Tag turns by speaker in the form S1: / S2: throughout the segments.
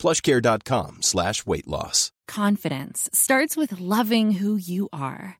S1: plushcare.com slash weight loss.
S2: Confidence starts with loving who you are.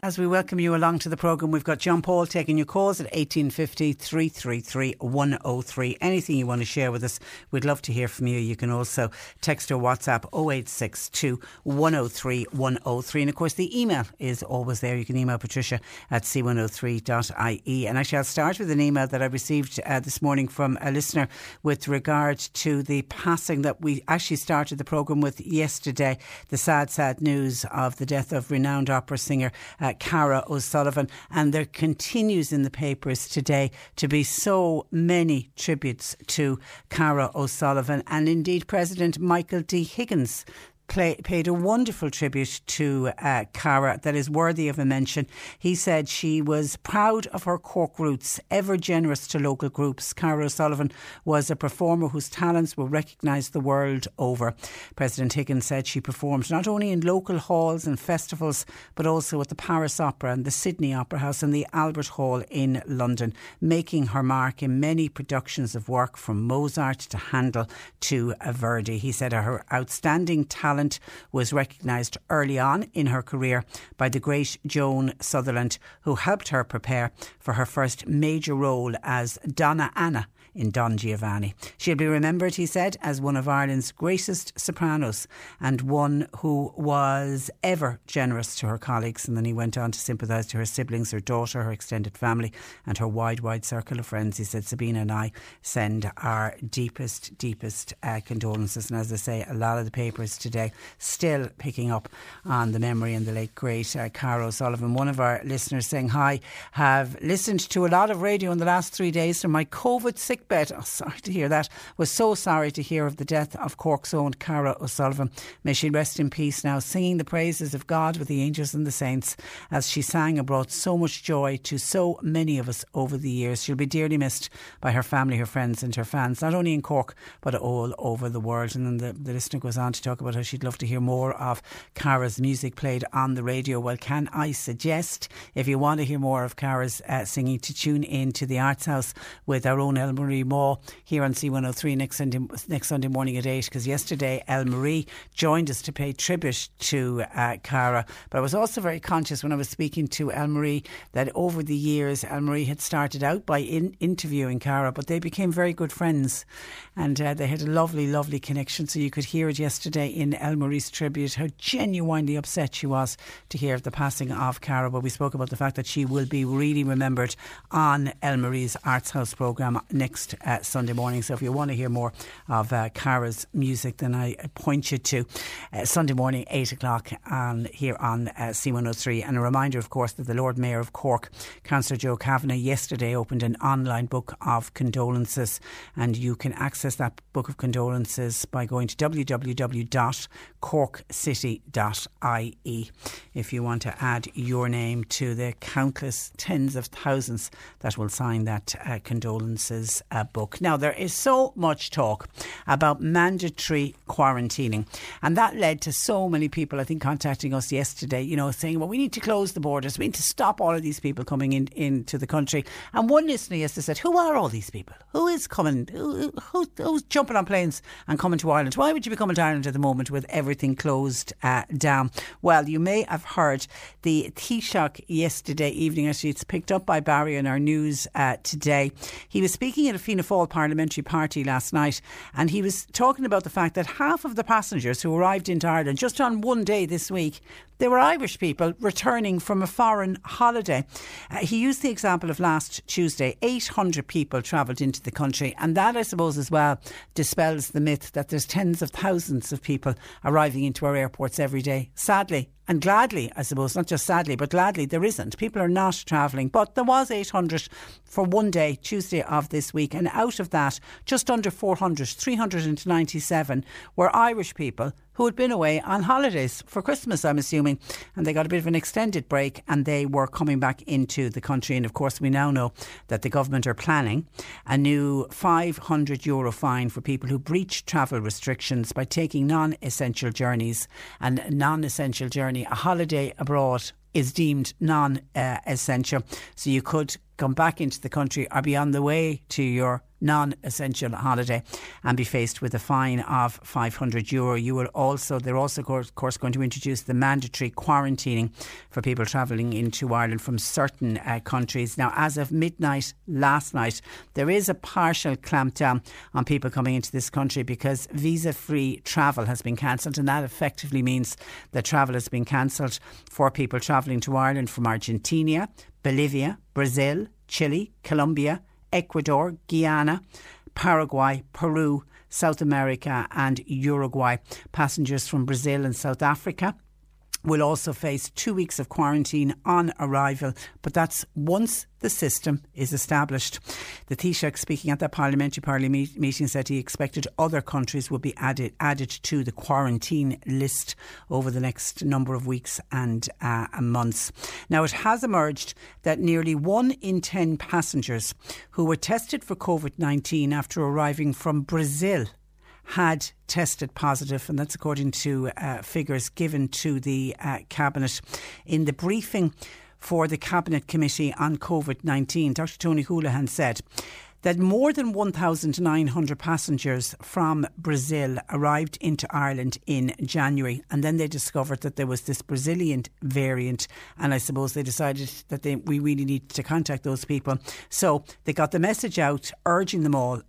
S3: As we welcome you along to the programme, we've got John Paul taking your calls at 1850 333 103. Anything you want to share with us, we'd love to hear from you. You can also text or WhatsApp 0862 103 103. And of course, the email is always there. You can email patricia at c103.ie. And actually, I'll start with an email that I received uh, this morning from a listener with regard to the passing that we actually started the programme with yesterday. The sad, sad news of the death of renowned opera singer. Uh, Uh, Cara O'Sullivan. And there continues in the papers today to be so many tributes to Cara O'Sullivan and indeed President Michael D. Higgins play, paid a wonderful tribute to uh, Cara that is worthy of a mention. He said she was proud of her Cork roots, ever generous to local groups. Cara O'Sullivan was a performer whose talents were recognised the world over. President Higgins said she performed not only in local halls and festivals, but also at the Paris Opera and the Sydney Opera House and the Albert Hall in London, making her mark in many productions of work from Mozart to Handel to Verdi. He said her outstanding talent talent was recognised early on in her career by the great Joan Sutherland, who helped her prepare for her first major role as Donna Anna in Don Giovanni. She'll be remembered, he said, as one of Ireland's greatest sopranos and one who was ever generous to her colleagues. And then he went on to sympathise to her siblings, her daughter, her extended family, and her wide, wide circle of friends. He said, Sabina and I send our deepest, deepest uh, condolences. And as I say, a lot of the papers today still picking up on the memory and the late, great uh, Cara O'Sullivan. One of our listeners saying hi, have listened to a lot of radio in the last three days from my COVID sick bed. Oh, sorry to hear that. Was so sorry to hear of the death of Cork's own Cara O'Sullivan. May she rest in peace now, singing the praises of God with the angels and the saints as she sang and brought so much joy to so many of us over the years. She'll be dearly missed by her family, her friends, and her fans, not only in Cork, but all over the world. And then the, the listener goes on to talk about how she'd love to hear more of Cara's music played on the radio. Well, can I suggest, if you want to hear more of Cara's uh, singing, to tune in to the Arts House with our own El Marie Mawe here on C103 next Sunday, next Sunday morning at 8 because yesterday El Marie joined us to pay tribute to uh, Cara. But I was also very conscious when I was speaking to El Marie that over the years El Marie had started out by in, interviewing Cara, but they became very good friends and uh, they had a lovely, lovely connection. So you could hear it yesterday in El Marie's tribute how genuinely upset she was to hear of the passing of Cara. But we spoke about the fact that she will be really remembered on El Marie's Arts House programme next uh, Sunday morning. So if you want to hear more of uh, Cara's music, then I point you to uh, Sunday morning, 8 o'clock, on, here on uh, C103. And a reminder, of course, that the Lord Mayor of Cork, Councillor Joe Kavanagh, yesterday opened an online book of condolences. And you can access that book of condolences by going to www.corkcity.ie if you want to add your name to the countless tens of thousands that will sign that uh, condolences book. Now, there is so much talk about mandatory quarantining, and that led to so many people, I think, contacting us yesterday, you know, saying, well, we need to close the borders, we need to stop all of these people coming in into the country. And one listener yesterday said, who are all these people? Who is coming? Who, who, who's jumping on planes and coming to Ireland? Why would you be coming to Ireland at the moment with everything closed uh, down? Well, you may have heard the Taoiseach yesterday evening. Actually, it's picked up by Barry in our news uh, today. He was speaking at a Fianna Fáil parliamentary party last night, and he was talking about the fact that half of the passengers who arrived into Ireland just on one day this week they were Irish people returning from a foreign holiday. Uh, he used the example of last Tuesday. 800 people travelled into the country, and that, I suppose, as well dispels the myth that there's tens of thousands of people arriving into our airports every day. Sadly, and gladly, I suppose, not just sadly, but gladly, there isn't. People are not travelling. But there was 800 for one day, Tuesday of this week. And out of that, just under 400, 397 were Irish people who had been away on holidays for Christmas, I'm assuming. And they got a bit of an extended break and they were coming back into the country. And of course, we now know that the government are planning a new 500 euro fine for people who breach travel restrictions by taking non essential journeys and non essential journey. A holiday abroad is deemed non essential. So you could come back into the country or be on the way to your non essential holiday and be faced with a fine of 500 euro. You will also, they're also, of course, going to introduce the mandatory quarantining for people travelling into Ireland from certain uh, countries. Now, as of midnight last night, there is a partial clampdown on people coming into this country because visa free travel has been cancelled, and that effectively means that travel has been cancelled for people travelling to Ireland from Argentina, Bolivia, Brazil, Chile, Colombia, Ecuador, Guyana, Paraguay, Peru, South America, and Uruguay. Passengers from Brazil and South Africa will also face two weeks of quarantine on arrival, but that's once the system is established. The Taoiseach, speaking at that parliamentary parliament meeting, said he expected other countries would be added added to the quarantine list over the next number of weeks and uh, months. Now, it has emerged that nearly one in ten passengers who were tested for COVID 19 after arriving from Brazil had tested positive, and that's according to uh, figures given to the uh, Cabinet. In the briefing for the Cabinet Committee on COVID 19, Dr. Tony Holohan said, that more than 1,900 passengers from Brazil arrived into Ireland in January. And then they discovered that there was this Brazilian variant. And I suppose they decided that they, we really need to contact those people. So they got the message out urging them all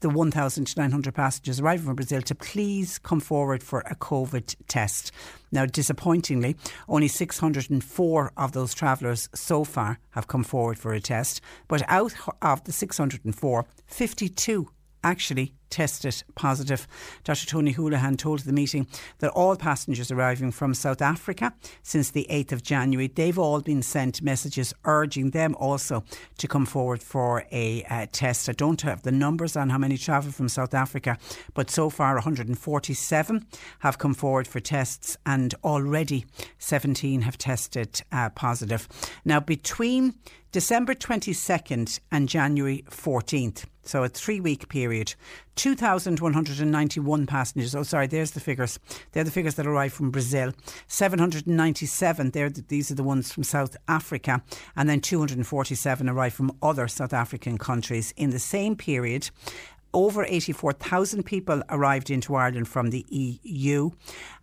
S3: the 1,900 passengers arriving from Brazil to please come forward for a COVID test. Now, disappointingly, only 604 of those travellers so far have come forward for a test, but out of the 604, 52 actually tested positive. Dr. Tony Holohan told the meeting that all passengers arriving from South Africa since the 8th of January, they've all been sent messages urging them also to come forward for a uh, test. I don't have the numbers on how many travel from South Africa, but so far 147 have come forward for tests and already 17 have tested uh, positive. Now, between December 22nd and January 14th, so a three week period, 2,191 passengers. Oh, sorry, there's the figures. They're the figures that arrived from Brazil. 797, they're the, these are the ones from South Africa. And then 247 arrived from other South African countries. In the same period, over 84,000 people arrived into Ireland from the EU,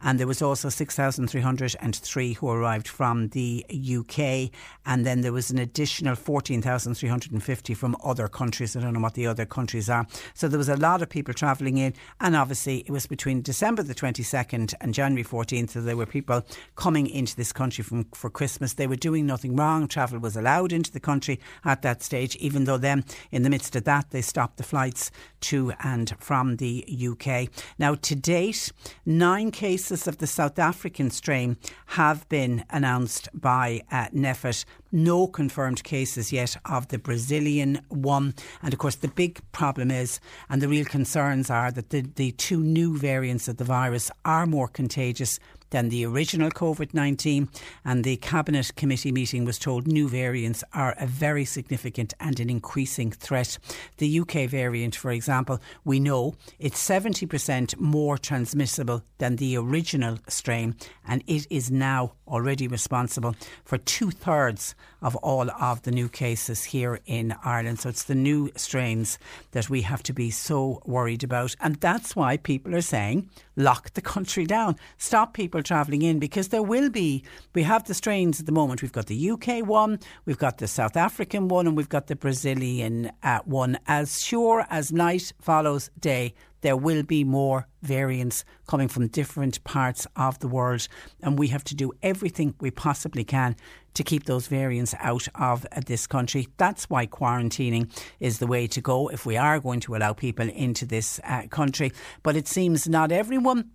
S3: and there was also 6,303 who arrived from the UK, and then there was an additional 14,350 from other countries. I don't know what the other countries are. So there was a lot of people travelling in, and obviously it was between December the 22nd and January 14th, so there were people coming into this country from, for Christmas. They were doing nothing wrong. Travel was allowed into the country at that stage, even though then, in the midst of that, they stopped the flights to and from the UK. Now, to date, nine cases of the South African strain have been announced by uh, NPHET. No confirmed cases yet of the Brazilian one. And of course, the big problem is, and the real concerns are, that the, the two new variants of the virus are more contagious than the original COVID 19. And the Cabinet Committee meeting was told new variants are a very significant and an increasing threat. The UK variant, for example, we know it's 70% more transmissible than the original strain, and it is now already responsible for two thirds of all of the new cases here in Ireland. So it's the new strains that we have to be so worried about. And that's why people are saying lock the country down, stop people travelling in because there will be, we have the strains at the moment. We've got the UK one, we've got the South African one, and we've got the Brazilian uh, one. As sure as night follows day, there will be more variants coming from different parts of the world, and we have to do everything we possibly can to keep those variants out of this country. That's why quarantining is the way to go if we are going to allow people into this uh, country. But it seems not everyone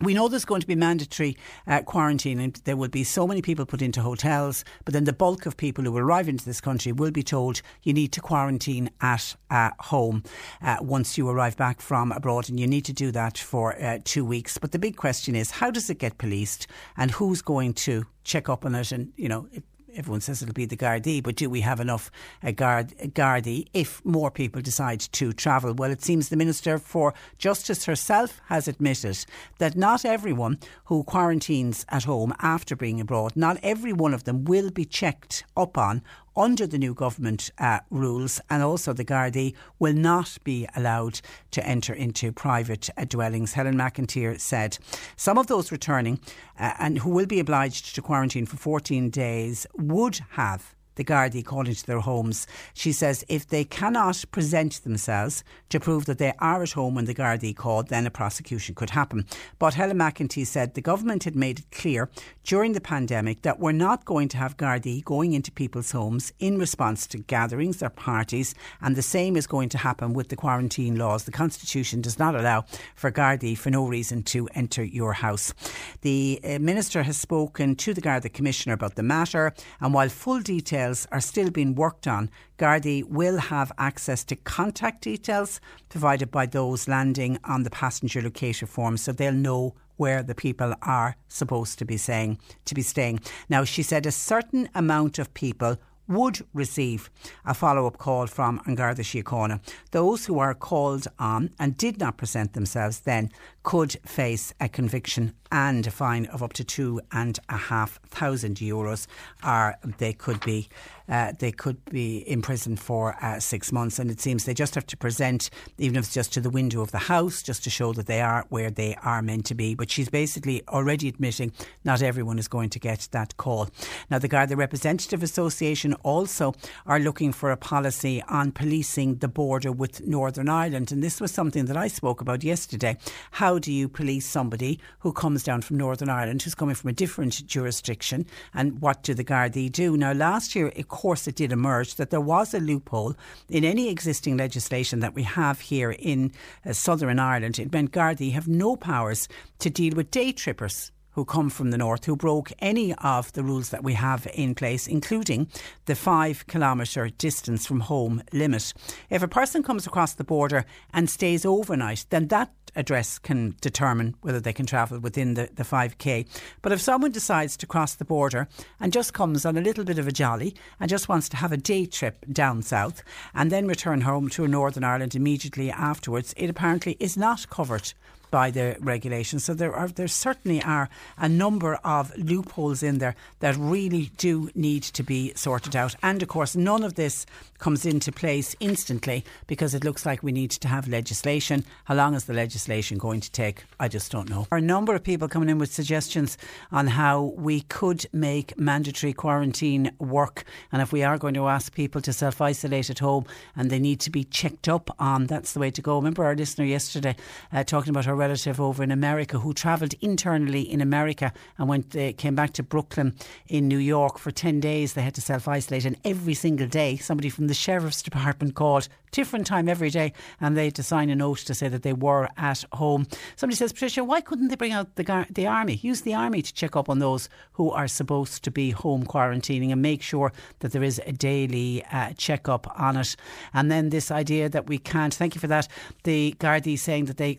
S3: we know there's going to be mandatory uh, quarantine and there will be so many people put into hotels, but then the bulk of people who arrive into this country will be told you need to quarantine at uh, home uh, once you arrive back from abroad and you need to do that for uh, two weeks. But the big question is how does it get policed and who's going to check up on it and, you know, everyone says it'll be the Gardaí, but do we have enough uh, guard, Gardaí if more people decide to travel? Well, it seems the Minister for Justice herself has admitted that not everyone who quarantines at home after being abroad, not every one of them will be checked up on under the new government uh, rules, and also the Gardaí will not be allowed to enter into private uh, dwellings. Helen McEntee said some of those returning uh, and who will be obliged to quarantine for 14 days would have the Gardaí calling to their homes. She says if they cannot present themselves to prove that they are at home when the Gardaí called, then a prosecution could happen. But Helen McEntee said the government had made it clear during the pandemic that we're not going to have Gardaí going into people's homes in response to gatherings or parties, and the same is going to happen with the quarantine laws. The Constitution does not allow for Gardaí for no reason to enter your house. The uh, Minister has spoken to the Garda Commissioner about the matter, and while full details details are still being worked on, Gardaí will have access to contact details provided by those landing on the passenger locator form so they'll know where the people are supposed to be saying to be staying. Now she said a certain amount of people would receive a follow up call from An Síochána. Those who are called on and did not present themselves then could face a conviction and a fine of up to two and a half thousand euros, or they could be uh, they could be imprisoned for uh, six months. And it seems they just have to present, even if it's just to the window of the house, just to show that they are where they are meant to be. But she's basically already admitting not everyone is going to get that call. Now, the Garda Representative Association also are looking for a policy on policing the border with Northern Ireland. And this was something that I spoke about yesterday. How do you police somebody who comes down from Northern Ireland, who's coming from a different jurisdiction? And what do the Gardaí do? Now, last year, it course, it did emerge that there was a loophole in any existing legislation that we have here in uh, Southern Ireland. It meant Gardaí have no powers to deal with day trippers who come from the north who broke any of the rules that we have in place, including the five kilometre distance from home limit. If a person comes across the border and stays overnight, then that address can determine whether they can travel within the, the 5k. But if someone decides to cross the border and just comes on a little bit of a jolly and just wants to have a day trip down south and then return home to Northern Ireland immediately afterwards, it apparently is not covered by the regulations. So there are there certainly are a number of loopholes in there that really do need to be sorted out. And of course, none of this comes into place instantly because it looks like we need to have legislation. How long is the legislation going to take? I just don't know. There are a number of people coming in with suggestions on how we could make mandatory quarantine work. And if we are going to ask people to self isolate at home and they need to be checked up on, that's the way to go. Remember our listener yesterday uh, talking about her relative over in America who travelled internally in America and went they came back to Brooklyn in New York for 10 days. They had to self isolate, and every single day, somebody from the sheriff's department called, different time every day, and they had to sign a note to say that they were at home. Somebody says, Patricia, why couldn't they bring out the, the army? Use the army to check up on those who are supposed to be home quarantining and make sure that there is a daily uh, check up on it. And then this idea that we can't, thank you for that, the Gardaí saying that they,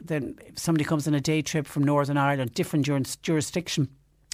S3: some somebody comes on a day trip from Northern Ireland, different jurisdiction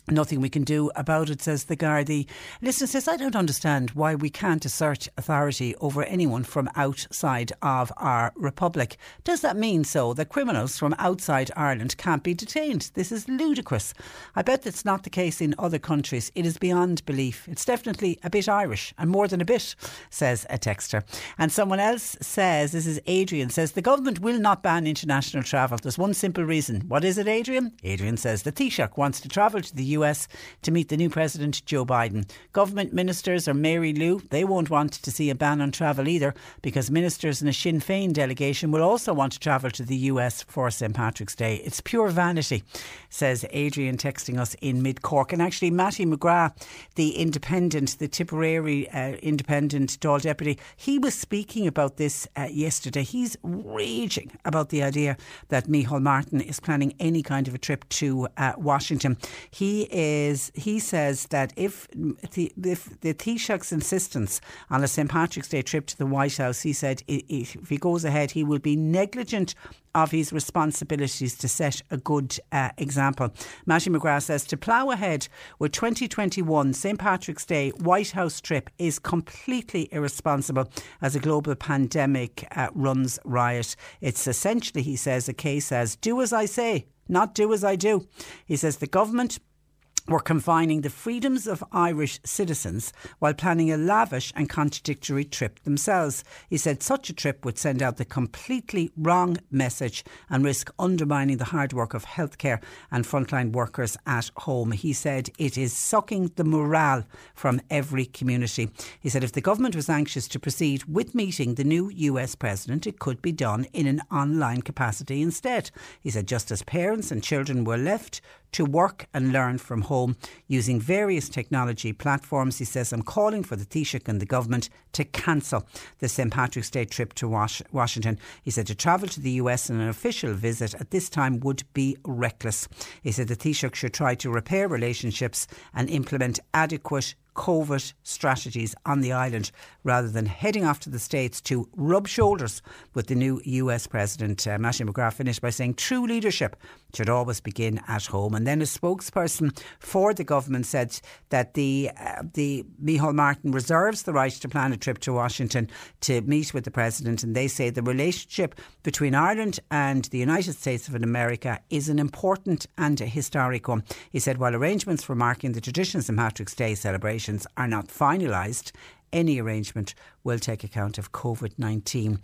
S3: Nothing we can do about it, says the Gardaí. Listener says, I don't understand why we can't assert authority over anyone from outside of our republic. Does that mean so that criminals from outside Ireland can't be detained? This is ludicrous. I bet that's not the case in other countries. It is beyond belief. It's definitely a bit Irish, and more than a bit, says a texter. And someone else says, this is Adrian, says, the government will not ban international travel. There's one simple reason. What is it, Adrian? Adrian says, the Taoiseach wants to travel to the to meet the new President Joe Biden. Government ministers are Mary Lou. They won't want to see a ban on travel either because ministers in a Sinn Féin delegation will also want to travel to the US for St Patrick's Day. It's pure vanity, says Adrian texting us in mid Cork. And actually, Mattie McGrath, the independent, the Tipperary uh, independent Dáil deputy, he was speaking about this uh, yesterday. He's raging about the idea that Micheál Martin is planning any kind of a trip to uh, Washington. He is he says that if the, if the Taoiseach's insistence on a St Patrick's Day trip to the White House, he said if he goes ahead, he will be negligent of his responsibilities to set a good uh, example. Mattie McGrath says to plough ahead with 2021 St Patrick's Day White House trip is completely irresponsible as a global pandemic uh, runs riot. It's essentially, he says, a case as do as I say, not do as I do. He says the government were confining the freedoms of Irish citizens while planning a lavish and contradictory trip themselves. He said such a trip would send out the completely wrong message and risk undermining the hard work of healthcare and frontline workers at home. He said it is sucking the morale from every community. He said if the government was anxious to proceed with meeting the new US president, it could be done in an online capacity instead. He said just as parents and children were left to work and learn from home using various technology platforms. He says, I'm calling for the Taoiseach and the government to cancel the St Patrick's Day trip to Was- Washington. He said to travel to the US on an official visit at this time would be reckless. He said the Taoiseach should try to repair relationships and implement adequate COVID strategies on the island rather than heading off to the States to rub shoulders with the new US President. Uh, Mattie McGrath finished by saying true leadership should always begin at home. And then a spokesperson for the government said that the uh, the Micheál Martin reserves the right to plan a trip to Washington to meet with the President. And they say the relationship between Ireland and the United States of America is an important and a historic one. He said while arrangements for marking the traditional St Patrick's Day celebrations are not finalised, any arrangement will take account of COVID 19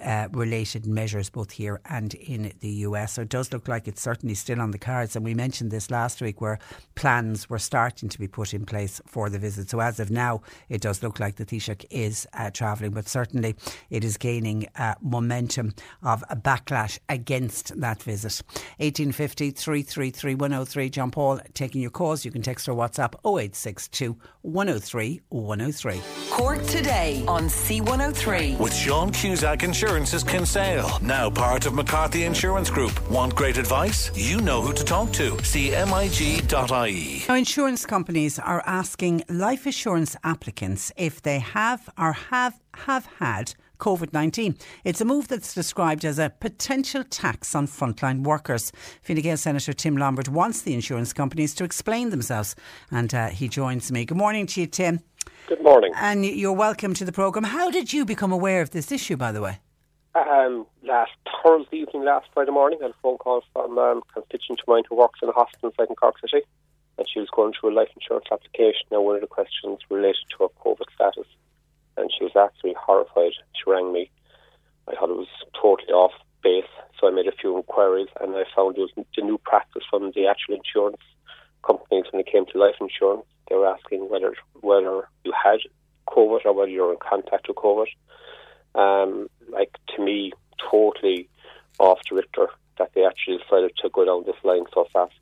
S3: uh, related measures both here and in the US. So it does look like it's certainly still on the cards. And we mentioned this last week where plans were starting to be put in place for the visit. So as of now, it does look like the Taoiseach is uh, travelling, but certainly it is gaining uh, momentum of a backlash against that visit. 1850 333 103. John Paul taking your calls. You can text or WhatsApp 0862 103 103.
S4: Cork today on C103.
S5: With Sean Cusack Insurance's Kinsale, now part of McCarthy Insurance Group. Want great advice? You know who to talk to. CMIG.ie.
S3: Now, insurance companies are asking life assurance applicants if they have or have have had COVID 19. It's a move that's described as a potential tax on frontline workers. Fine Gael Senator Tim Lombard wants the insurance companies to explain themselves, and uh, he joins me. Good morning to you, Tim.
S6: Good morning.
S3: And you're welcome to the programme. How did you become aware of this issue, by the way?
S6: Um, last Thursday evening, last Friday morning, I had a phone call from um, a constituent of mine who works in a hospital site in Cork City, and she was going through a life insurance application. Now, one of the questions related to her COVID status, and she was absolutely horrified. She rang me. I thought it was totally off base, so I made a few inquiries, and I found it was the new practice from the actual insurance companies when it came to life insurance. They were asking whether whether you had COVID or whether you were in contact with COVID. Um, like to me, totally off the Richter that they actually decided to go down this line so fast.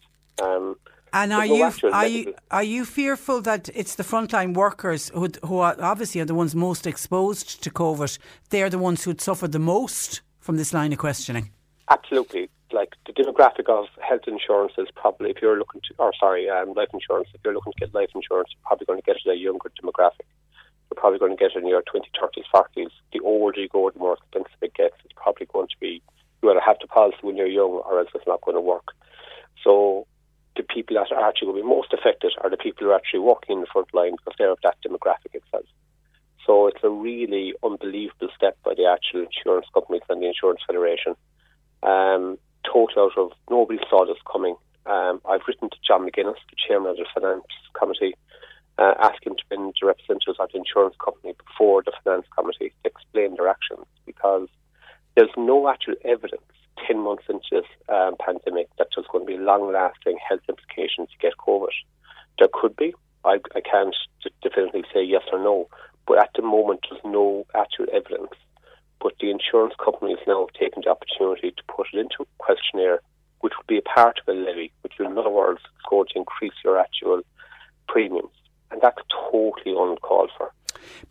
S6: Um,
S3: and are you are you are you fearful that it's the frontline workers who who are obviously are the ones most exposed to COVID? They're the ones who'd suffer the most from this line of questioning.
S6: Absolutely, like the demographic of health insurance is probably if you're looking to, or sorry, um, life insurance. If you're looking to get life insurance, you're probably going to get it a younger demographic. You're probably going to get it in your 20s, 30s, 40s. The older you go, the more expensive it gets. It's probably going to be You either have the policy when you're young, or else it's not going to work. So the people that are actually going to be most affected are the people who are actually working in the front line because they're of that demographic itself. So it's a really unbelievable step by the actual insurance companies and the Insurance Federation. Um, out of nobody saw this coming. Um, I've written to John McGuinness, the chairman of the finance committee, uh, asking to bring the representatives of the insurance company before the finance committee to explain their actions because there's no actual evidence 10 months into this um, pandemic that there's going to be long lasting health implications to get COVID. There could be. I, I can't definitively say yes or no, but at the moment there's no actual evidence. But the insurance company companies now taken the opportunity to put it into a questionnaire, which would be a part of a levy, which in other words is going to increase your actual premiums. And that's totally uncalled for.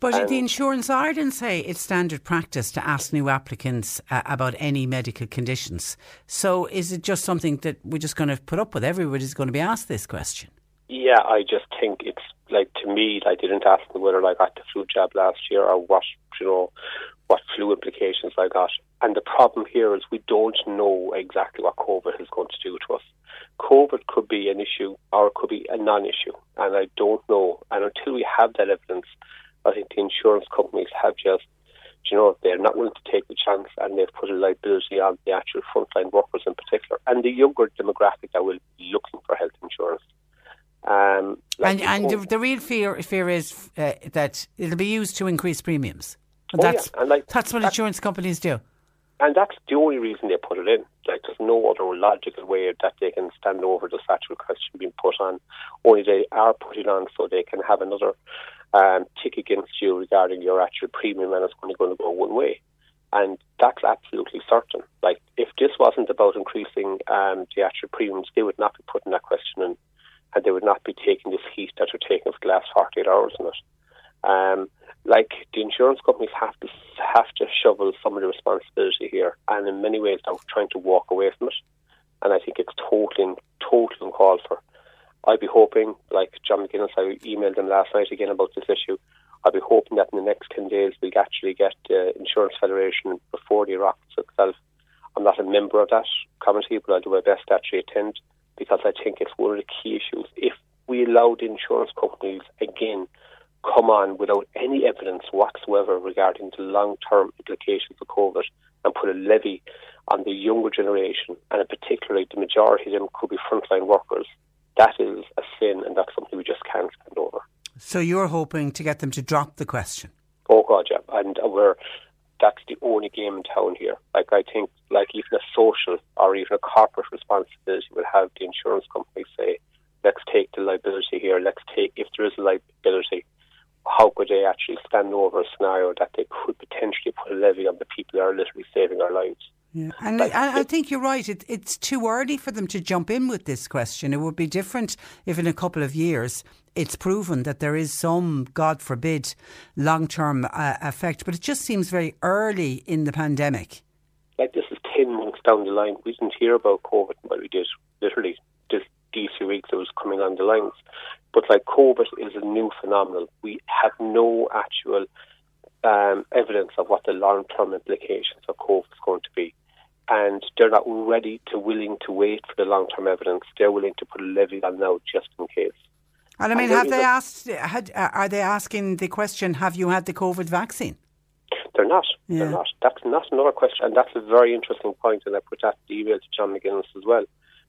S3: But the Insurance Ireland say it's standard practice to ask new applicants uh, about any medical conditions. So is it just something that we're just going to put up with? Everybody's going to be asked this question.
S6: Yeah, I just think it's like to me, I didn't ask them whether I got the flu jab last year or what you know what flu implications I got. And the problem here is we don't know exactly what COVID is going to do to us. COVID could be an issue or it could be a non-issue, and I don't know. And until we have that evidence, I think the insurance companies have just, you know, they're not willing to take the chance and they've put a liability on the actual frontline workers in particular and the younger demographic that will be looking for health insurance.
S3: Um, like and and the, the, real fear fear is uh, that it'll be used to increase premiums. And oh, that's, yeah. and like, that's what insurance companies do.
S6: And that's the only reason they put it in. Like, there's no other logical way that they can stand over the actual question being put on. Only they are putting on so they can have another um, tick against you regarding your actual premium and it's only going to go one way. And that's absolutely certain. Like, if this wasn't about increasing um, the actual premiums, they would not be putting that question in and they would not be taking this heat that they're taking for the last 48 hours on it. Um, like the insurance companies have to have to shovel some of the responsibility here, and in many ways they're trying to walk away from it. And I think it's totally, totally uncalled for. I'd be hoping, like John McGuinness, I emailed him last night again about this issue. I'd be hoping that in the next 10 days we actually get the Insurance Federation before the Oireachtas itself. I'm not a member of that committee, but I'll do my best to actually attend because I think it's one of the key issues. If we allow the insurance companies again come on without any evidence whatsoever regarding the long term implications of COVID and put a levy on the younger generation, and particularly the majority of them could be frontline workers, that is a sin and that's something we just can't stand over.
S3: So you're hoping to get them to drop the question?
S6: Oh God, yeah, and we're that's the only game in town here. Like I think, like even a social or even a corporate responsibility will have the insurance company say, let's take the liability here. Let's take if there is a liability, how could they actually stand over a scenario that they could potentially put a levy on the people that are literally saving our lives?
S3: Yeah, and like, I, I, think you're right. It, it's too early for them to jump in with this question. It would be different if, in a couple of years, it's proven that there is some, God forbid, long term uh, effect. But it just seems very early in the pandemic.
S6: Like this is ten months down the line. We didn't hear about COVID, but we did literally these few weeks. Was coming on the lines. But like COVID is a new phenomenon. We have no actual um, evidence of what the long term implications of COVID is going to be and they're not ready to willing to wait for the long term evidence. They're willing to put a levy on now just in case.
S3: And I mean, and have they asked? Had, are they asking the question? Have you had the COVID vaccine?
S6: They're not. Yeah. They're not. That's not another question, and that's a very interesting point. And I put that email to John McGuinness as well,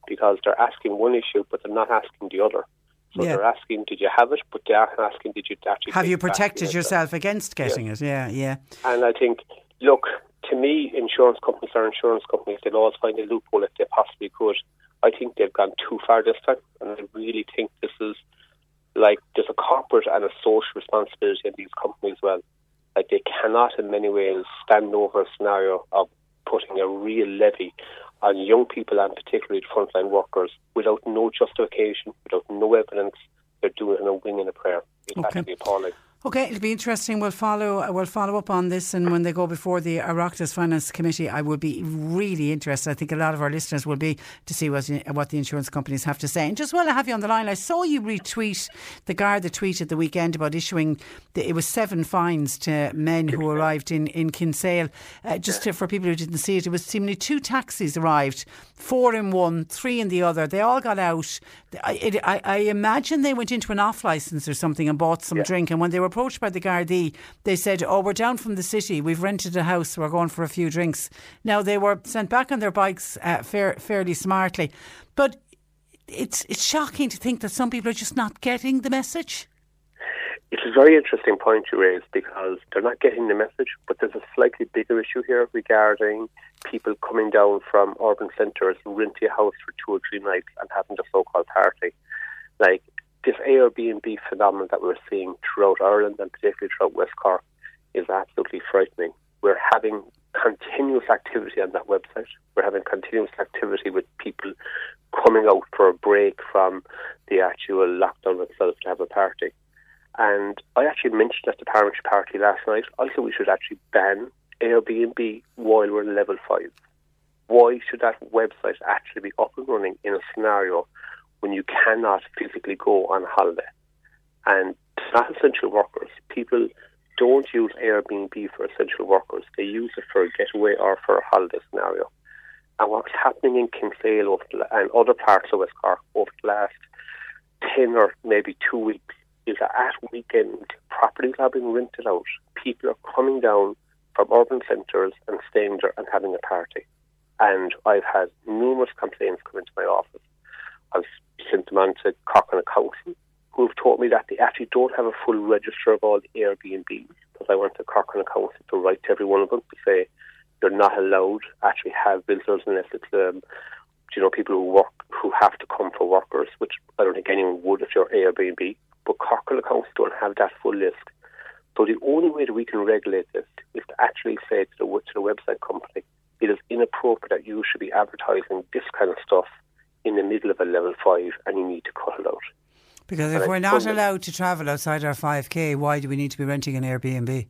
S6: because they're asking one issue, but they're not asking the other. So yeah. they're asking, did you have it? But they aren't asking, did you actually
S3: have you protected yourself against getting yeah. it? Yeah, yeah.
S6: And I think, look, to me, insurance companies are insurance companies. They'll always find a loophole if they possibly could. I think they've gone too far this time, and I really think this is like there's a corporate and a social responsibility in these companies as well. Like they cannot, in many ways, stand over a scenario of putting a real levy on young people and particularly frontline workers without no justification, without no evidence. They're doing it in a wing and a prayer. It's okay. actually appalling.
S3: Okay, it'll be interesting. We'll follow. We'll follow up on this, and when they go before the Oireachtas Finance Committee, I would be really interested. I think a lot of our listeners will be to see what what the insurance companies have to say. And just while I have you on the line, I saw you retweet the guard that tweeted the weekend about issuing. The, it was seven fines to men who arrived in in Kinsale. Uh, just to, for people who didn't see it, it was seemingly two taxis arrived, four in one, three in the other. They all got out. I, it, I, I imagine they went into an off license or something and bought some
S6: Yeah.
S3: drink. And when they were approached by the Gardaí, they said, "Oh, we're down from the city. We've rented a house. We're going for a few drinks." Now they were sent back on their bikes uh, fair, fairly smartly, but it's it's shocking to think that some people are just not getting the message.
S6: It's a very interesting point you raise because they're not getting the message, but there's a slightly bigger issue here regarding people coming down from urban centres and renting a house for two or three nights and having the so-called party. Like this Airbnb phenomenon that we're seeing throughout Ireland and particularly throughout West Cork is absolutely frightening. We're having continuous activity on that website. We're having continuous activity with people coming out for a break from the actual lockdown itself to have a party. And I actually mentioned at the parliamentary party last night, I think we should actually ban Airbnb while we're level five. Why should that website actually be up and running in a scenario when you cannot physically go on holiday? And not essential workers. People don't use Airbnb for essential workers. They use it for a getaway or for a holiday scenario. And what's happening in Kinsale and other parts of West Cork over the last 10 or maybe two weeks is that at weekend, properties are being rented out. People are coming down from urban centres and staying there and having a party. And I've had numerous complaints come into my office. I've sent them on to Cork and Council, who have told me that they actually don't have a full register of all the Airbnbs. Because I went to Cork and Council to write to every one of them to say you're not allowed actually have visitors unless it's um, you know people who work who have to come for workers, which I don't think anyone would if you're Airbnb. But Cork and Council don't have that full list. So the only way that we can regulate this is to actually say to the, to the website company, it is inappropriate that you should be advertising this kind of stuff in the middle of a level five and you need to cut it out.
S3: Because if
S6: Right.
S3: we're not allowed to travel outside our 5k, why do we need to be renting an Airbnb?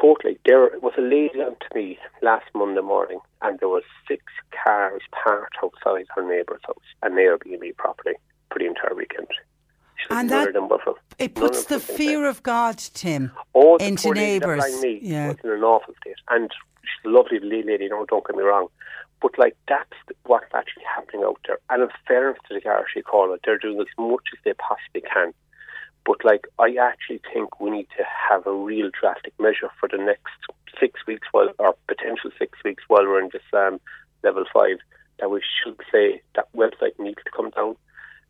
S6: Totally. There was a lady on to me last Monday morning and there was six cars parked outside her neighbour's house, an Airbnb property, for the entire weekend.
S3: And that- It puts the fear of God, Tim,
S6: Oh, the
S3: into
S6: poor lady that
S3: neighbours.
S6: me
S3: Yeah.
S6: was in an awful state, and she's a lovely lady. You know, don't get me wrong, but like that's what's actually happening out there. And in fairness to the Gardaí Corner, they're doing as much as they possibly can. But like, I actually think we need to have a real drastic measure for the next six weeks, while or potential six weeks while we're in this um, level five. That we should say that website needs to come down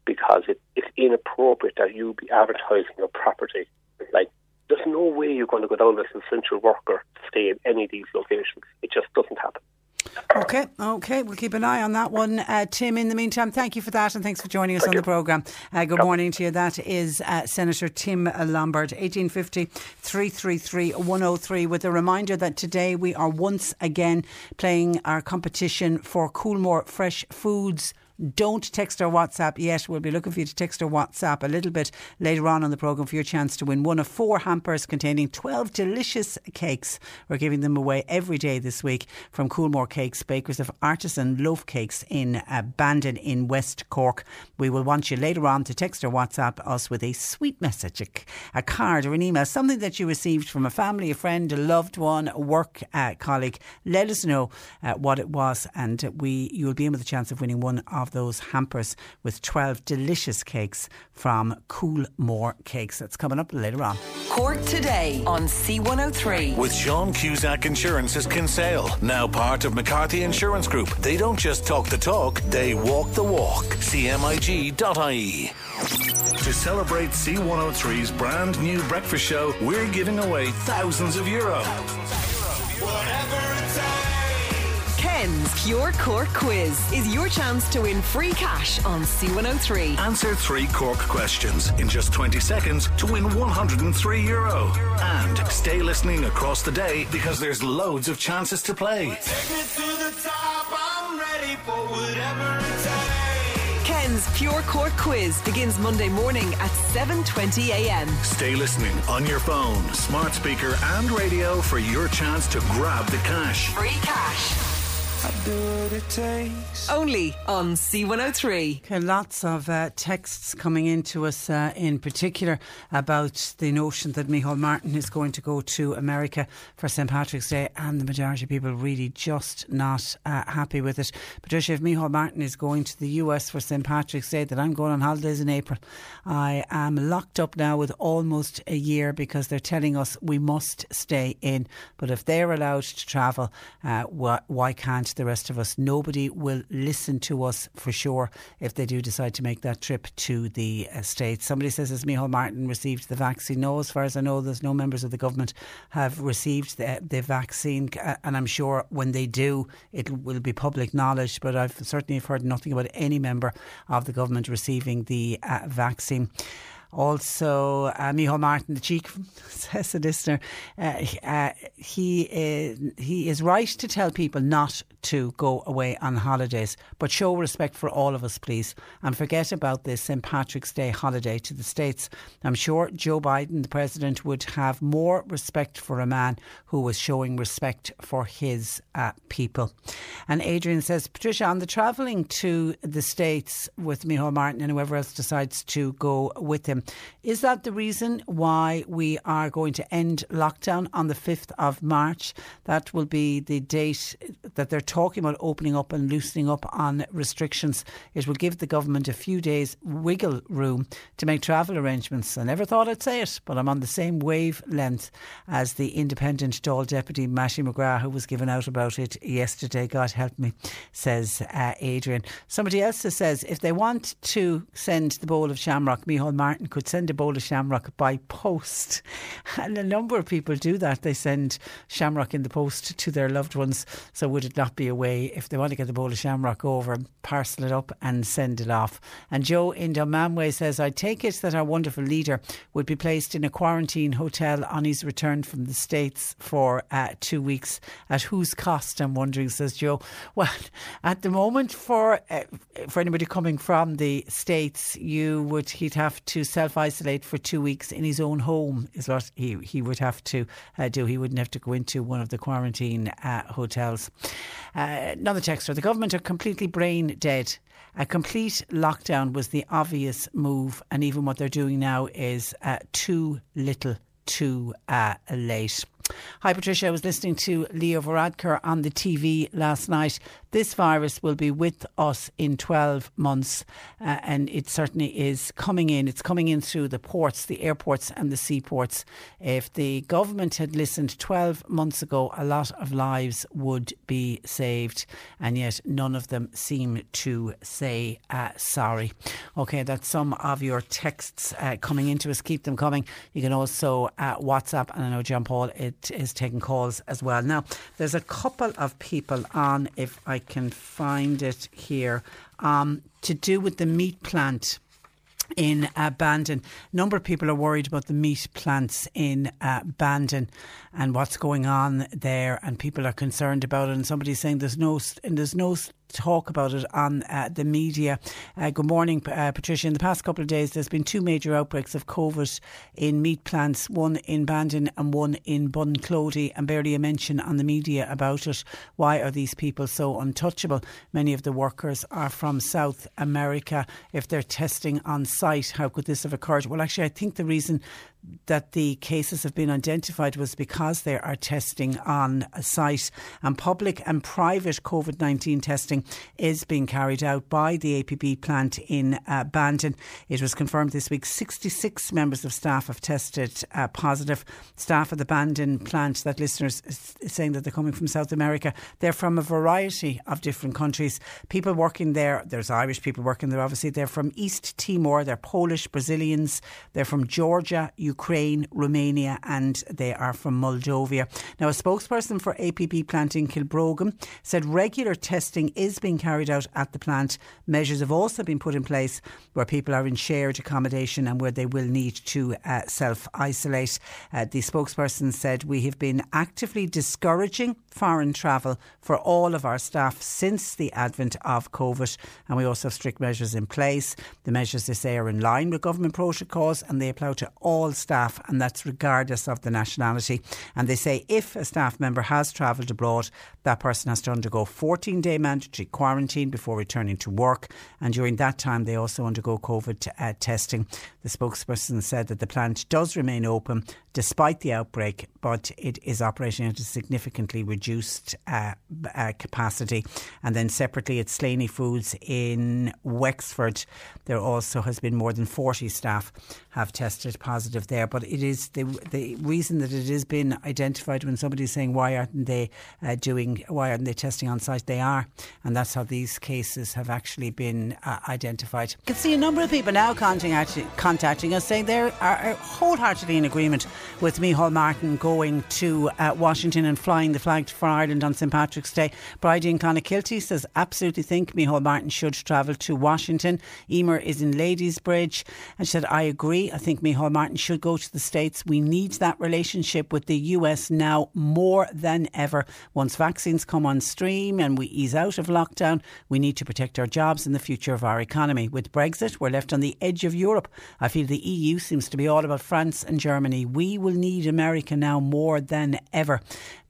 S6: because it, it's inappropriate that you be advertising your property. Like, there's no way you're going to go down as an essential worker to stay in any of these locations. It just doesn't happen.
S3: Okay, okay, we'll keep an eye on that one. Uh, Tim, in the meantime, thank you for that and thanks for joining us on the programme. Uh, good morning to you. That is uh, Senator Tim Lombard, 1850 333 103, with a reminder that today we are once again playing our competition for Coolmore Fresh Foods. Don't text or WhatsApp yet. We'll be looking for you to text or WhatsApp a little bit later on in the programme for your chance to win one of four hampers containing 12 delicious cakes. We're giving them away every day this week from Coolmore Cakes, bakers of artisan loaf cakes in Bandon in West Cork. We will want you later on to text or WhatsApp us with a sweet message, a, a card or an email, something that you received from a family, a friend, a loved one, a work uh, colleague. Let us know uh, what it was, and we you'll be in with a chance of winning one of those hampers with 12 delicious cakes from Coolmore Cakes. That's coming up later on.
S4: Cork today on C103.
S5: With Sean Cusack Insurance's Kinsale, now part of McCarthy Insurance Group. They don't just talk the talk, they walk the walk. CMIG.ie. To celebrate C103's brand new breakfast show, we're giving away thousands of euro.
S4: Ken's Pure Cork Quiz is your chance to win free cash on C103.
S5: Answer three Cork questions in just 20 seconds to win 103 euro. And stay listening across the day because there's loads of chances to play.
S4: Ken's Ken's Pure Cork Quiz begins Monday morning at 7:20 a.m.
S5: Stay listening on your phone, smart speaker, and radio for your chance to grab the cash.
S4: Free cash. Only on C103.
S3: Okay, lots of uh, texts coming in to us, uh, in particular about the notion that Micheál Martin is going to go to America for St Patrick's Day, and the majority of people really just not uh, happy with it. Patricia, if Micheál Martin is going to the US for St Patrick's Day, then I'm going on holidays in April. I am locked up now with almost a year because they're telling us we must stay in. But if they're allowed to travel, uh, wh- why can't the rest of us? Nobody will listen to us for sure if they do decide to make that trip to the uh, States. Somebody says, Has Micheál Martin received the vaccine? No, as far as I know, there's no members of the government have received the, the vaccine. Uh, and I'm sure when they do, it will be public knowledge. But I've certainly heard nothing about any member of the government receiving the uh, vaccine. Also, uh, Micheál Martin, the cheek, says the listener, uh, uh, he, is, he is right to tell people not to go away on holidays, but show respect for all of us, please, and forget about this St Patrick's Day holiday to the States. I'm sure Joe Biden, the president, would have more respect for a man who was showing respect for his uh, people. And Adrian says, Patricia, on the travelling to the States with Micheál Martin and whoever else decides to go with him, is that the reason why we are going to end lockdown on the 5th of March? That will be the date that they're talking about opening up and loosening up on restrictions. It will give the government a few days wiggle room to make travel arrangements. I never thought I'd say it, but I'm on the same wavelength as the independent Dáil deputy Mattie McGrath, who was given out about it yesterday. God help me, says uh, Adrian. Somebody else says if they want to send the bowl of shamrock, Micheál Martin could send a bowl of shamrock by post. And a number of people do that. They send shamrock in the post to their loved ones. So would it not be a way, if they want to get the bowl of shamrock over, parcel it up and send it off? And Joe in Dunmanway says, I take it that our wonderful leader would be placed in a quarantine hotel on his return from the States for uh, two weeks. At whose cost, I'm wondering, says Joe. Well, at the moment, for uh, for anybody coming from the States, you would he'd have to self isolate for two weeks in his own home, is what he, he would have to uh, do. He wouldn't have to go into one of the quarantine uh, hotels. Uh, another texter the government are completely brain dead. A complete lockdown was the obvious move, and even what they're doing now is uh, too little, too uh, late. Hi, Patricia. I was listening to Leo Varadkar on the TV last night. This virus will be with us in 12 months, uh, and it certainly is coming in. It's coming in through the ports, the airports, and the seaports. If the government had listened 12 months ago, a lot of lives would be saved, and yet none of them seem to say uh, sorry. Okay, that's some of your texts uh, coming into us. Keep them coming. You can also uh, WhatsApp, and I know John Paul it is taking calls as well. Now, there's a couple of people on, if I can find it here, um, to do with the meat plant in uh, Bandon. A number of people are worried about the meat plants in uh, Bandon and what's going on there, and people are concerned about it. And somebody's saying there's no and there's no talk about it on uh, the media. Uh, good morning, uh, Patricia. In the past couple of days, there's been two major outbreaks of COVID in meat plants, one in Bandon and one in Bunclody, and barely a mention on the media about it. Why are these people so untouchable? Many of the workers are from South America. If they're testing on site, how could this have occurred? Well, actually, I think the reason that the cases have been identified was because they are testing on site and public and private COVID 19 testing is being carried out by the ABP plant in uh, Bandon. It was confirmed this week 66 members of staff have tested uh, positive. Staff at the Bandon plant, that listeners saying that they're coming from South America, they're from a variety of different countries. People working there, there's Irish people working there, obviously, they're from East Timor, they're Polish, Brazilians, they're from Georgia, Ukraine, Romania, and they are from Moldova. Now, a spokesperson for ABP plant in Kilbrogan said regular testing is is being carried out at the plant. Measures have also been put in place where people are in shared accommodation and where they will need to uh, self isolate. Uh, the spokesperson said, We have been actively discouraging foreign travel for all of our staff since the advent of COVID, and we also have strict measures in place. The measures, they say, are in line with government protocols and they apply to all staff, and that's regardless of the nationality. And they say if a staff member has travelled abroad, that person has to undergo 14 day mandatory quarantine before returning to work, and during that time, they also undergo COVID uh, testing. The spokesperson said that the plant does remain open despite the outbreak, but it is operating at a significantly reduced uh, uh, capacity. And then separately at Slaney Foods in Wexford, there also has been more than 40 staff have tested positive there. But it is the the reason that it has been identified when somebody's saying why aren't they uh, doing why aren't they testing on site? They are, and that's how these cases have actually been uh, identified. I can see a number of people now contacting contacting us saying they are, wholeheartedly in agreement with Micheál Martin going to uh, Washington and flying the flag for Ireland on St Patrick's Day. Bridie in Clonakilty says absolutely think Micheál Martin should travel to Washington. Emer is in Ladysbridge and she said I agree. I think Micheál Martin should go to the States. We need that relationship with the US now more than ever. Once vaccines come on stream and we ease out of lockdown, we need to protect our jobs and the future of our economy. With Brexit, we're left on the edge of Europe. I feel the EU seems to be all about France and Germany. We will need America now more than ever.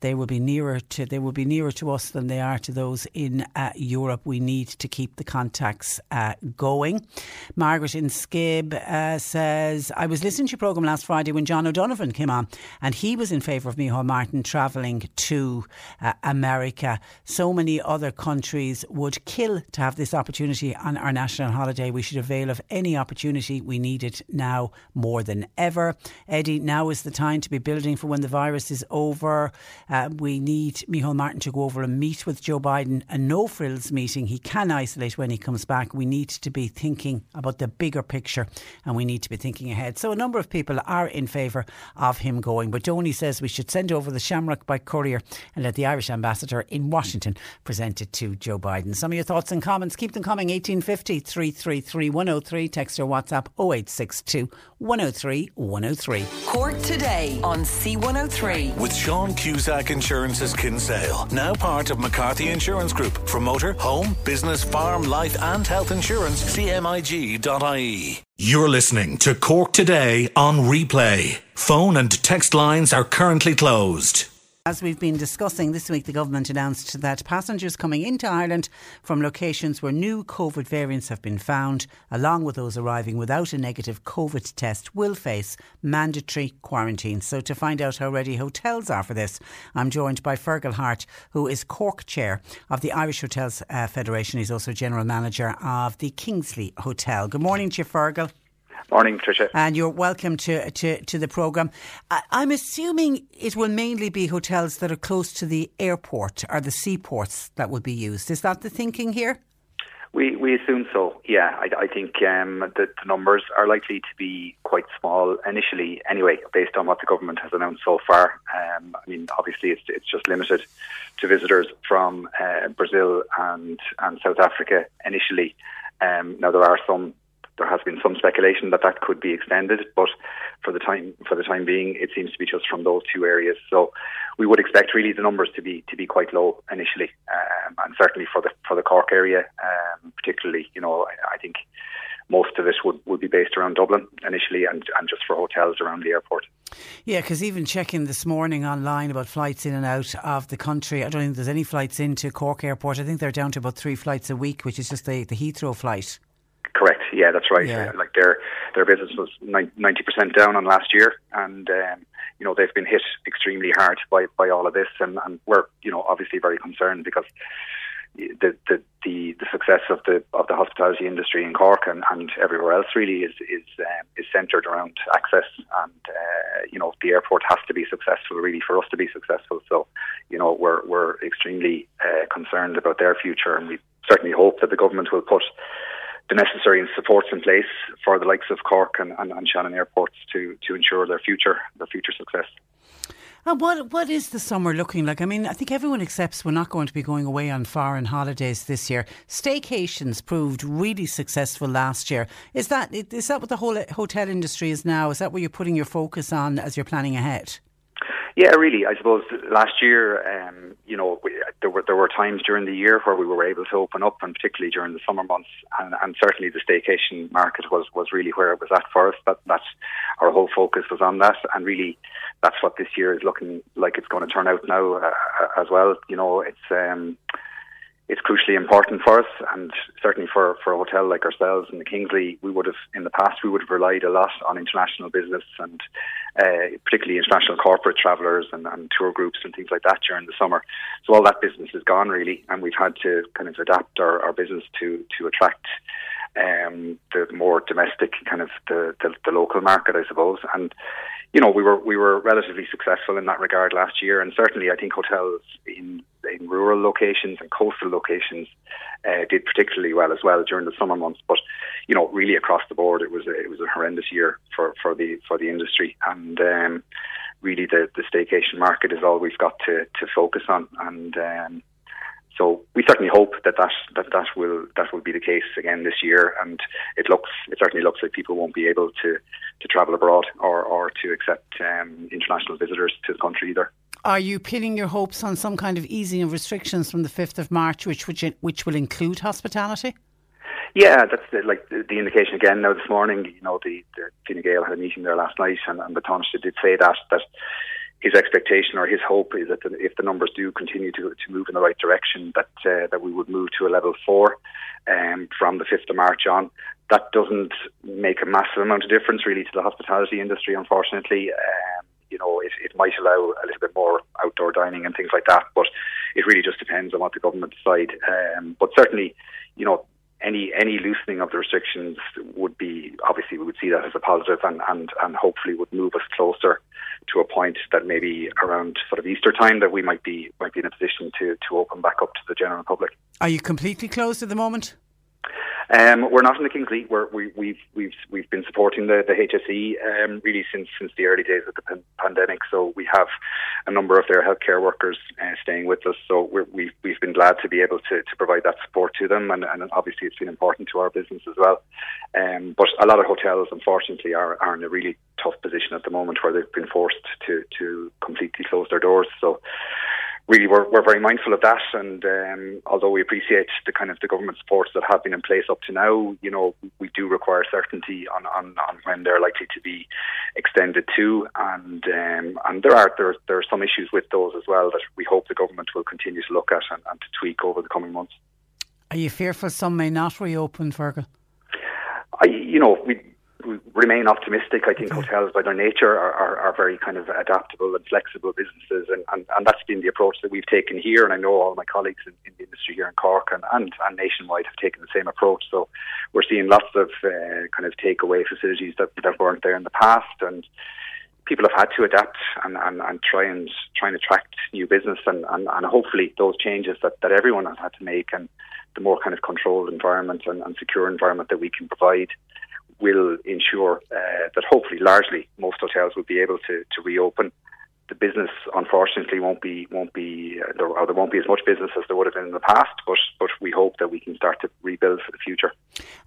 S3: They will be nearer to they will be nearer to us than they are to those in uh, Europe. We need to keep the contacts uh, going. Margaret in Skib uh, says, I was listening to your programme last Friday when John O'Donovan came on, and he was in favour of Micheál Martin travelling to uh, America. So many other countries would kill to have this opportunity on our national holiday. We should avail of any opportunity. We need it now more than ever. Eddie, now is the time to be building for when the virus is over. Uh, we need Micheál Martin to go over and meet with Joe Biden, a no frills meeting. He can isolate when he comes back. We need to be thinking about the bigger picture and we need to be thinking ahead. So, a number of people are in favour of him going, but Donny says we should send over the Shamrock by courier and let the Irish ambassador in Washington present it to Joe Biden. Some of your thoughts and comments, keep them coming 1850 333 103. Text or WhatsApp 0862 103 103.
S4: Cork today on C103.
S5: With Sean Cusack Insurance's Kinsale, now part of McCarthy Insurance Group. For motor, home, business, farm, life, and health insurance, cmig.ie. You're listening to Cork Today on replay. Phone and text lines are currently closed.
S3: As we've been discussing this week, the government announced that passengers coming into Ireland from locations where new COVID variants have been found, along with those arriving without a negative COVID test, will face mandatory quarantine. So, to find out how ready hotels are for this, I'm joined by Fergal Hart, who is Cork Chair of the Irish Hotels uh, Federation. He's also General Manager of the Kingsley Hotel. Good morning to you, Fergal.
S7: Morning, Tricia.
S3: And you're welcome to, to, to the programme. I'm assuming it will mainly be hotels that are close to the airport or the seaports that will be used. Is that the thinking here?
S7: We we assume so. Yeah, I, I think um, the, the, numbers are likely to be quite small initially, anyway, based on what the government has announced so far. Um, I mean, obviously, it's it's just limited to visitors from uh, Brazil and and South Africa initially. Um, now there are some there has been some speculation that that could be extended, but for the time for the time being, it seems to be just from those two areas. So we would expect really the numbers to be to be quite low initially, um, and certainly for the for the Cork area, um, particularly, you know, I, I, think most of it would, would be based around Dublin initially, and and just for hotels around the airport.
S3: Yeah, because even checking this morning online about flights in and out of the country, I don't think there's any flights into Cork Airport. I think they're down to about three flights a week, which is just the, the Heathrow flight.
S7: Yeah, that's right. Yeah. Like their their business was ninety percent down on last year, and um, you know they've been hit extremely hard by, by all of this, and, and we're you know obviously very concerned because the the the, the success of the of the hospitality industry in Cork and, and everywhere else really is is um, is centred around access, and uh, you know the airport has to be successful really for us to be successful. So you know we're we're extremely uh, concerned about their future, and we certainly hope that the government will put the necessary supports in place for the likes of Cork and, and, and Shannon airports to, to ensure their future their future success.
S3: And what what is the summer looking like? I mean, I think everyone accepts we're not going to be going away on foreign holidays this year. Staycations proved really successful last year. Is that is that what the whole hotel industry is now? Is that where you're putting your focus on as you're planning ahead?
S7: Yeah, really. I suppose last year, um, you know, we, there were there were times during the year where we were able to open up, and particularly during the summer months, and, and certainly the staycation market was was really where it was at for us. That that's our whole focus was on that, and really, that's what this year is looking like it's going to turn out now uh, as well. You know, it's. Um, it's crucially important for us, and certainly for, for a hotel like ourselves in the Kingsley, we would have in the past we would have relied a lot on international business and uh, particularly international corporate travellers and, and, tour groups and things like that during the summer. So all that business is gone really, and we've had to kind of adapt our, our business to to attract um, the more domestic kind of the, the, the local market, I suppose, and you know, we were we were relatively successful in that regard last year, and certainly I think hotels in in rural locations and coastal locations uh, did particularly well as well during the summer months. But you know, really across the board, it was a, it was a horrendous year for, for the for the industry, and um, really the the staycation market is all we've got to to focus on, and um, so we certainly hope that that, that that will that will be the case again this year, and it looks it certainly looks like people won't be able to, to travel abroad or, or to accept um, international visitors to the country either.
S3: Are you pinning your hopes on some kind of easing of restrictions from the fifth of March, which which which will include hospitality?
S7: Yeah, that's the, like the, the, indication again now this morning. You know, the, the Fine Gael had a meeting there last night, and, and the Taoiseach did say that that his expectation or his hope is that if the numbers do continue to, to move in the right direction, that uh, that we would move to a level four um, from the fifth of March on. That doesn't make a massive amount of difference really to the hospitality industry, unfortunately. Um, you know, it, it might allow a little bit more outdoor dining and things like that, but it really just depends on what the government decide. Um, but certainly, you know, any any loosening of the restrictions would be obviously we would see that as a positive and, and, and hopefully would move us closer to a point that maybe around sort of Easter time that we might be might be in a position to, to open back up to the general public.
S3: Are you completely closed at the moment?
S7: Um, we're not in the Kingsley. We're, we, we've we've we've been supporting the the HSE um, really since since the early days of the pan- pandemic. So we have a number of their healthcare workers uh, staying with us. So we have we've, we've been glad to be able to, to provide that support to them, and, and obviously it's been important to our business as well. Um, but a lot of hotels, unfortunately, are, are in a really tough position at the moment where they've been forced to to completely close their doors. So really we're, we're very mindful of that. And um, although we appreciate the kind of the government supports that have been in place up to now, you know, we do require certainty on, on, on when they're likely to be extended to. And um, and there are there, there are some issues with those as well that we hope the government will continue to look at and, and to tweak over the coming months.
S3: Are you fearful some may not reopen, Fergal?
S7: I, you know, we remain optimistic. I think hotels, by their nature, are, are, are, very kind of adaptable and flexible businesses, and, and, and, that's been the approach that we've taken here. And I know all my colleagues in, in the industry here in Cork and, and, and, nationwide have taken the same approach. So we're seeing lots of uh, kind of takeaway facilities that, that weren't there in the past, and people have had to adapt and, and, and try and try and attract new business, and, and, and hopefully those changes that, that everyone has had to make and the more kind of controlled environment and, and secure environment that we can provide will ensure uh, that hopefully, largely, most hotels will be able to, to reopen. The business, unfortunately, won't be won't be uh, there, or there won't be as much business as there would have been in the past. But but we hope that we can start to rebuild for the future.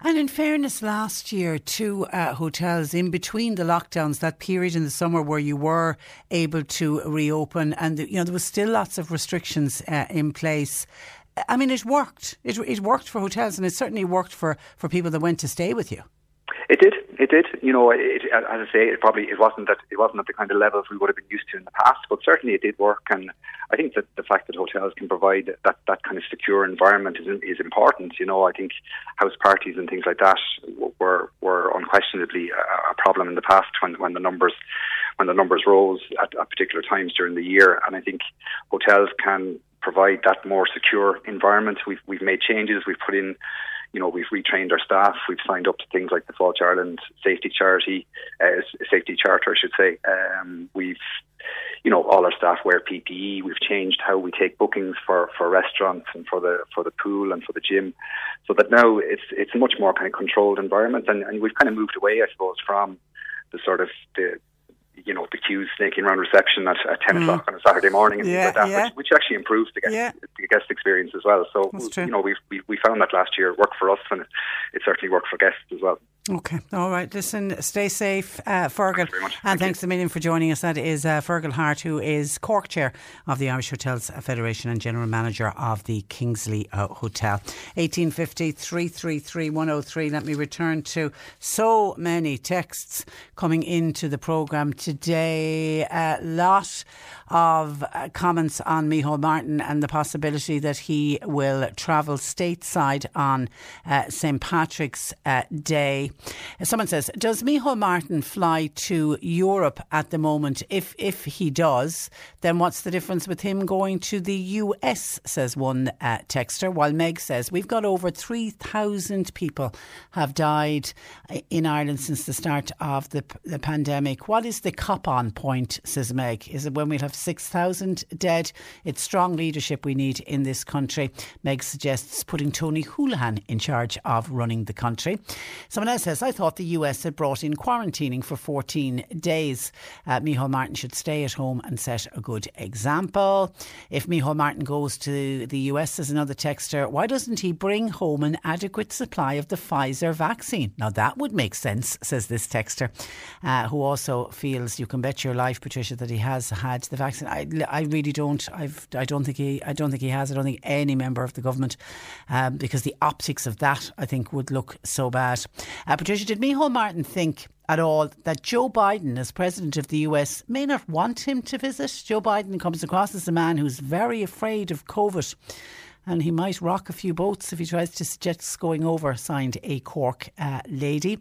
S3: And in fairness, last year, two uh, hotels in between the lockdowns, that period in the summer where you were able to reopen, and you know there was still lots of restrictions uh, in place. I mean, it worked. It, it worked for hotels, and it certainly worked for, for people that went to stay with you.
S7: It did. It did. You know, it, as I say, it probably it wasn't that it wasn't at the kind of levels we would have been used to in the past, but certainly it did work. And I think that the fact that hotels can provide that that kind of secure environment is is important. You know, I think house parties and things like that were were unquestionably a, problem in the past when when the numbers when the numbers rose at, at particular times during the year. And I think hotels can provide that more secure environment. We've we've made changes. We've put in you know, we've retrained our staff. We've signed up to things like the Fáilte Ireland Safety Charity, uh, Safety Charter, I should say. Um, we've, you know, all our staff wear PPE. We've changed how we take bookings for, for restaurants and for the for the pool and for the gym, so that now it's it's a much more kind of controlled environment, and, and we've kind of moved away, I suppose, from the sort of the you know, the queues snaking around reception at, at 10 mm. o'clock on a Saturday morning and yeah, things like that, yeah. which, which, actually improves the guest, yeah. the guest experience as well. So, you know, we we found that last year worked for us and it, it certainly worked for guests as well.
S3: Okay. All right. Listen, stay safe, uh, Fergal.
S7: Thank
S3: and thanks you. a million for joining us. That is uh, Fergal Hart, who is Cork Chair of the Irish Hotels Federation and General Manager of the Kingsley uh, Hotel. 1850 333 103. Let me return to so many texts coming into the programme today. A lot of uh, comments on Micheál Martin and the possibility that he will travel stateside on uh, St. Patrick's uh, Someone says, Does Micheál Martin fly to Europe at the moment? If, if he does, then what's the difference with him going to the US? Says one uh, texter. While Meg says, We've got over 3,000 people have died uh, in Ireland since the start of the, the pandemic. What is the cop on point? Says Meg. Is it when we'll have 6,000 dead? It's strong leadership we need in this country. Meg suggests putting Tony Holohan in charge of running the country. Someone else says, I thought the US had brought in quarantining for 14 days. Uh, Micheál Martin should stay at home and set a good example. If Micheál Martin goes to the US, as another texter, why doesn't he bring home an adequate supply of the Pfizer vaccine? Now that would make sense, says this texter, uh, who also feels you can bet your life, Patricia, that he has had the vaccine. I, I really don't. I've, I don't think he. I don't think he has. I don't think any member of the government, um, because the optics of that, I think, would look so bad. Uh, Patricia, did Micheál Martin think at all that Joe Biden, as president of the US, may not want him to visit? Joe Biden comes across as a man who's very afraid of COVID. And he might rock a few boats if he tries to suggest going over, signed a Cork uh, lady.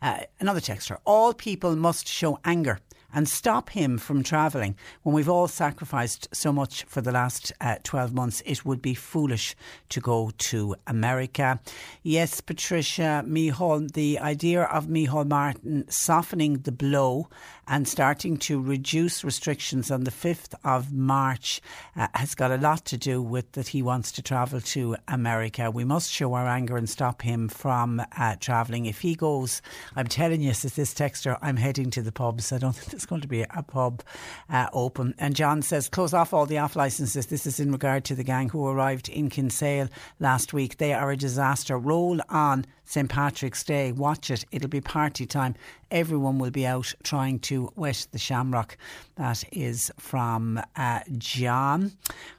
S3: Uh, another texter. All people must show anger and stop him from travelling when we've all sacrificed so much for the last uh, 12 months. It would be foolish to go to America. Yes, Patricia, Micheál, the idea of Micheál Martin softening the blow and starting to reduce restrictions on the 5th of March uh, has got a lot to do with that he wants to travel to America. We must show our anger and stop him from uh, travelling. If he goes, I'm telling you, says this texter, I'm heading to the pubs. I don't think there's going to be a pub uh, open. And John says, close off all the off licences. This is in regard to the gang who arrived in Kinsale last week. They are a disaster. Roll on St Patrick's Day. Watch it. It'll be party time. Everyone will be out trying to wet the shamrock. That is from uh, John.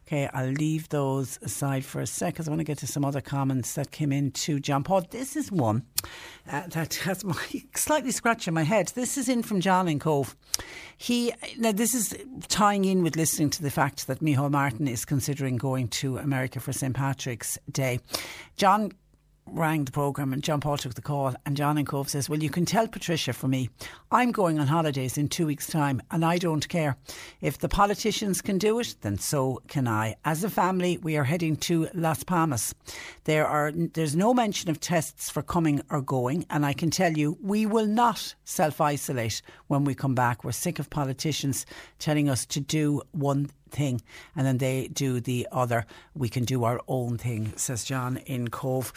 S3: Okay, I'll leave those aside for a sec because I want to get to some other comments that came in to John Paul. This is one uh, that has my slightly scratching my head. This is in from John in Cobh. He now this is tying in with listening to the fact that Micheál Martin is considering going to America for St Patrick's Day. John rang the programme and John Paul took the call and John and Cobh says, Well, you can tell Patricia for me, I'm going on holidays in two weeks' time and I don't care. If the politicians can do it, then so can I. As a family, we are heading to Las Palmas. There are there's no mention of tests for coming or going, and I can tell you we will not self isolate when we come back. We're sick of politicians telling us to do one thing and then they do the other. We can do our own thing, says John in Cobh.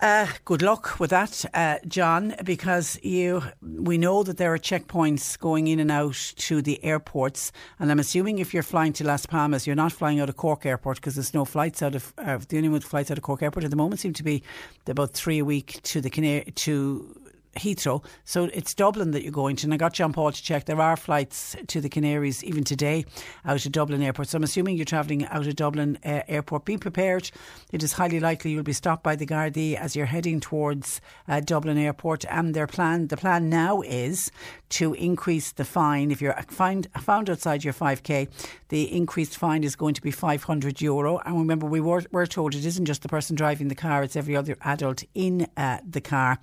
S3: Uh, good luck with that, uh, John, because you we know that there are checkpoints going in and out to the airports, and I'm assuming if you're flying to Las Palmas, you're not flying out of Cork Airport because there's no flights out of uh, the only with flights out of Cork Airport at the moment seem to be about three a week to the Canary to Heathrow. So it's Dublin that you're going to. And I got John Paul to check. There are flights to the Canaries even today out of Dublin Airport. So I'm assuming you're travelling out of Dublin uh, Airport. Be prepared. It is highly likely you'll be stopped by the Gardaí as you're heading towards uh, Dublin Airport. And their plan, the plan now is to increase the fine. If you're find, found outside your 5k, the increased fine is going to be 500 euro. And remember, we were, were told it isn't just the person driving the car; it's every other adult in uh, the car.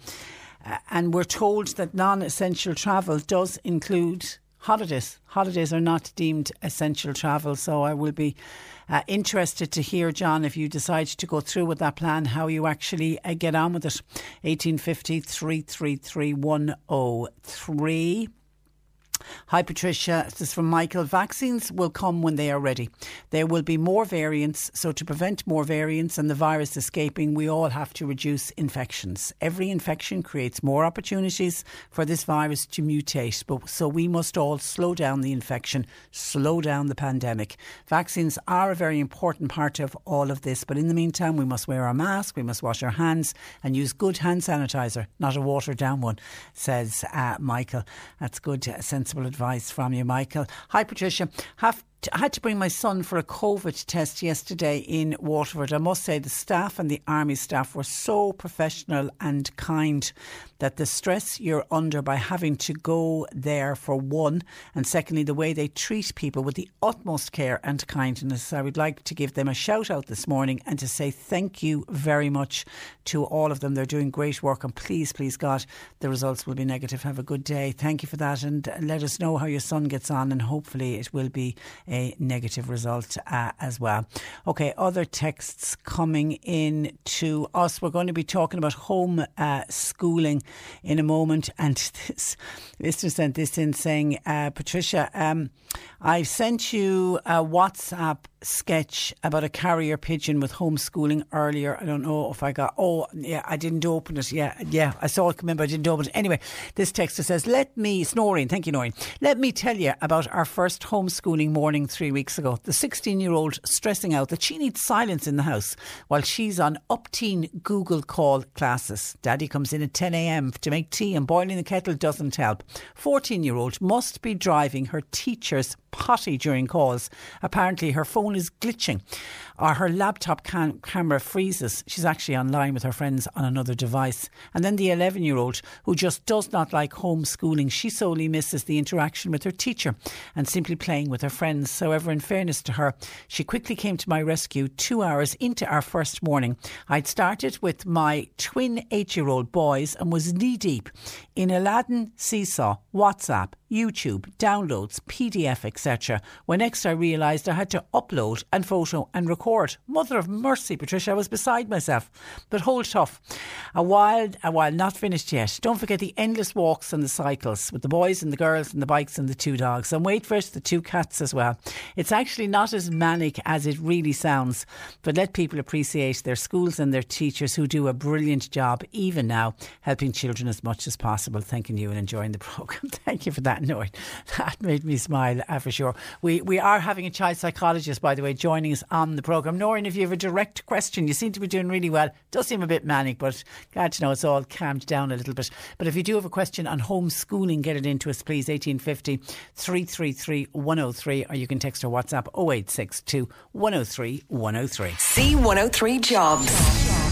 S3: And we're told that non essential travel does include holidays. Holidays are not deemed essential travel. So I will be uh, interested to hear, John, if you decide to go through with that plan, how you actually uh, get on with it. 1850 333 103. Hi, Patricia. This is from Michael. Vaccines will come when they are ready. There will be more variants, so to prevent more variants and the virus escaping, we all have to reduce infections. Every infection creates more opportunities for this virus to mutate, but so we must all slow down the infection, slow down the pandemic. Vaccines are a very important part of all of this, but in the meantime, we must wear our mask, we must wash our hands, and use good hand sanitizer, not a watered down one, says uh, Michael. That's good, uh, sensible advice from you, Michael. Hi, Patricia. Have I had to bring my son for a COVID test yesterday in Waterford. I must say the staff and the army staff were so professional and kind that the stress you're under by having to go there for one, and secondly, the way they treat people with the utmost care and kindness. I would like to give them a shout out this morning and to say thank you very much to all of them. They're doing great work, and please, please, God, the results will be negative. Have a good day. Thank you for that, and let us know how your son gets on, and hopefully, it will be a negative result uh, as well. Okay, other texts coming in to us. We're going to be talking about home uh, schooling in a moment. And this listener sent this in saying, uh, Patricia, um, I sent you a WhatsApp sketch about a carrier pigeon with homeschooling earlier. I don't know if I got. Oh, yeah, I didn't open it. Yeah, yeah, I saw it come in, but I didn't open it. Anyway, this texter says, "Let me, snoring. Thank you, Noreen. Let me tell you about our first homeschooling morning three weeks ago. The 16-year-old stressing out that she needs silence in the house while she's on upteen Google call classes. Daddy comes in at 10 a.m. to make tea, and boiling the kettle doesn't help. 14-year-old must be driving her teacher's potty during calls. Apparently, her phone is glitching or her laptop cam- camera freezes. She's actually online with her friends on another device. And then the 11 year old who just does not like homeschooling, she solely misses the interaction with her teacher and simply playing with her friends. However, in fairness to her, she quickly came to my rescue two hours into our first morning. I'd started with my twin eight year old boys and was knee deep in Aladdin, Seesaw, WhatsApp, YouTube, downloads, PDF, etc. When next I realised I had to upload and photo and record. Mother of mercy, Patricia, I was beside myself. But hold tough. A while, a while not finished yet. Don't forget the endless walks and the cycles with the boys and the girls and the bikes and the two dogs. And wait for it, the two cats as well. It's actually not as manic as it really sounds. But let people appreciate their schools and their teachers who do a brilliant job, even now, helping children as much as possible. Thanking you and enjoying the programme. Thank you for that, Noreen. That made me smile uh, for sure. We we are having a child psychologist, by the way, joining us on the programme. Noreen, if you have a direct question, you seem to be doing really well. Does seem a bit manic, but glad to know it's all calmed down a little bit. But if you do have a question on homeschooling, get it into us, please. 1850 333 103, or you can text or WhatsApp 0862 103 103.
S4: C103 Jobs.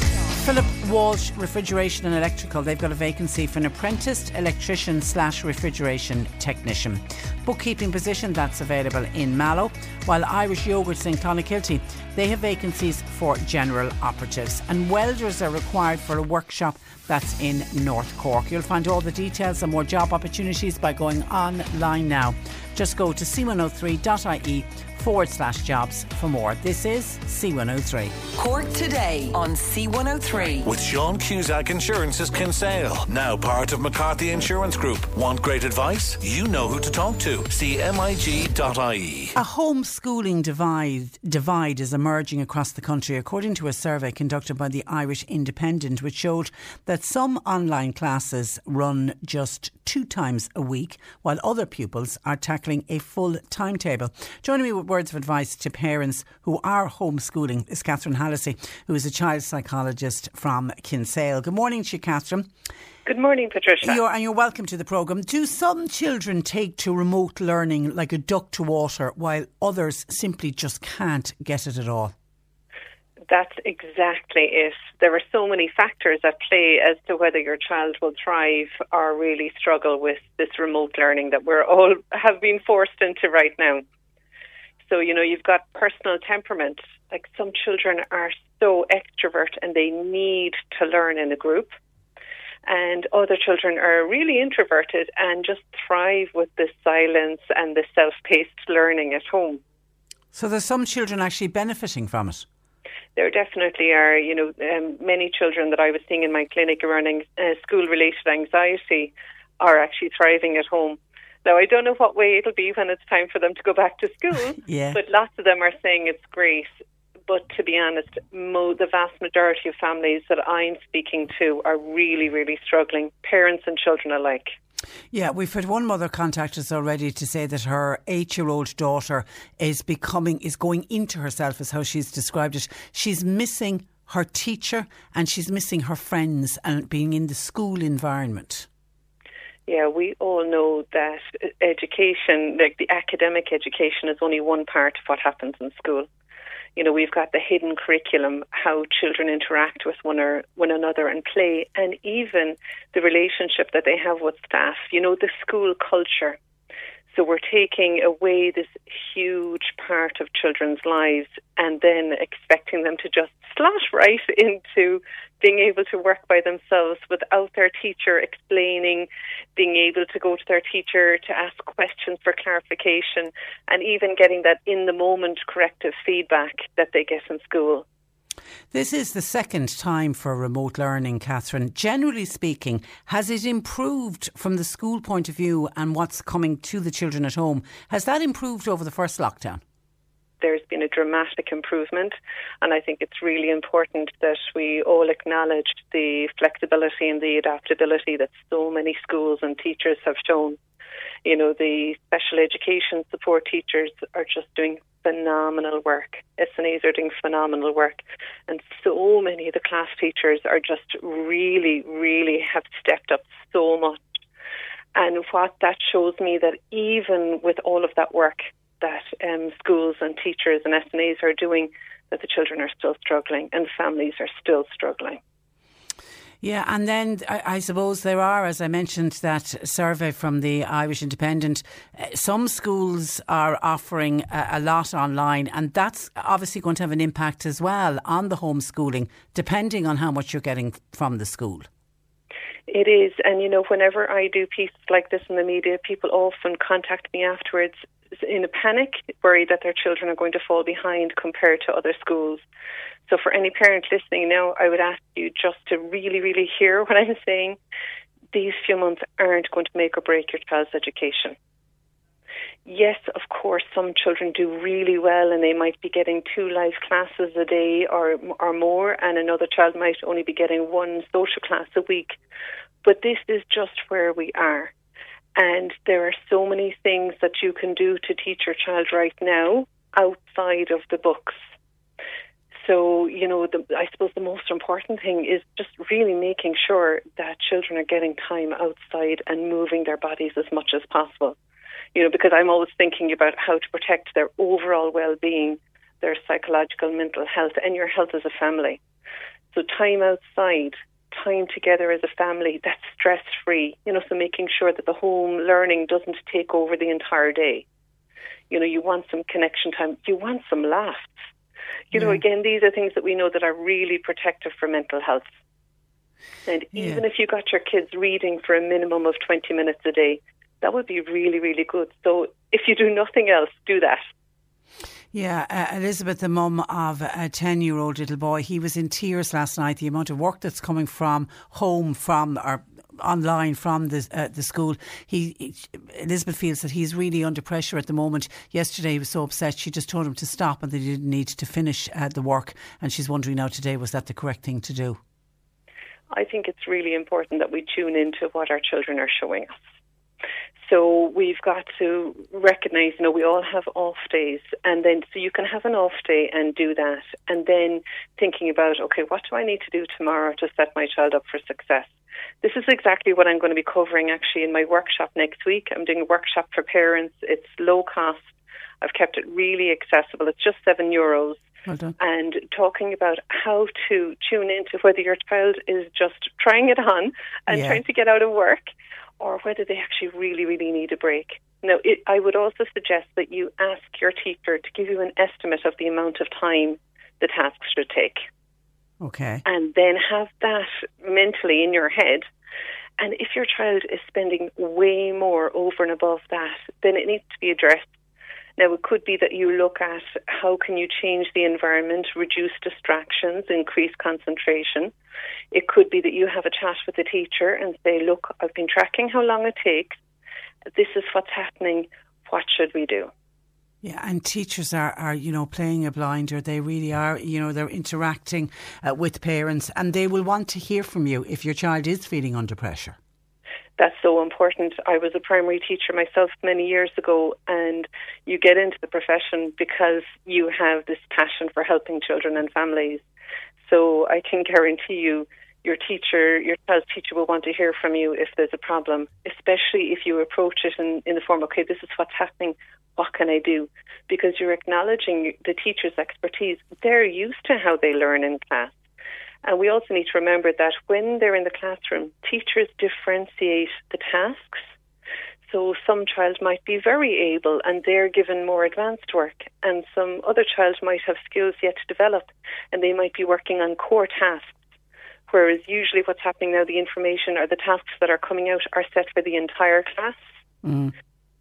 S3: Philip Walsh Refrigeration and Electrical. They've got a vacancy for an apprenticed electrician slash refrigeration technician. Bookkeeping position that's available in Mallow, while Irish Yogurts in Clonakilty, they have vacancies for general operatives. And welders are required for a workshop that's in North Cork. You'll find all the details and more job opportunities by going online now. Just go to c103.ie forward slash jobs for more. This is C103.
S4: Cork today on C103.
S5: With Sean Cusack Insurance's Kinsale, now part of McCarthy Insurance Group. Want great advice? You know who to talk to. CMIG.ie.
S3: A homeschooling divide, divide is emerging across the country, according to a survey conducted by the Irish Independent, which showed that some online classes run just two times a week, while other pupils are tackling a full timetable. Joining me with words of advice to parents who are homeschooling is Catherine Hallissey, who is a child psychologist from Kinsale. Good morning to you, Catherine.
S8: Good morning, Patricia.
S3: You're, and you're welcome to the programme. Do some children take to remote learning like a duck to water, while others simply just can't get it at all?
S8: That's exactly it. There are so many factors at play as to whether your child will thrive or really struggle with this remote learning that we're all have been forced into right now. So, you know, you've got personal temperament. Like some children are so extrovert and they need to learn in a group. And other children are really introverted and just thrive with the silence and the self paced learning at home.
S3: So there's some children actually benefiting from it.
S8: There definitely are, you know, um, many children that I was seeing in my clinic around uh, school related anxiety are actually thriving at home Now, I don't know what way it'll be when it's time for them to go back to school,
S3: yeah.
S8: but lots of them are saying it's great. But to be honest, mo- the vast majority of families that I'm speaking to are really, really struggling, parents and children alike.
S3: Yeah, we've had one mother contact us already to say that her eight-year-old daughter is becoming, is going into herself, is how she's described it. She's missing her teacher and she's missing her friends and being in the school environment.
S8: Yeah, we all know that education, like the academic education, is only one part of what happens in school. You know, we've got the hidden curriculum, how children interact with one or one another and play, and even the relationship that they have with staff. You know, the school culture. So we're taking away this huge part of children's lives and then expecting them to just slot right into being able to work by themselves without their teacher explaining, being able to go to their teacher to ask questions for clarification, and even getting that in the moment corrective feedback that they get in school.
S3: This is the second time for remote learning, Catherine. Generally speaking, has it improved from the school point of view and what's coming to the children at home? Has that improved over the first lockdown?
S8: There's been a dramatic improvement, and I think it's really important that we all acknowledge the flexibility and the adaptability that so many schools and teachers have shown. You know, the special education support teachers are just doing phenomenal work. SNAs are doing phenomenal work. And so many of the class teachers are just really, really have stepped up so much. And what that shows me that even with all of that work that um, schools and teachers and SNAs are doing, that the children are still struggling and families are still struggling.
S3: Yeah, and then I, I, suppose there are, as I mentioned, that survey from the Irish Independent. Uh, some schools are offering a, a, lot online, and that's obviously going to have an impact as well on the homeschooling, depending on how much you're getting from the school.
S8: It is, and you know, whenever I do pieces like this in the media, people often contact me afterwards in a panic, worried that their children are going to fall behind compared to other schools. So, for any parent listening now, I would ask you just to really, really hear what I'm saying. These few months aren't going to make or break your child's education. Yes, of course, some children do really well and they might be getting two live classes a day or, or more, and another child might only be getting one social class a week. But this is just where we are. And there are so many things that you can do to teach your child right now outside of the books. So, you know, the, I suppose the most important thing is just really making sure that children are getting time outside and moving their bodies as much as possible. You know, because I'm always thinking about how to protect their overall well being, their psychological, mental health, and your health as a family. So, time outside, time together as a family that's stress free, you know, so making sure that the home learning doesn't take over the entire day. You know, you want some connection time, you want some laughs you know, again, these are things that we know that are really protective for mental health. And yeah. even if you got your kids reading for a minimum of 20 minutes a day, that would be really, really good. So if you do nothing else, do that.
S3: Yeah, uh, Elizabeth, the mum of a 10 year old little boy, he was in tears last night. The amount of work that's coming from home, from or online from the uh, the school. He, he, Elizabeth feels that he's really under pressure at the moment. Yesterday he was so upset. She just told him to stop and that he didn't need to finish uh, the work. And she's wondering now today was that the correct thing to do?
S8: I think it's really important that we tune into what our children are showing us. So we've got to recognize, you know, we all have off days, and then so you can have an off day and do that, and then thinking about, okay, what do I need to do tomorrow to set my child up for success? This is exactly what I'm going to be covering actually in my workshop next week. I'm doing a workshop for parents. It's low cost. I've kept it really accessible. It's just seven euros.
S3: Well
S8: and talking about how to tune into whether your child is just trying it on and yeah. trying to get out of work or whether they actually really, really need a break. Now, it, I would also suggest that you ask your teacher to give you an estimate of the amount of time the task should take.
S3: Okay.
S8: And then have that mentally in your head. And if your child is spending way more over and above that, then it needs to be addressed. Now, it could be that you look at how can you change the environment, reduce distractions, increase concentration. It could be that you have a chat with the teacher and say, look, I've been tracking how long it takes, this is what's happening. What should we do?
S3: Yeah, and teachers are, are, you know, playing a blinder. They really are, you know, they're interacting uh, with parents and they will want to hear from you if your child is feeling under pressure.
S8: That's so important. I was a primary teacher myself many years ago, and you get into the profession because you have this passion for helping children and families. So I can guarantee you, your teacher, your child's teacher will want to hear from you if there's a problem, especially if you approach it in, in the form, okay, this is what's happening what can I do? Because you're acknowledging the teacher's expertise. They're used to how they learn in class. And we also need to remember that when they're in the classroom, teachers differentiate the tasks. So some child might be very able and they're given more advanced work, and some other child might have skills yet to develop and they might be working on core tasks. Whereas usually what's happening now, the information or the tasks that are coming out are set for the entire class. Mm.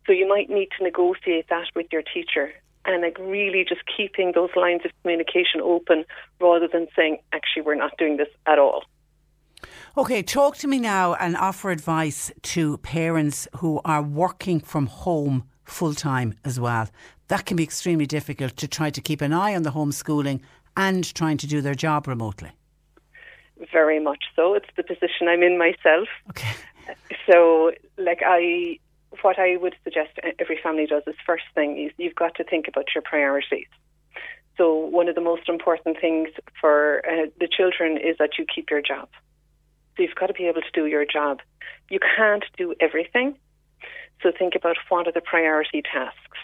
S8: So you might need to negotiate that with your teacher and like really just keeping those lines of communication open rather than saying, actually, we're not doing this at all.
S3: Okay, talk to me now and offer advice to parents who are working from home full time as well. That can be extremely difficult to try to keep an eye on the homeschooling and trying to do their job remotely.
S8: Very much so. It's the position I'm in myself.
S3: Okay.
S8: So, like, I what I would suggest every family does is first thing is you've got to think about your priorities. So one of the most important things for uh, the children is that you keep your job. So you've got to be able to do your job. You can't do everything. So think about what are the priority tasks.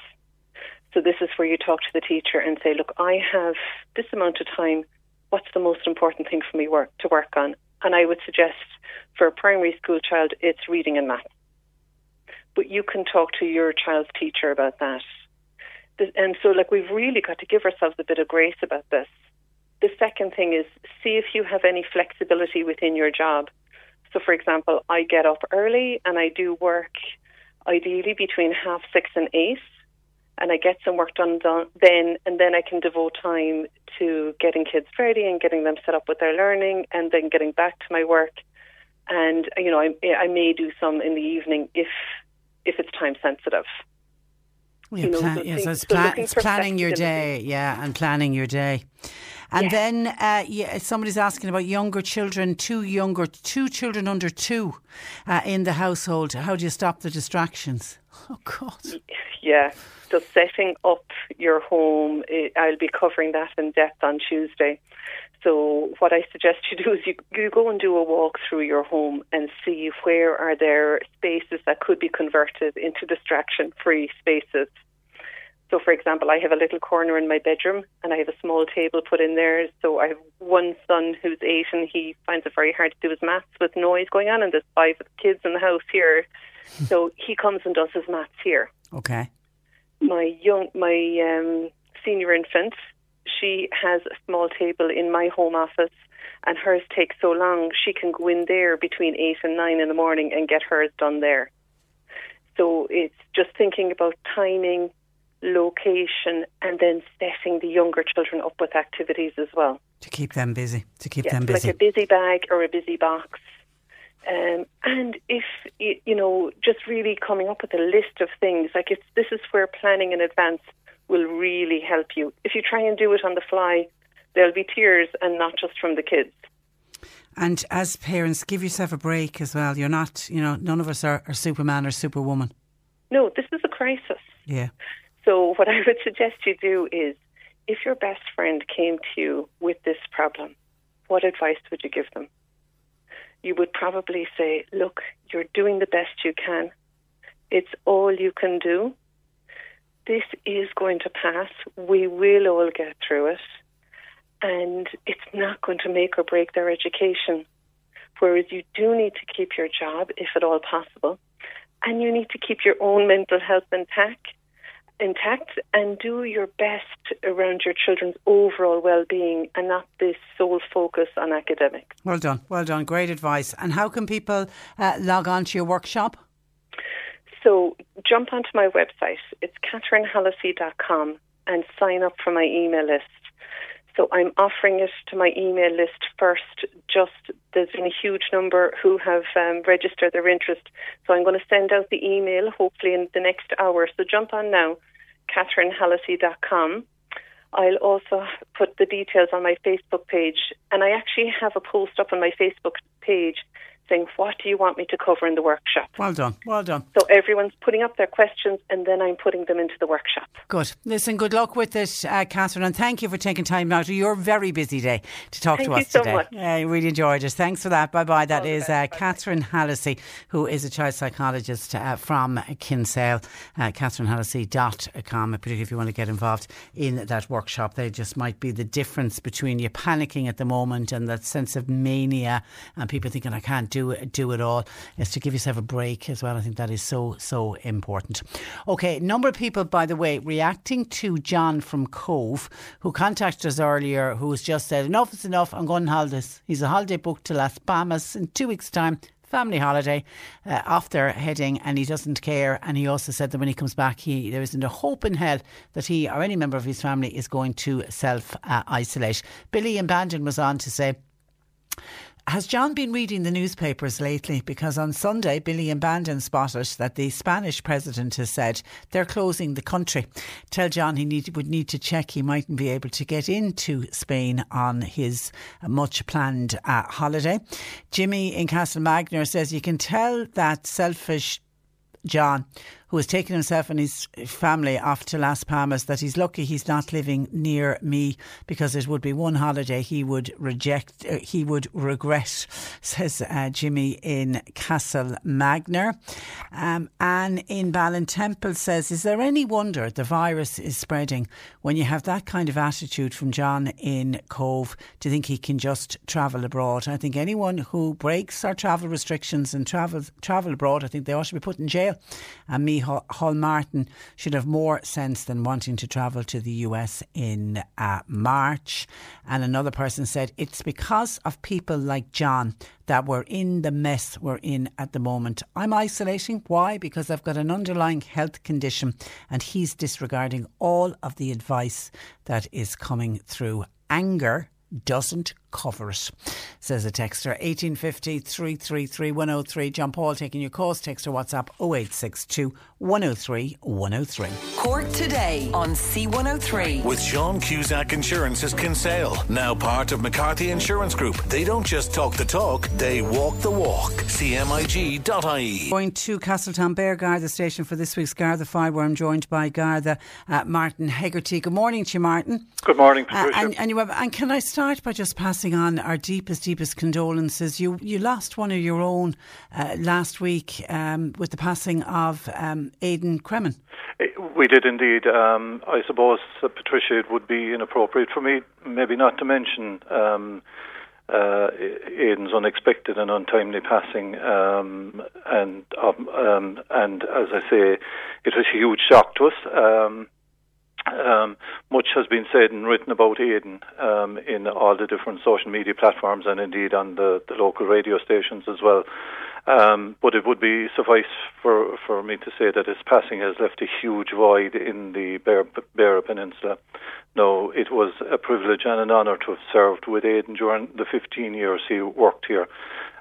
S8: So this is where you talk to the teacher and say, look, I have this amount of time. What's the most important thing for me work to work on? And I would suggest for a primary school child, it's reading and math but you can talk to your child's teacher about that. And so, like, we've really got to give ourselves a bit of grace about this. The second thing is see if you have any flexibility within your job. So, for example, I get up early and I do work ideally between half six and eight, and I get some work done, done then, and then I can devote time to getting kids ready and getting them set up with their learning, and then getting back to my work. And you know, I, I may do some in the evening if if it's time sensitive.
S3: Yeah, you know, plan, so yeah, so it's, so it's planning your day, yeah, and planning your day. And yeah. then uh, yeah, somebody's asking about younger children, two younger, two children under two uh, in the household. How do you stop the distractions? Oh God.
S8: Yeah, so setting up your home, eh, I'll be covering that in depth on Tuesday. So what I suggest you do is you, you go and do a walk through your home and see where are there spaces that could be converted into distraction-free spaces. So, for example, I have a little corner in my bedroom and I have a small table put in there. So I have one son who's eight and he finds it very hard to do his maths with noise going on, and there's five kids in the house here. so he comes and does his maths here.
S3: Okay.
S8: My young, my um, senior infant she has a small table in my home office and hers takes so long she can go in there between 8 and 9 in the morning and get hers done there. So it's just thinking about timing, location, and then setting the younger children up with activities as well.
S3: To keep them busy, to keep
S8: yeah,
S3: them busy.
S8: Like a busy bag or a busy box. Um, and if you know, just really coming up with a list of things, like it's this is where planning in advance will really help you. If you try and do it on the fly, there'll be tears and not just from the kids.
S3: And as parents, give yourself a break as well. You're not, you know, none of us are, are Superman or Superwoman.
S8: No, this is a crisis.
S3: Yeah.
S8: So, what I would suggest you do is if your best friend came to you with this problem, what advice would you give them? You would probably say, Look, you're doing the best you can. It's all you can do this is going to pass. We will all get through it. And it's not going to make or break their education. Whereas you do need to keep your job, if at all possible. And you need to keep your own mental health intact intact and do your best around your children's overall well-being and not this sole focus on academics.
S3: Well done, well done, great advice. And how can people uh, log on to your workshop?
S8: So jump onto my website. It's catherinehallissey.com and sign up for my email list. So I'm offering it to my email list first. Just there's been a huge number who have um, registered their interest. So I'm going to send out the email hopefully in the next hour. So jump on now, catherinehallissey.com. I'll also put the details on my Facebook page. And I actually have a post up on my Facebook page saying, What do you want me to cover in the workshop?
S3: Well done, well done.
S8: So everyone's putting up their questions and then I'm putting them into the workshop.
S3: Good. Listen, good luck with it, uh, Catherine, and thank you for taking time out of your very busy day to talk
S8: thank
S3: to us
S8: so
S3: today.
S8: Much.
S3: I really enjoyed it. Thanks for that. Bye bye. That All is uh, Catherine Hallissey, who is a child psychologist uh, from Kinsale. Uh, CatherineHallissey.com, particularly if you want to get involved in that workshop. There just might be the difference between you panicking at the moment and that sense of mania and people thinking, I can't do it, do it all, is to give yourself a break as well. I think that is so, so important. Okay, number of people, by the way, reacting to John from Cobh, who contacted us earlier, who's just said, enough is enough, I'm going on holidays. He's a holiday booked to Las Palmas in two weeks' time family holiday uh, off their heading and he doesn't care and he also said that when he comes back he there isn't a hope in hell that he or any member of his family is going to self uh, isolate Billy and Bandon was on to say has John been reading the newspapers lately? Because on Sunday, Billy and Bandon spotted that the Spanish president has said they're closing the country. Tell John he need, would need to check he mightn't be able to get into Spain on his much planned uh, holiday. Jimmy in Castlemagner says you can tell that selfish John who has taken himself and his family off to Las Palmas, that he's lucky he's not living near me because it would be one holiday he would reject, uh, he would regret, says uh, Jimmy in Castlemagner. Um, Anne in Ballintemple says, Is there any wonder the virus is spreading when you have that kind of attitude from John in Cobh to think he can just travel abroad? I think anyone who breaks our travel restrictions and travels travel abroad, I think they ought to be put in jail. And me Hall Martin should have more sense than wanting to travel to the US in uh, March. And another person said, It's because of people like John that we're in the mess we're in at the moment. I'm isolating. Why? Because I've got an underlying health condition and he's disregarding all of the advice that is coming through. Anger doesn't cover it, says a texter. 1850 333 103. John Paul taking your calls. Text or WhatsApp 0862 103 103.
S4: Cork today on C103.
S5: With Sean Cusack Insurance's Kinsale, now part of McCarthy Insurance Group. They don't just talk the talk, they walk the walk. CMIG.ie.
S3: Going to Castletownbere Garda station for this week's Garda File, where I'm joined by Garda uh, Martin Hegarty. Good morning to you, Martin.
S9: Good morning,
S3: Patricia. Uh, and, and, you have, and can I start by just passing on our deepest, deepest condolences? You you lost one of your own uh, last week um, with the passing of um, Aidan Cremin.
S9: We did indeed. Um, I suppose, uh, Patricia, it would be inappropriate for me maybe not to mention um, uh, Aidan's unexpected and untimely passing, um, and um, um, and as I say, it was a huge shock to us. Um, much has been said and written about Aidan um, in all the different social media platforms and indeed on the, the local radio stations as well. Um, but it would be suffice for, for me to say that his passing has left a huge void in the Beara Peninsula. No, it was a privilege and an honour to have served with Aidan during the 15 years he worked here.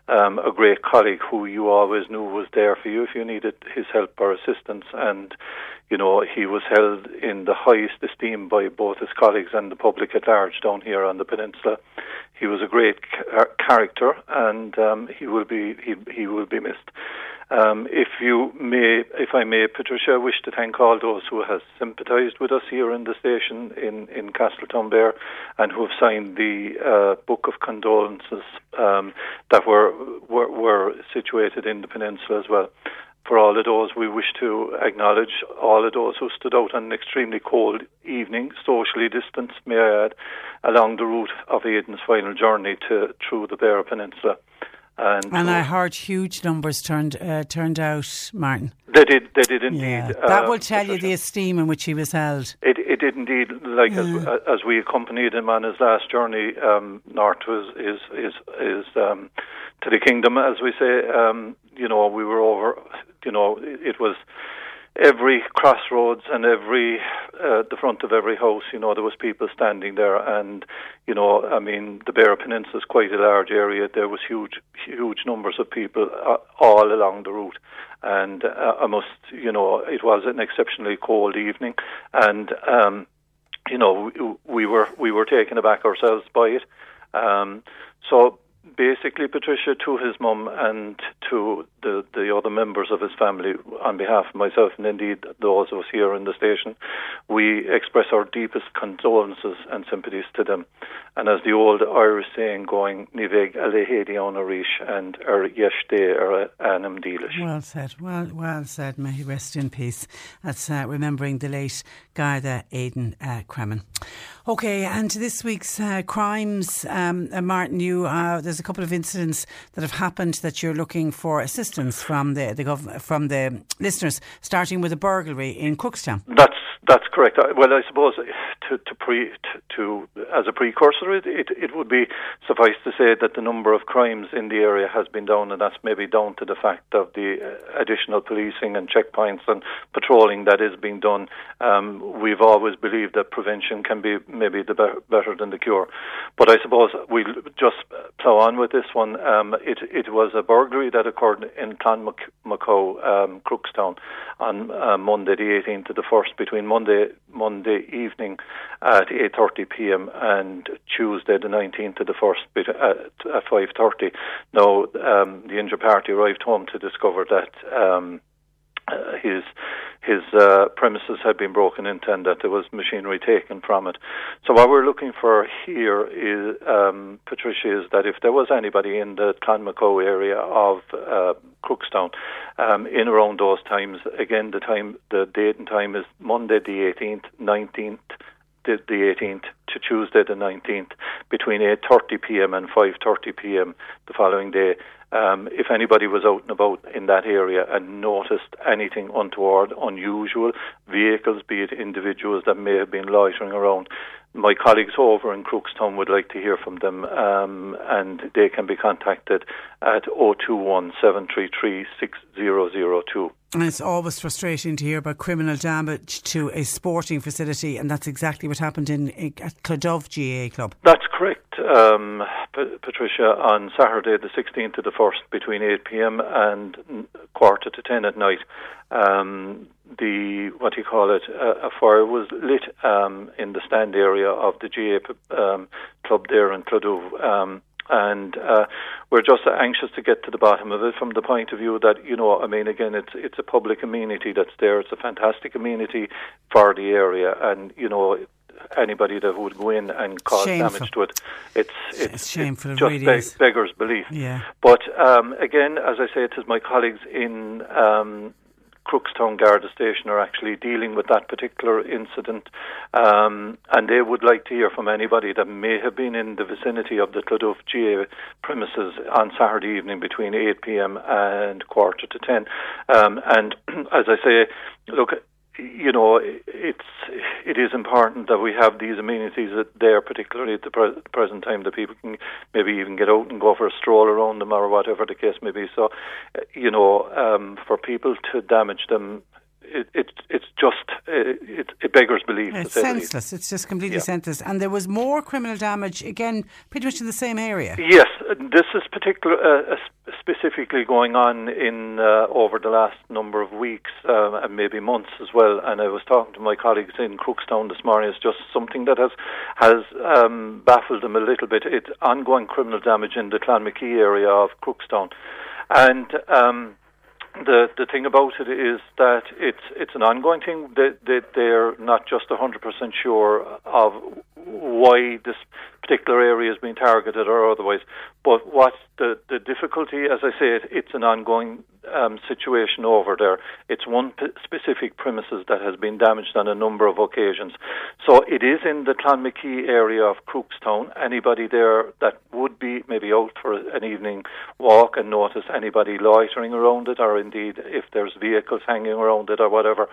S9: Um, a great colleague who you always knew was there for you if you needed his help or assistance, and you know, he was held in the highest esteem by both his colleagues and the public at large down here on the peninsula. He was a great character, and um, he will be he, he will be missed. Um, if you may, if I may, Patricia, I wish to thank all those who have sympathised with us here in the station in in Castletownbere, and who have signed the uh, book of condolences um, that were, were were situated in the peninsula as well for all of those, we wish to acknowledge all of those who stood out on an extremely cold evening, socially distanced, may I add, along the route of Aidan's final journey to through the Beara Peninsula.
S3: And, and I heard huge numbers turned uh, turned out, Martin.
S9: They did, they did indeed.
S3: Yeah. That will tell you the esteem in which he was held.
S9: It, it did indeed. Like yeah. as, as we accompanied him on his last journey um, north was his his, his um, to the kingdom, as we say. Um, you know, we were over. You know, it, it was every crossroads and every uh, the front of every house, you know, there was people standing there, and you know, I mean, the Beara Peninsula is quite a large area. There was huge, huge numbers of people uh, all along the route, and uh, I must, you know, it was an exceptionally cold evening, and um, you know, we, we were we were taken aback ourselves by it. Um, so basically, Patricia, to his mum and to the, the other members of his family, on behalf of myself and indeed those of us here in the station, we express our deepest condolences and sympathies to them. And as the old Irish saying going, Niveg alehedi onarish and er yeshde er anam delish.
S3: Well said, well, well said. May he rest in peace. That's uh, remembering the late Garda Aidan uh, Cremin. Okay, and to this week's uh, crimes, um, uh, Martin, you uh, there's a couple of incidents that have happened that you're looking for assistance from the, the gov- from the listeners, starting with a burglary in Crookstown.
S9: That's that's correct. Well, I suppose to to pre to, to as a precursor, it, it, it would be suffice to say that the number of crimes in the area has been down, and that's maybe down to the fact of the uh, additional policing and checkpoints and patrolling that is being done. Um, we've always believed that prevention can be maybe the be- better than the cure, but I suppose we'll just plough on with this one. Um, it it was a burglary that occurred in Clonmacnoise, um, Crookstown, on uh, Monday the 18th to the 1st between Monday Monday evening at 8:30 p.m. and Tuesday the 19th to the 1st at, at 5:30. Now um, the injured party arrived home to discover that. Uh, his his uh, premises had been broken into and that there was machinery taken from it. So what we're looking for here is, um, Patricia, is that if there was anybody in the Clonmacnoise area of uh, Crookstown um, in around those times, again the time, the date and time is Monday the 18th, 19th, the, the 18th to Tuesday the 19th between 8:30 p.m. and 5:30 p.m. the following day. Um, if anybody was out and about in that area and noticed anything untoward, unusual, vehicles, be it individuals that may have been loitering around, my colleagues over in Crookstown would like to hear from them, um, and they can be contacted at 021 733 6002.
S3: And it's always frustrating to hear about criminal damage to a sporting facility, and that's exactly what happened in, in at Cloughduv GAA Club.
S9: That's correct, um, P- Patricia. On Saturday, the 16th to the 1st, between 8 p.m. and quarter to 10 at night, um, the what do you call it? Uh, a fire was lit um, in the stand area of the GAA um, club there in Cloughduv. Um, and uh, we're just anxious to get to the bottom of it from the point of view that you know I mean again it's it's a public amenity that's there it's a fantastic amenity for the area and you know anybody that would go in and cause
S3: Shameful.
S9: damage to it it's it's,
S3: It's shameful,
S9: just
S3: really
S9: beg- beggars belief
S3: Yeah.
S9: but um, again as I say it is my colleagues in um, Crookstown Garda Station are actually dealing with that particular incident, um, and they would like to hear from anybody that may have been in the vicinity of the Cloughduv GA premises on Saturday evening between 8 p.m. and quarter to 10. Um, and as I say, look, you know, it's it is important that we have these amenities that there, particularly at the pre- present time, that people can maybe even get out and go for a stroll around them or whatever the case may be. So, you know, um, for people to damage them. It, it it's just it, it, it beggars belief.
S3: It's
S9: say the least.
S3: senseless. It's just completely
S9: Yeah.
S3: senseless. And there was more criminal damage, again, pretty much in the same area.
S9: Yes, this is particular uh, uh, specifically going on in uh, over the last number of weeks um, and maybe months as well. And I was talking to my colleagues in Crookstown this morning. It's just something that has has um, baffled them a little bit. It's ongoing criminal damage in the Clonmackie area of Crookstown, and. Um, the the thing about it is that it's it's an ongoing thing. They, they they're not just hundred percent sure of why this particular area is being targeted or otherwise. But what the the difficulty, as I say, it, it's an ongoing um, situation over there. It's one p- specific premises that has been damaged on a number of occasions. So it is in the Clonmackie area of Crookstown. Anybody there that would be maybe out for an evening walk and notice anybody loitering around it, or indeed if there's vehicles hanging around it or whatever,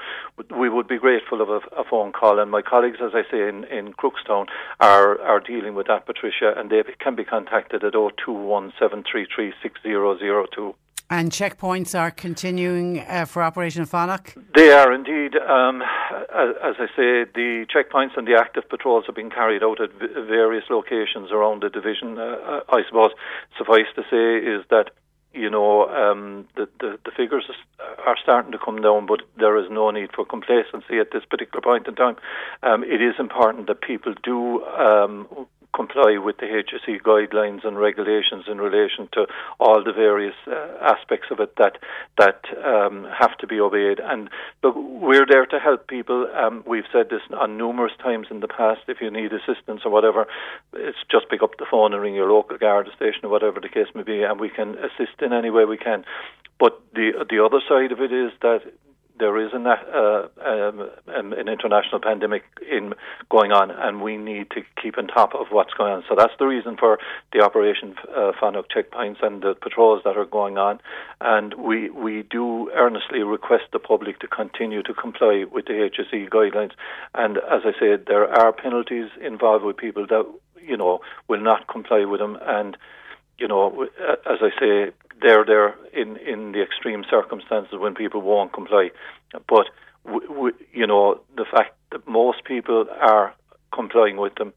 S9: we would be grateful of a, a phone call. And my colleagues, as I say, in, in Crookstown are, are dealing with that, Patricia, and they can be contacted at 021 733 6002.
S3: And checkpoints are continuing uh, for Operation Fanacht?
S9: They are indeed. Um, as, as, I say, the checkpoints and the active patrols have been carried out at v- various locations around the division. Uh, I suppose suffice to say is that you know, um, the, the, the figures are starting to come down, but there is no need for complacency at this particular point in time. Um, it is important that people do um, comply with the HSE guidelines and regulations in relation to all the various uh, aspects of it that that um, have to be obeyed. And we're there to help people. Um, we've said this on numerous times in the past. If you need assistance or whatever, it's just pick up the phone and ring your local guard station or whatever the case may be, and we can assist in any way we can. But the the other side of it is that there is an, uh, um, an international pandemic in going on, and we need to keep on top of what's going on. So that's the reason for the Operation uh, checkpoints and the patrols that are going on. And we we do earnestly request the public to continue to comply with the HSE guidelines. And as I said, there are penalties involved with people that you know will not comply with them and you know, as I say, they're there in, in the extreme circumstances when people won't comply. But, w- w- you know, the fact that most people are complying with them,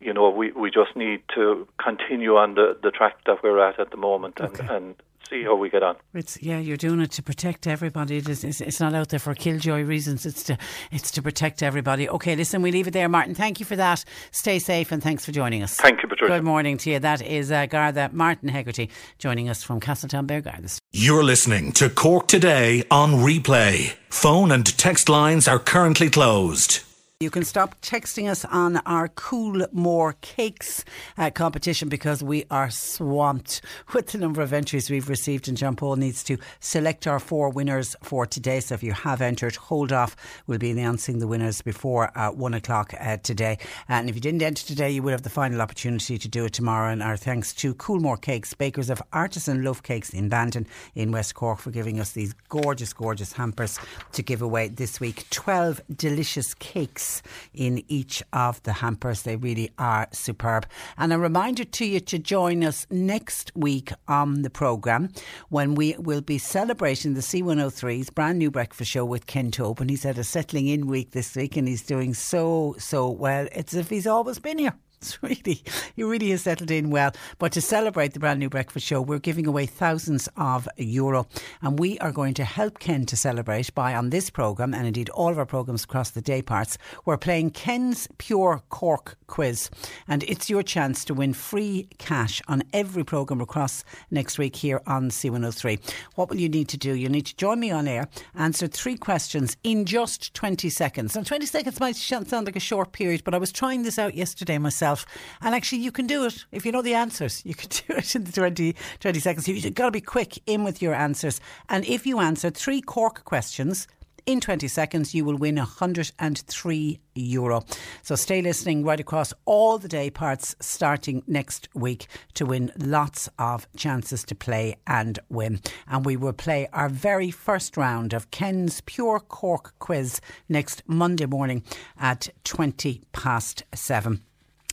S9: you know, we, we just need to continue on the, the track that we're at at the moment and, and see how we get on.
S3: It's yeah, you're doing it to protect everybody. It is, it's, it's not out there for killjoy reasons. It's to it's to protect everybody. Okay, listen, we leave it there, Martin. Thank you for that. Stay safe and thanks for joining us.
S9: Thank you, Patricia.
S3: Good morning to you. That is uh, Garda Martin Hegarty joining us from Castletownbere Garda.
S5: You're listening to Cork today on replay. Phone and text lines are currently closed.
S3: You can stop texting us on our Coolmore Cakes uh, competition because we are swamped with the number of entries we've received. And John Paul needs to select our four winners for today. So if you have entered, hold off. We'll be announcing the winners before uh, one o'clock uh, today. And if you didn't enter today, you will have the final opportunity to do it tomorrow. And our thanks to Coolmore Cakes, bakers of artisan loaf cakes in Bandon in West Cork, for giving us these gorgeous, gorgeous hampers to give away this week. 12 delicious cakes in each of the hampers. They really are superb. And a reminder to you to join us next week on the programme when we will be celebrating the C103's brand new breakfast show with Ken. And he's had a settling in week this week and he's doing so, so well. It's as if he's always been here. It's really, he really has settled in well. But to celebrate the brand new breakfast show, we're giving away thousands of euro, and we are going to help Ken to celebrate by on this program and indeed all of our programs across the day parts. We're playing Ken's Pure Cork quiz, and it's your chance to win free cash on every program across next week here on C103. What will you need to do? You need to join me on air, answer three questions in just 20 seconds. Now, 20 seconds might sound like a short period, but I was trying this out yesterday myself. And actually, you can do it if you know the answers. You can do it in the 20, 20 seconds. You've got to be quick in with your answers. And if you answer three Cork questions, in 20 seconds, you will win 103 euro. So stay listening right across all the day parts starting next week to win lots of chances to play and win. And we will play our very first round of Ken's Pure Cork quiz next Monday morning at 20 past 7.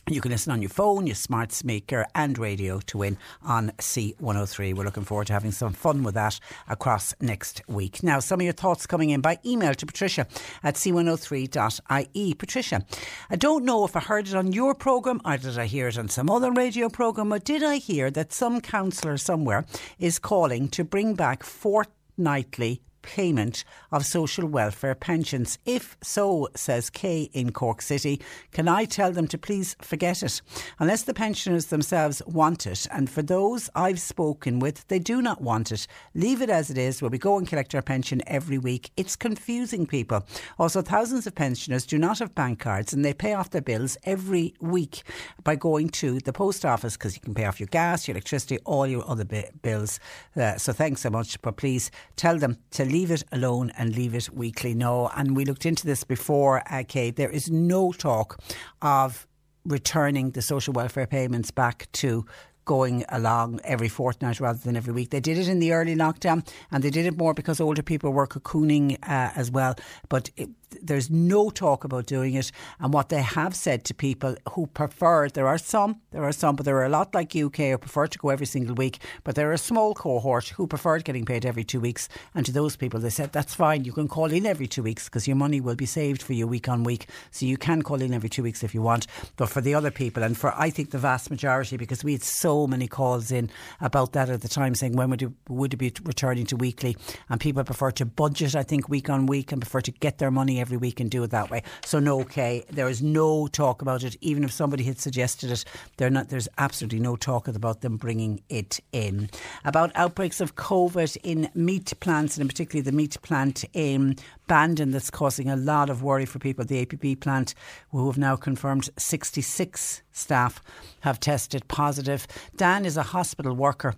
S3: You can listen on your phone, your smart speaker, and radio to win on C103. We're looking forward to having some fun with that across next week. Now, some of your thoughts coming in by email to Patricia at c103.ie. Patricia, I don't know if I heard it on your programme or did I hear it on some other radio programme, or did I hear that some councillor somewhere is calling to bring back fortnightly payment of social welfare pensions. If so, says Kay in Cork City, can I tell them to please forget it? Unless the pensioners themselves want it, and for those I've spoken with, they do not want it. Leave it as it is, where we go and collect our pension every week. It's confusing people. Also, thousands of pensioners do not have bank cards and they pay off their bills every week by going to the post office because you can pay off your gas, your electricity, all your other bills. Uh, so thanks so much, but please tell them to leave it alone and leave it weekly. No, and we looked into this before, uh, Kate. There is no talk of returning the social welfare payments back to going along every fortnight rather than every week. They did it in the early lockdown and they did it more because older people were cocooning uh, as well. But it, there's no talk about doing it. And what they have said to people who prefer, there are some, there are some, but there are a lot like UK who prefer to go every single week. But there are a small cohort who preferred getting paid every two weeks. And to those people, they said that's fine. You can call in every two weeks because your money will be saved for you week on week. So you can call in every two weeks if you want. But for the other people, and for I think the vast majority, because we had so many calls in about that at the time, saying when would it, would it be returning to weekly, and people prefer to budget. I think week on week and prefer to get their money every week and do it that way. So no, okay, there is no talk about it. Even if somebody had suggested it, not. There's absolutely no talk about them bringing it in. About outbreaks of COVID in meat plants, and particularly the meat plant in Bandon that's causing a lot of worry for people. The ABP plant, who have now confirmed 66 staff have tested positive. Dan is a hospital worker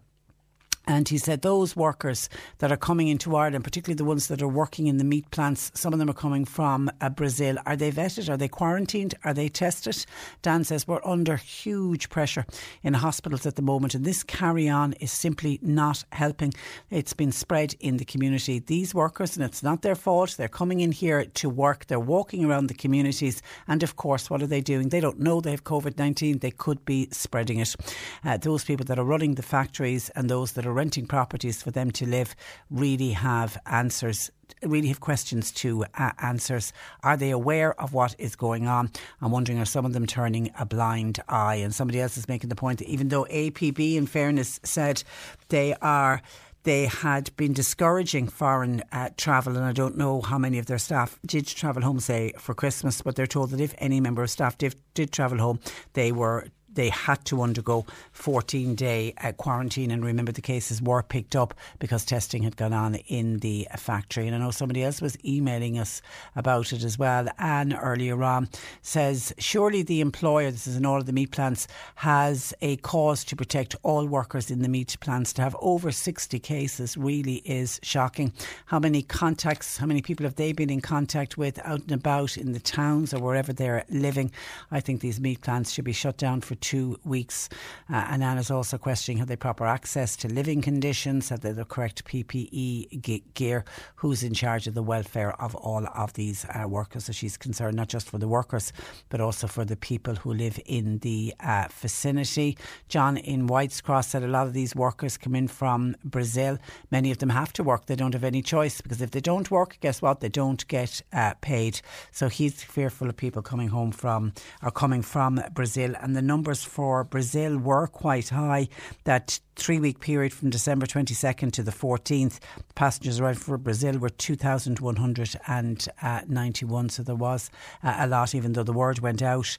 S3: and he said those workers that are coming into Ireland, particularly the ones that are working in the meat plants, some of them are coming from uh, Brazil. Are they vetted? Are they quarantined? Are they tested? Dan says we're under huge pressure in hospitals at the moment, and this carry on is simply not helping. It's been spread in the community. These workers, and it's not their fault, they're coming in here to work, they're walking around the communities, and of course, what are they doing? They don't know they have COVID 19, they could be spreading it. Uh, those people that are running the factories and those that are renting properties for them to live really have answers really have questions to uh, answers. Are they aware of what is going on? I'm wondering, are some of them turning a blind eye? And somebody else is making the point that even though ABP, in fairness, said they are they had been discouraging foreign uh, travel, and I don't know how many of their staff did travel home, say, for Christmas, but they're told that if any member of staff did, did travel home, they were they had to undergo 14 day uh, quarantine. And remember, the cases were picked up because testing had gone on in the factory. And I know somebody else was emailing us about it as well. Anne earlier on says, surely the employer, this is in all of the meat plants, has a cause to protect all workers in the meat plants. To have over 60 cases really is shocking. How many contacts, how many people have they been in contact with out and about in the towns or wherever they're living? I think these meat plants should be shut down for two weeks. Uh, and Anna's also questioning have they proper access to living conditions, have they the correct PPE gear, who's in charge of the welfare of all of these uh, workers. So she's concerned not just for the workers, but also for the people who live in the uh, vicinity. John in White's Cross said a lot of these workers come in from Brazil. Many of them have to work. They don't have any choice because if they don't work, guess what? They don't get uh, paid. So he's fearful of people coming home from or coming from Brazil. And the number numbers for Brazil were quite high. That three week period from December 22nd to the 14th, passengers arrived for Brazil were 2,191. So there was uh, a lot, even though the word went out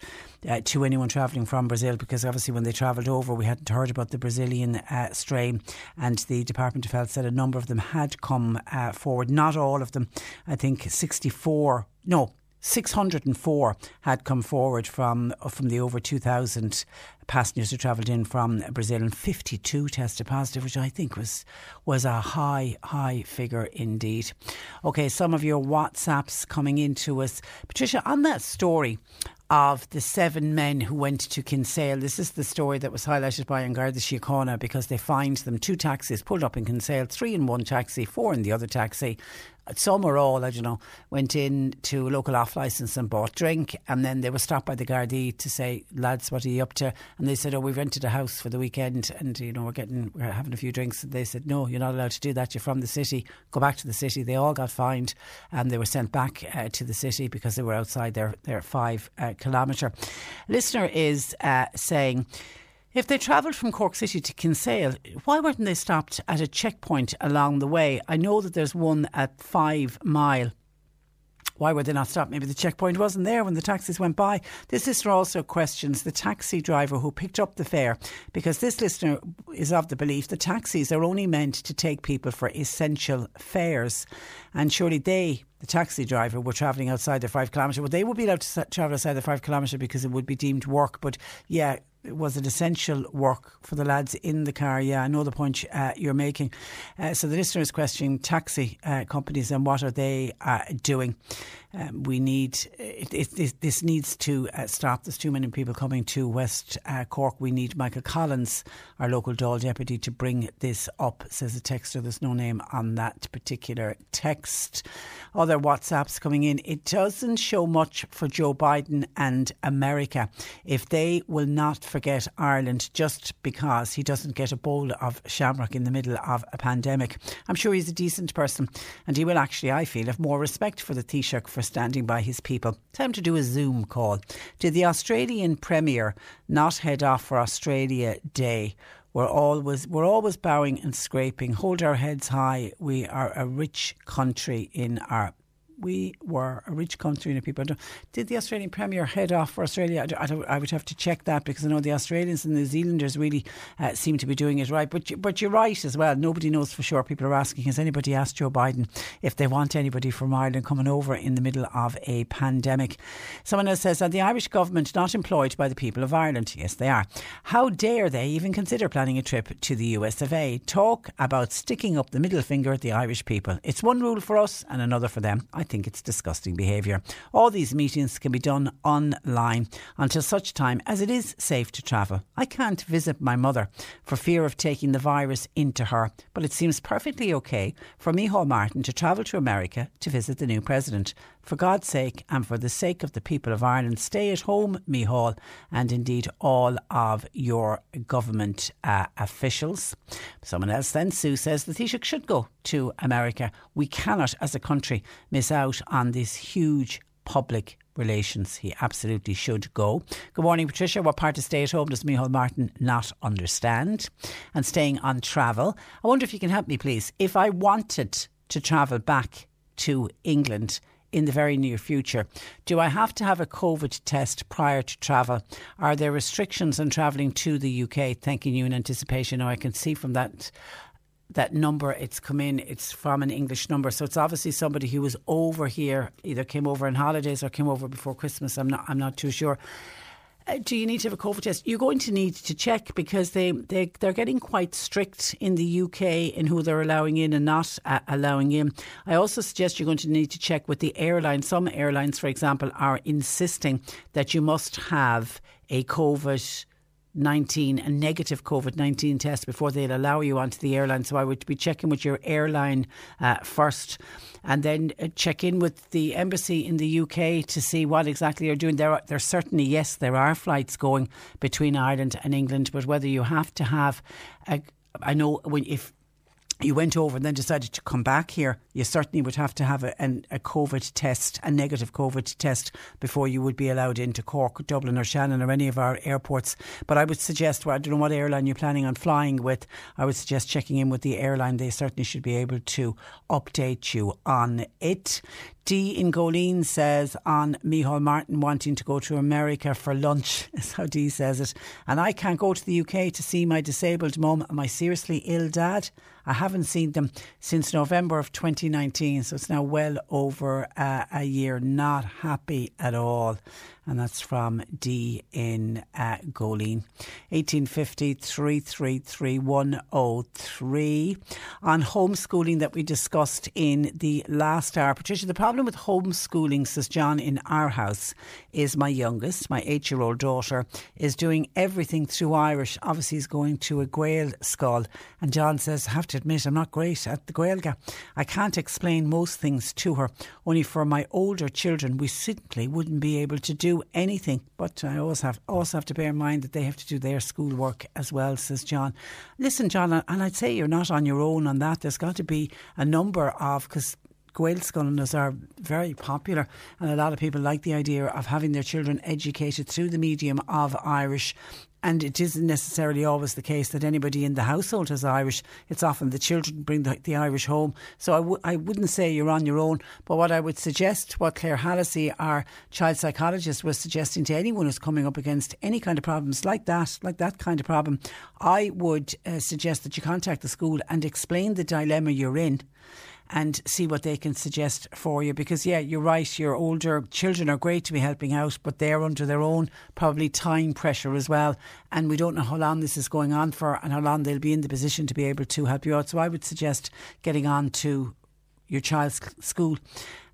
S3: uh, to anyone travelling from Brazil, because obviously when they travelled over, we hadn't heard about the Brazilian uh, strain. And the Department of Health said a number of them had come uh, forward. Not all of them. I think 64, no, 604 had come forward from from the over 2,000 passengers who travelled in from Brazil, and 52 tested positive, which I think was was a high high figure indeed. Okay, some of your WhatsApps coming into us, Patricia, on that story of the seven men who went to Kinsale. This is the story that was highlighted by An Garda Síochána because they fined them two taxis pulled up in Kinsale, three in one taxi, four in the other taxi, some or all, I don't know, went in to a local off licence and bought drink. And then they were stopped by the Gardaí to say, lads, what are you up to? And they said, oh, we've rented a house for the weekend and, you know, we're getting, we're having a few drinks. And they said, no, you're not allowed to do that. You're from the city. Go back to the city. They all got fined and they were sent back uh, to the city because they were outside their, their five uh, kilometre. Listener is uh, saying, if they travelled from Cork City to Kinsale, why weren't they stopped at a checkpoint along the way? I know that there's one at Five Mile. Why were they not stopped? Maybe the checkpoint wasn't there when the taxis went by. This listener also questions the taxi driver who picked up the fare because this listener is of the belief that taxis are only meant to take people for essential fares. And surely they, the taxi driver, were travelling outside the five kilometre. Well, they would be allowed to travel outside the five kilometre because it would be deemed work. But yeah, was it essential work for the lads in the car? Yeah, I know the point uh, you're making. Uh, so the listener is questioning taxi uh, companies and what are they uh, doing. Um, we need it, it, this needs to uh, stop. There's too many people coming to West uh, Cork. We need Michael Collins, our local Dáil deputy, to bring this up. Says the texter. There's no name on that particular text. Other WhatsApps coming in. It doesn't show much for Joe Biden and America if they will not forget Ireland just because he doesn't get a bowl of shamrock in the middle of a pandemic. I'm sure he's a decent person, and he will actually, I feel, have more respect for the Taoiseach for standing by his people. Time to do a Zoom call. Did the Australian Premier not head off for Australia Day? We're always we're always bowing and scraping. Hold our heads high. We are a rich country in our we were a rich country and people. Did the Australian Premier head off for Australia? I, I, I, would have to check that because I know the Australians and New Zealanders really uh, seem to be doing it right. But but you're right as well. Nobody knows for sure. People are asking, has anybody asked Joe Biden if they want anybody from Ireland coming over in the middle of a pandemic? Someone else says, are the Irish government not employed by the people of Ireland? Yes, they are. How dare they even consider planning a trip to the US of A? Talk about sticking up the middle finger at the Irish people. It's one rule for us and another for them. I think it's disgusting behaviour. All these meetings can be done online until such time as it is safe to travel. I can't visit my mother for fear of taking the virus into her, but it seems perfectly okay for Micheál Martin to travel to America to visit the new president. For God's sake and for the sake of the people of Ireland, stay at home, Micheál, and indeed all of your government uh, officials. Someone else then, Sue, says the Taoiseach should go to America. We cannot, as a country, miss out on this huge public relations. He absolutely should go. Good morning, Patricia. What part of stay at home does Micheál Martin not understand? And staying on travel, I wonder if you can help me, please. If I wanted to travel back to England, in the very near future. Do I have to have a COVID test prior to travel? Are there restrictions on travelling to the UK? Thanking you in anticipation. Now I can see from that that number it's come in it's from an english number so it's obviously somebody who was over here either came over on holidays or came over before christmas i'm not i'm not too sure do you need to have a COVID test? You're going to need to check because they, they, they're getting quite strict in the UK in who they're allowing in and not uh, allowing in. I also suggest you're going to need to check with the airline. Some airlines, for example, are insisting that you must have a COVID 19, a negative COVID 19 test before they'll allow you onto the airline. So I would be checking with your airline uh, first and then uh, check in with the embassy in the UK to see what exactly you're doing. There, are, there certainly, yes, there are flights going between Ireland and England, but whether you have to have a, I know when if you went over and then decided to come back here, you certainly would have to have a, a, COVID test, a negative COVID test, before you would be allowed into Cork, Dublin, or Shannon, or any of our airports. But I would suggest, well, I don't know what airline you're planning on flying with. I would suggest checking in with the airline. They certainly should be able to update you on it. D in Goleen says on Micheál Martin wanting to go to America for lunch, is how D says it. And I can't go to the UK to see my disabled mum and my seriously ill dad. I haven't seen them since November of 2019, so it's now well over uh, a year. Not happy at all and that's from D in uh, 1850 333 103. On homeschooling that we discussed in the last hour. Patricia, the problem with homeschooling, says John, in our house is my youngest, my eight year old daughter, is doing everything through Irish. Obviously, he's going to a Gael school. And John says, I have to admit, I'm not great at the Gaeilge. I can't explain most things to her. Only for my older children, we simply wouldn't be able to do anything. But I always have also have to bear in mind that they have to do their schoolwork as well, says John. Listen, John, and I'd say you're not on your own on that. There's got to be a number of because Gael scholars are very popular, and a lot of people like the idea of having their children educated through the medium of Irish and it isn't necessarily always the case that anybody in the household is Irish. It's often the children bring the, the Irish home. So I w- I wouldn't say you're on your own. But what I would suggest, what Claire Hallissey, our child psychologist, was suggesting to anyone who's coming up against any kind of problems like that, like that kind of problem, I would uh, suggest that you contact the school and explain the dilemma you're in and see what they can suggest for you. Because, yeah, you're right, your older children are great to be helping out, but they're under their own probably time pressure as well. And we don't know how long this is going on for and how long they'll be in the position to be able to help you out. So I would suggest getting on to your child's school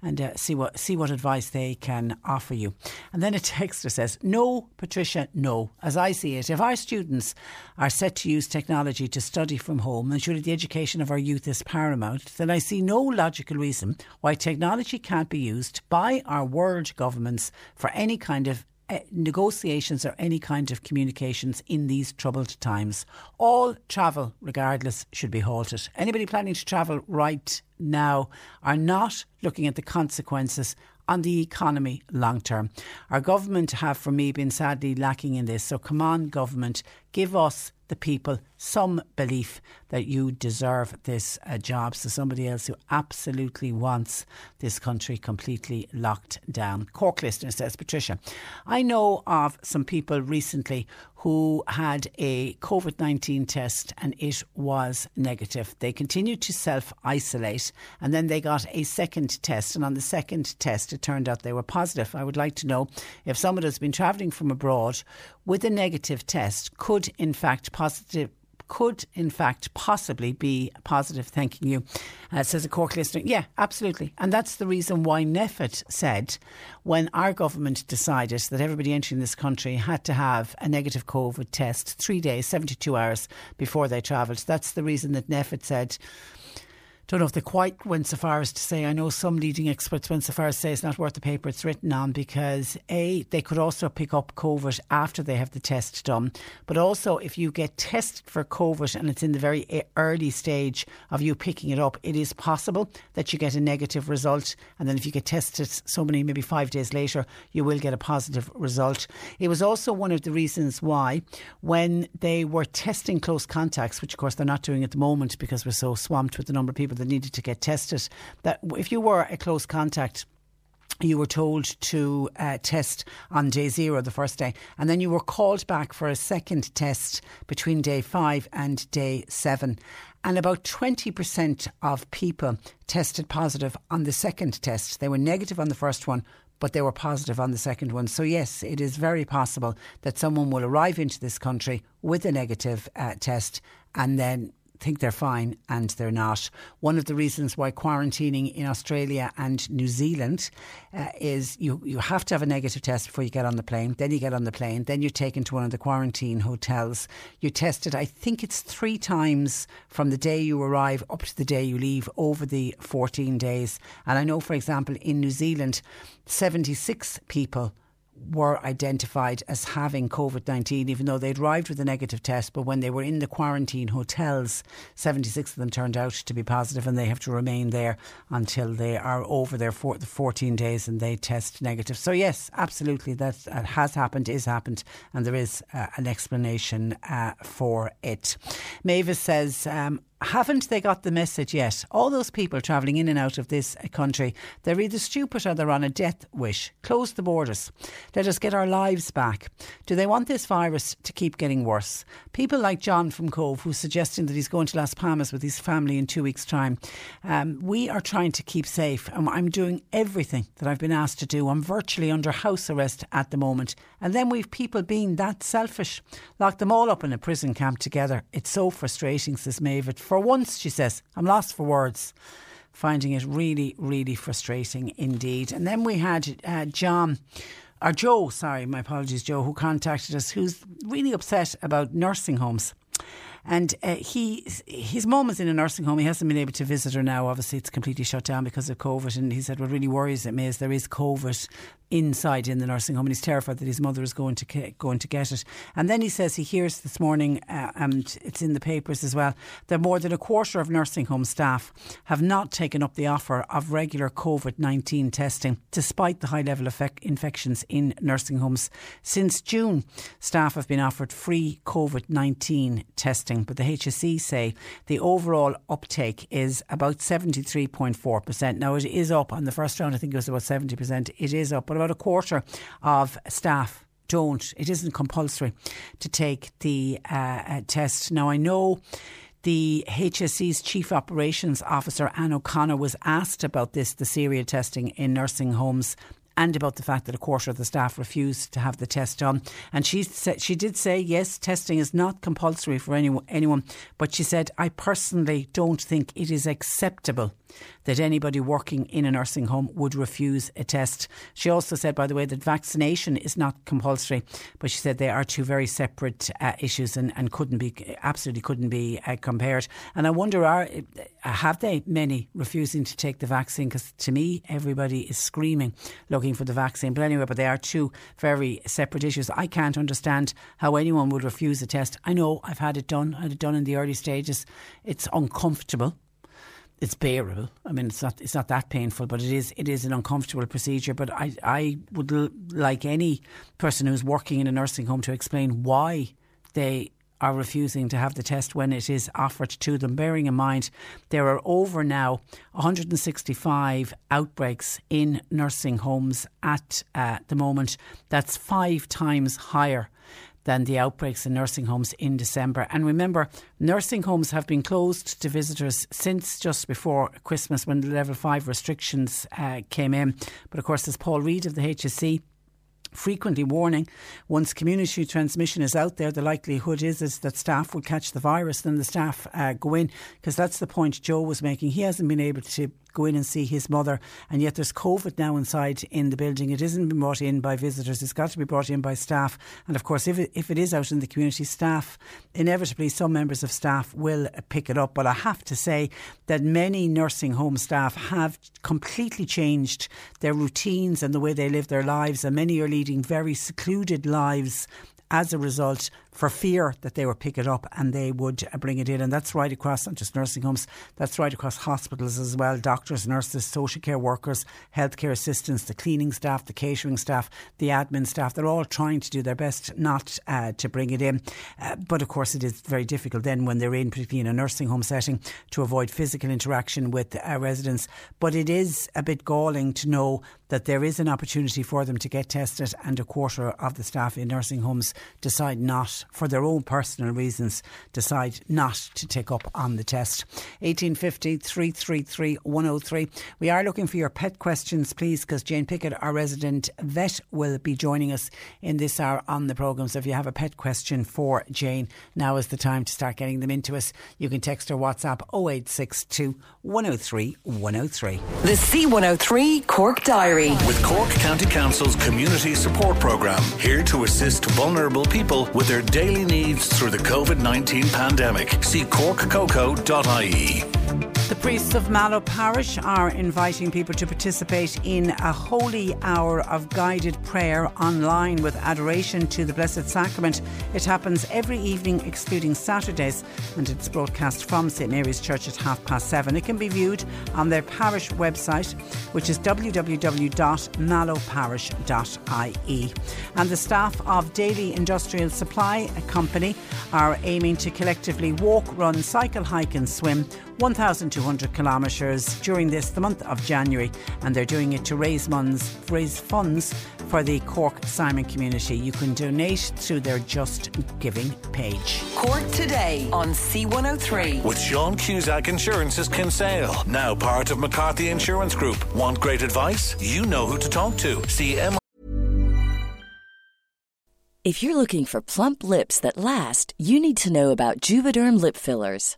S3: and uh, see what see what advice they can offer you. And then a texter says, "No, Patricia, no. As I see it, if our students are set to use technology to study from home, and surely the education of our youth is paramount, then I see no logical reason why technology can't be used by our world governments for any kind of uh, negotiations or any kind of communications in these troubled times. All travel, regardless, should be halted. Anybody planning to travel right now are not looking at the consequences on the economy long term. Our government have, for me, been sadly lacking in this. So come on, government, give us the people some belief that you deserve this uh, job. So somebody else who absolutely wants this country completely locked down. Cork listener says, Patricia, I know of some people recently who had a COVID 19 test and it was negative. They continued to self isolate and then they got a second test. And on the second test, it turned out they were positive. I would like to know if someone has been travelling from abroad with a negative test could, in fact, positive could in fact possibly be positive. Thanking you, uh, says a Cork listener. Yeah, absolutely, and that's the reason why NPHET said when our government decided that everybody entering this country had to have a negative COVID test three days, seventy two hours before they travelled. That's the reason that NPHET said don't know if they quite went so far as to say. I know some leading experts went so far as to say it's not worth the paper it's written on because a they could also pick up COVID after they have the test done, but also if you get tested for COVID and it's in the very early stage of you picking it up, it is possible that you get a negative result, and then if you get tested so many maybe five days later, you will get a positive result. It was also one of the reasons why when they were testing close contacts, which of course they're not doing at the moment because we're so swamped with the number of people that needed to get tested, that if you were a close contact, you were told to uh, test on day zero, the first day, and then you were called back for a second test between day five and day seven. And about 20% of people tested positive on the second test. They were negative on the first one, but they were positive on the second one. So, yes, it is very possible that someone will arrive into this country with a negative uh, test and then think they're fine and they're not. One of the reasons why quarantining in Australia and New Zealand uh, is you, you have to have a negative test before you get on the plane. Then you get on the plane. Then you're taken to one of the quarantine hotels. You're tested, I think it's three times from the day you arrive up to the day you leave over the 14 days. And I know, for example, in New Zealand, 76 people were identified as having COVID 19, even though they'd arrived with a negative test. But when they were in the quarantine hotels, 76 of them turned out to be positive and they have to remain there until they are over their four, 14 days and they test negative. So, yes, absolutely, that has happened, is happened, and there is uh, an explanation uh, for it. Mavis says, um, haven't they got the message yet? All those people travelling in and out of this country, they're either stupid or they're on a death wish. Close the borders. Let us get our lives back. Do they want this virus to keep getting worse? People like John from Cobh, who's suggesting that he's going to Las Palmas with his family in two weeks' time. Um, we are trying to keep safe, and I'm doing everything that I've been asked to do. I'm virtually under house arrest at the moment. And then we've people being that selfish. Lock them all up in a prison camp together. It's so frustrating, says Mavis for once, she says, I'm lost for words. Finding it really, really frustrating indeed. And then we had uh, John or Joe, sorry, my apologies, Joe, who contacted us, who's really upset about nursing homes. And uh, he, his mum is in a nursing home. He hasn't been able to visit her now. Obviously, it's completely shut down because of COVID. And he said what really worries him is there is COVID inside in the nursing home, and he's terrified that his mother is going to going to get it. And then he says he hears this morning, uh, and it's in the papers as well, that more than a quarter of nursing home staff have not taken up the offer of regular COVID nineteen testing, despite the high level of infections in nursing homes. Since June, staff have been offered free COVID nineteen testing, but the HSE say the overall uptake is about seventy three point four percent. Now it is up on the first round. I think it was about seventy percent. It is up, but about a quarter of staff don't. It isn't compulsory to take the uh, uh, test. Now, I know The HSE's Chief Operations Officer, Anne O'Connor, was asked about this, the serial testing in nursing homes and about the fact that a quarter of the staff refused to have the test done. And she said she did say yes, testing is not compulsory for anyone, anyone, but she said I personally don't think it is acceptable that anybody working in a nursing home would refuse a test. She also said, by the way, that vaccination is not compulsory, but she said they are two very separate uh, issues and, and couldn't be absolutely couldn't be uh, compared. And I wonder, are uh, have they many refusing to take the vaccine? Because to me, everybody is screaming looking for the vaccine. But anyway, but they are two very separate issues. I can't understand how anyone would refuse a test. I know I've had it done. I had it done in the early stages. It's uncomfortable it's bearable. I mean, it's not it's not that painful, but it is it is an uncomfortable procedure. But I I would l- like any person who's working in a nursing home to explain why they are refusing to have the test when it is offered to them. Bearing in mind there are over now 165 outbreaks in nursing homes at uh, the moment. That's five times higher than the outbreaks in nursing homes in December. And remember, nursing homes have been closed to visitors since just before Christmas when the level 5 restrictions uh, came in. But of course, as Paul Reid of the HSE frequently warning once community transmission is out there, the likelihood is, is that staff will catch the virus, then the staff uh, go in, because that's the point Joe was making. He hasn't been able to go in and see his mother. And yet there's COVID now inside in the building. It isn't been brought in by visitors. It's got to be brought in by staff. And of course, if it, if it is out in the community, staff, inevitably some members of staff will pick it up. But I have to say that many nursing home staff have completely changed their routines and the way they live their lives. And many are leading very secluded lives as a result for fear that they would pick it up and they would uh, bring it in. And that's right across not just nursing homes, that's right across hospitals as well doctors, nurses, social care workers, healthcare assistants, the cleaning staff, the catering staff, the admin staff. They're all trying to do their best not uh, to bring it in. Uh, but of course, it is very difficult then when they're in, particularly in a nursing home setting, to avoid physical interaction with uh, residents. But it is a bit galling to know that there is an opportunity for them to get tested, and a quarter of the staff in nursing homes decide not for their own personal reasons, decide not to take up on the test. 1850 333 103. We are looking for your pet questions, please, because Jane Pickett, our resident vet, will be joining us in this hour on the programme. So if you have a pet question for Jane, now is the time to start getting them into us. You can text or WhatsApp 0862 103 103.
S4: The C103 Cork Diary.
S5: With Cork County Council's Community Support Programme, here to assist vulnerable people with their daily needs through the COVID 19 pandemic. See corkcoco.ie.
S3: The priests of Mallow Parish are inviting people to participate in a holy hour of guided prayer online with adoration to the Blessed Sacrament. It happens every evening, excluding Saturdays, and it's broadcast from St Mary's Church at half past seven. It can be viewed on their parish website, which is www.mallowparish.ie. And the staff of Daily Industrial Supply Company are aiming to collectively walk, run, cycle, hike, and swim 1,200 kilometres during this, the month of January, and they're doing it to raise funds, raise funds for the Cork Simon community. You can donate through their Just Giving page.
S4: Cork today on C103.
S5: With Sean Cusack Insurance's Kinsale, now part of McCarthy Insurance Group. Want great advice? You know who to talk to. CM.
S10: If you're looking for plump lips that last, you need to know about Juvederm lip fillers.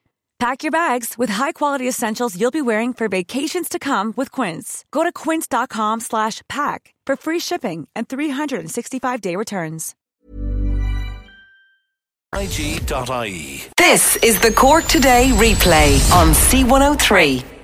S11: Pack your bags with high-quality essentials you'll be wearing for vacations to come with Quince. Go to quince.com slash pack for free shipping and 365-day returns.
S5: IG.ie.
S4: This is the Cork Today replay on C103.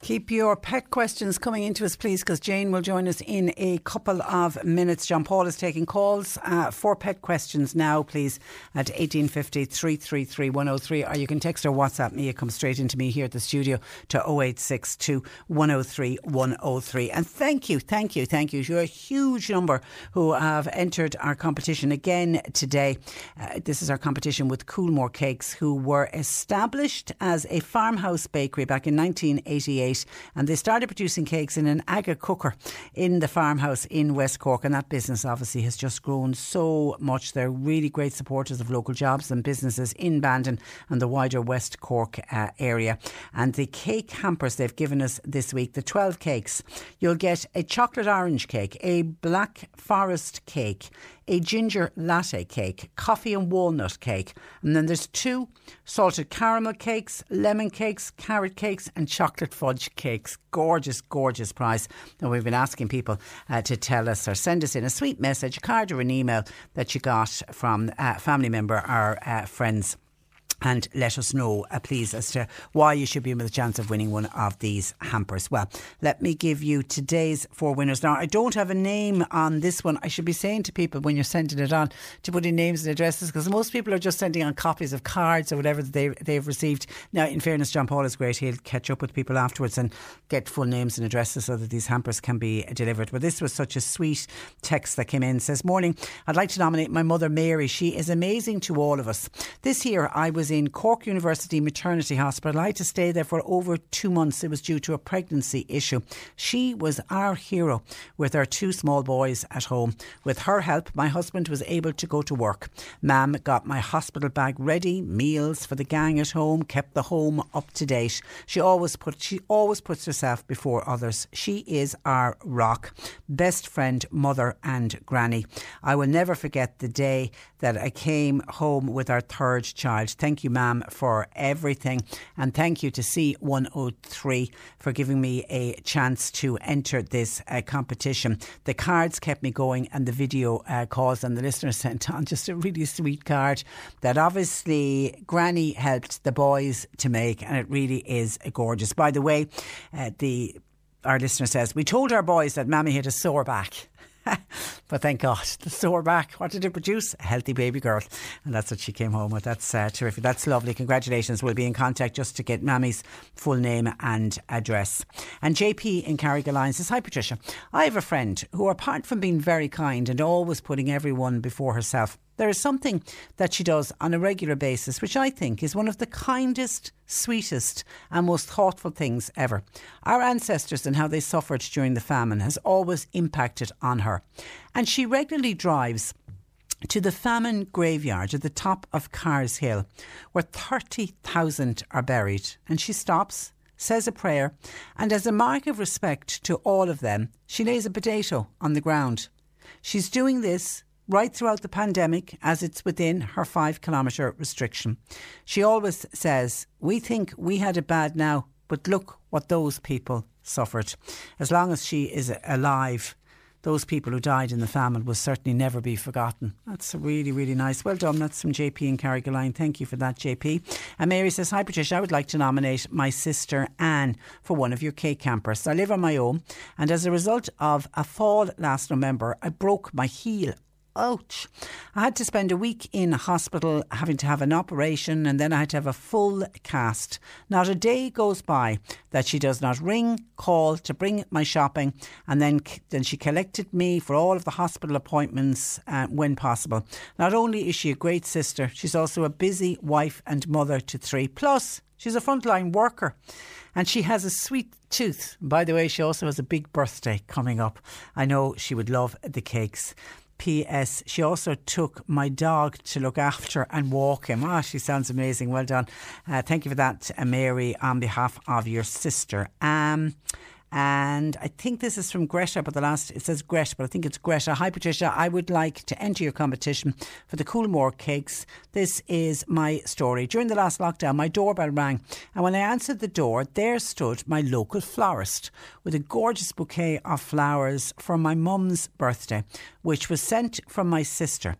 S3: Keep your pet questions coming into us, please, because Jane will join us in a couple of minutes. John Paul is taking calls uh, for pet questions now, please, at 1850 333 103. Or you can text or WhatsApp me. It comes straight into me here at the studio to 0862 103 103. And thank you, thank you, thank you. You're a huge number who have entered our competition again today. Uh, this is our competition with Coolmore Cakes, who were established as a farmhouse bakery back in 1988 and they started producing cakes in an Aga cooker in the farmhouse in West Cork. And that business obviously has just grown so much. They're really great supporters of local jobs and businesses in Bandon and the wider West Cork uh, area. And the cake hampers they've given us this week, the 12 cakes, you'll get a chocolate orange cake, a black forest cake, a ginger latte cake, coffee and walnut cake. And then there's two salted caramel cakes, lemon cakes, carrot cakes, and chocolate fudge cakes. Gorgeous, gorgeous prize. And we've been asking people uh, to tell us or send us in a sweet message, a card, or an email that you got from a family member or uh, friends and let us know, uh, please, as to why you should be with a chance of winning one of these hampers. Well, let me give you today's four winners. Now, I don't have a name on this one. I should be saying to people when you're sending it on to put in names and addresses because most people are just sending on copies of cards or whatever they, they've received. Now, in fairness, John Paul is great. He'll catch up with people afterwards and get full names and addresses so that these hampers can be delivered. But this was such a sweet text that came in. It says, Morning, I'd like to nominate my mother, Mary. She is amazing to all of us. This year, I was in Cork University Maternity Hospital. I had to stay there for over two months. It was due to a pregnancy issue. She was our hero with our two small boys at home. With her help, my husband was able to go to work. Mam got my hospital bag ready, meals for the gang at home, kept the home up to date. She always put she always puts herself before others. She is our rock, best friend, mother, and granny. I will never forget the day that I came home with our third child. Thank you, ma'am, for everything. And thank you to C103 for giving me a chance to enter this uh, competition. The cards kept me going, and the video uh, calls and the listener sent on just a really sweet card that obviously Granny helped the boys to make, and it really is gorgeous. By the way, uh, the our listener says, We told our boys that Mammy had a sore back. but thank God, the sore back. What did it produce? A healthy baby girl. And that's what she came home with. That's uh, terrific. That's lovely. Congratulations. We'll be in contact just to get Mammy's full name and address. And JP in Carrigaline says, Hi Patricia. I have a friend who, apart from being very kind and always putting everyone before herself, there is something that she does on a regular basis, which I think is one of the kindest, sweetest, and most thoughtful things ever. Our ancestors and how they suffered during the famine has always impacted on her. And she regularly drives to the famine graveyard at the top of Carr's Hill, where 30,000 are buried. And she stops, says a prayer, and as a mark of respect to all of them, she lays a potato on the ground. She's doing this right throughout the pandemic as it's within her five kilometre restriction. She always says, We think we had it bad now, but look what those people suffered. As long as she is alive, those people who died in the famine will certainly never be forgotten. That's really, really nice. Well done. That's from JP in Carrigaline. Thank you for that, JP. And Mary says, Hi, Patricia. I would like to nominate my sister Anne for one of your cake campers. I live on my own, and as a result of a fall last November, I broke my heel ouch. I had to spend a week in hospital having to have an operation and then I had to have a full cast. Not a day goes by that she does not ring, call to bring my shopping and then then she collected me for all of the hospital appointments uh, when possible. Not only is she a great sister, she's also a busy wife and mother to three. Plus, she's a frontline worker and she has a sweet tooth. By the way, she also has a big birthday coming up. I know she would love the cakes. P.S. She also took my dog to look after and walk him. Ah, she sounds amazing. Well done. Uh, thank you for that, uh, Mary, on behalf of your sister. Um, and I think this is from Greta, but the last it says Greta, but I think it's Greta. Hi Patricia, I would like to enter your competition for the Coolmore cakes. This is my story. During the last lockdown, my doorbell rang, and when I answered the door, there stood my local florist with a gorgeous bouquet of flowers for my mum's birthday, which was sent from my sister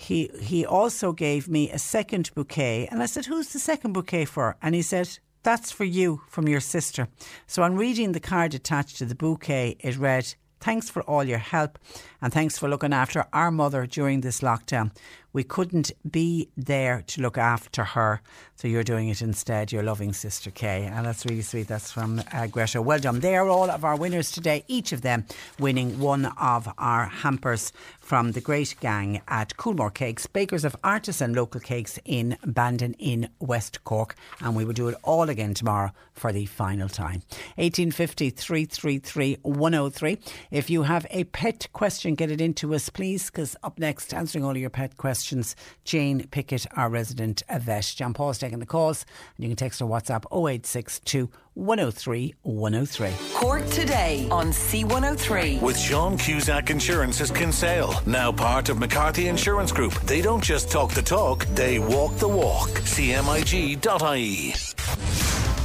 S3: he he also gave me a second bouquet and I said who's the second bouquet for and he said that's for you from your sister. So, on reading the card attached to the bouquet, it read, Thanks for all your help and thanks for looking after our mother during this lockdown. We couldn't be there to look after her, so you're doing it instead, your loving sister Kay. And that's really sweet. That's from uh, Greta. Well done. They are all of our winners today, each of them winning one of our hampers from the great gang at Coolmore Cakes, bakers of artisan local cakes in Bandon in West Cork. And we will do it all again tomorrow for the final time. 1850 333 103. If you have a pet question, get it into us, please, because up next, answering all your pet questions, Jane Pickett, our resident vet. John Paul's taking the calls, and you can text or WhatsApp 0862 103 103.
S4: Cork today on C103.
S5: With Sean Cusack Insurance's Kinsale, now part of McCarthy Insurance Group. They don't just talk the talk, they walk the walk. CMIG.ie.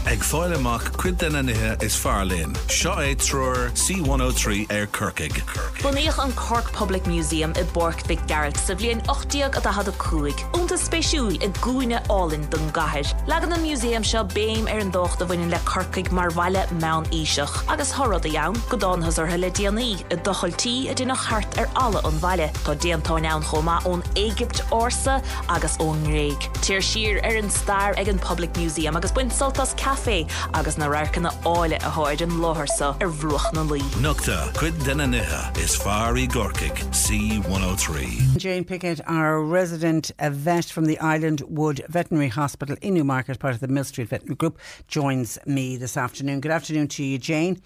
S12: Ag fáile amach chud den ithe is fearlín. Seo é trúr C103 ar Kirkig.
S13: Buníoch an Cork Public Museum i Bork Big Garrett sa bblion 8íag a had cuaig. Únta spéisiúil i gúine álinn don gaiir. Legan an muséum seo béim ar an dócht a bhaine le Kirkig mar bhile mán íiseach, agus thorad a ann go dánthas ar heile déanaí i docholtí a duna hart ar alle an bhaile Tá déantáin ann chomá ón Égypt orsa agus ón réig. Tíir sir ar an star ag an Public Museum agus buin soltas caé agus na racanna áile a háid an láthsa ar bhruach na lí.
S12: Nota chud denna nithe is farí gorcaig C103.
S3: Jane Pickett, our resident vet from the Island Wood Veterinary Hospital in Newmarket, part of the Mill Street Veterinary Group, joins me this afternoon. Good afternoon to you, Jane.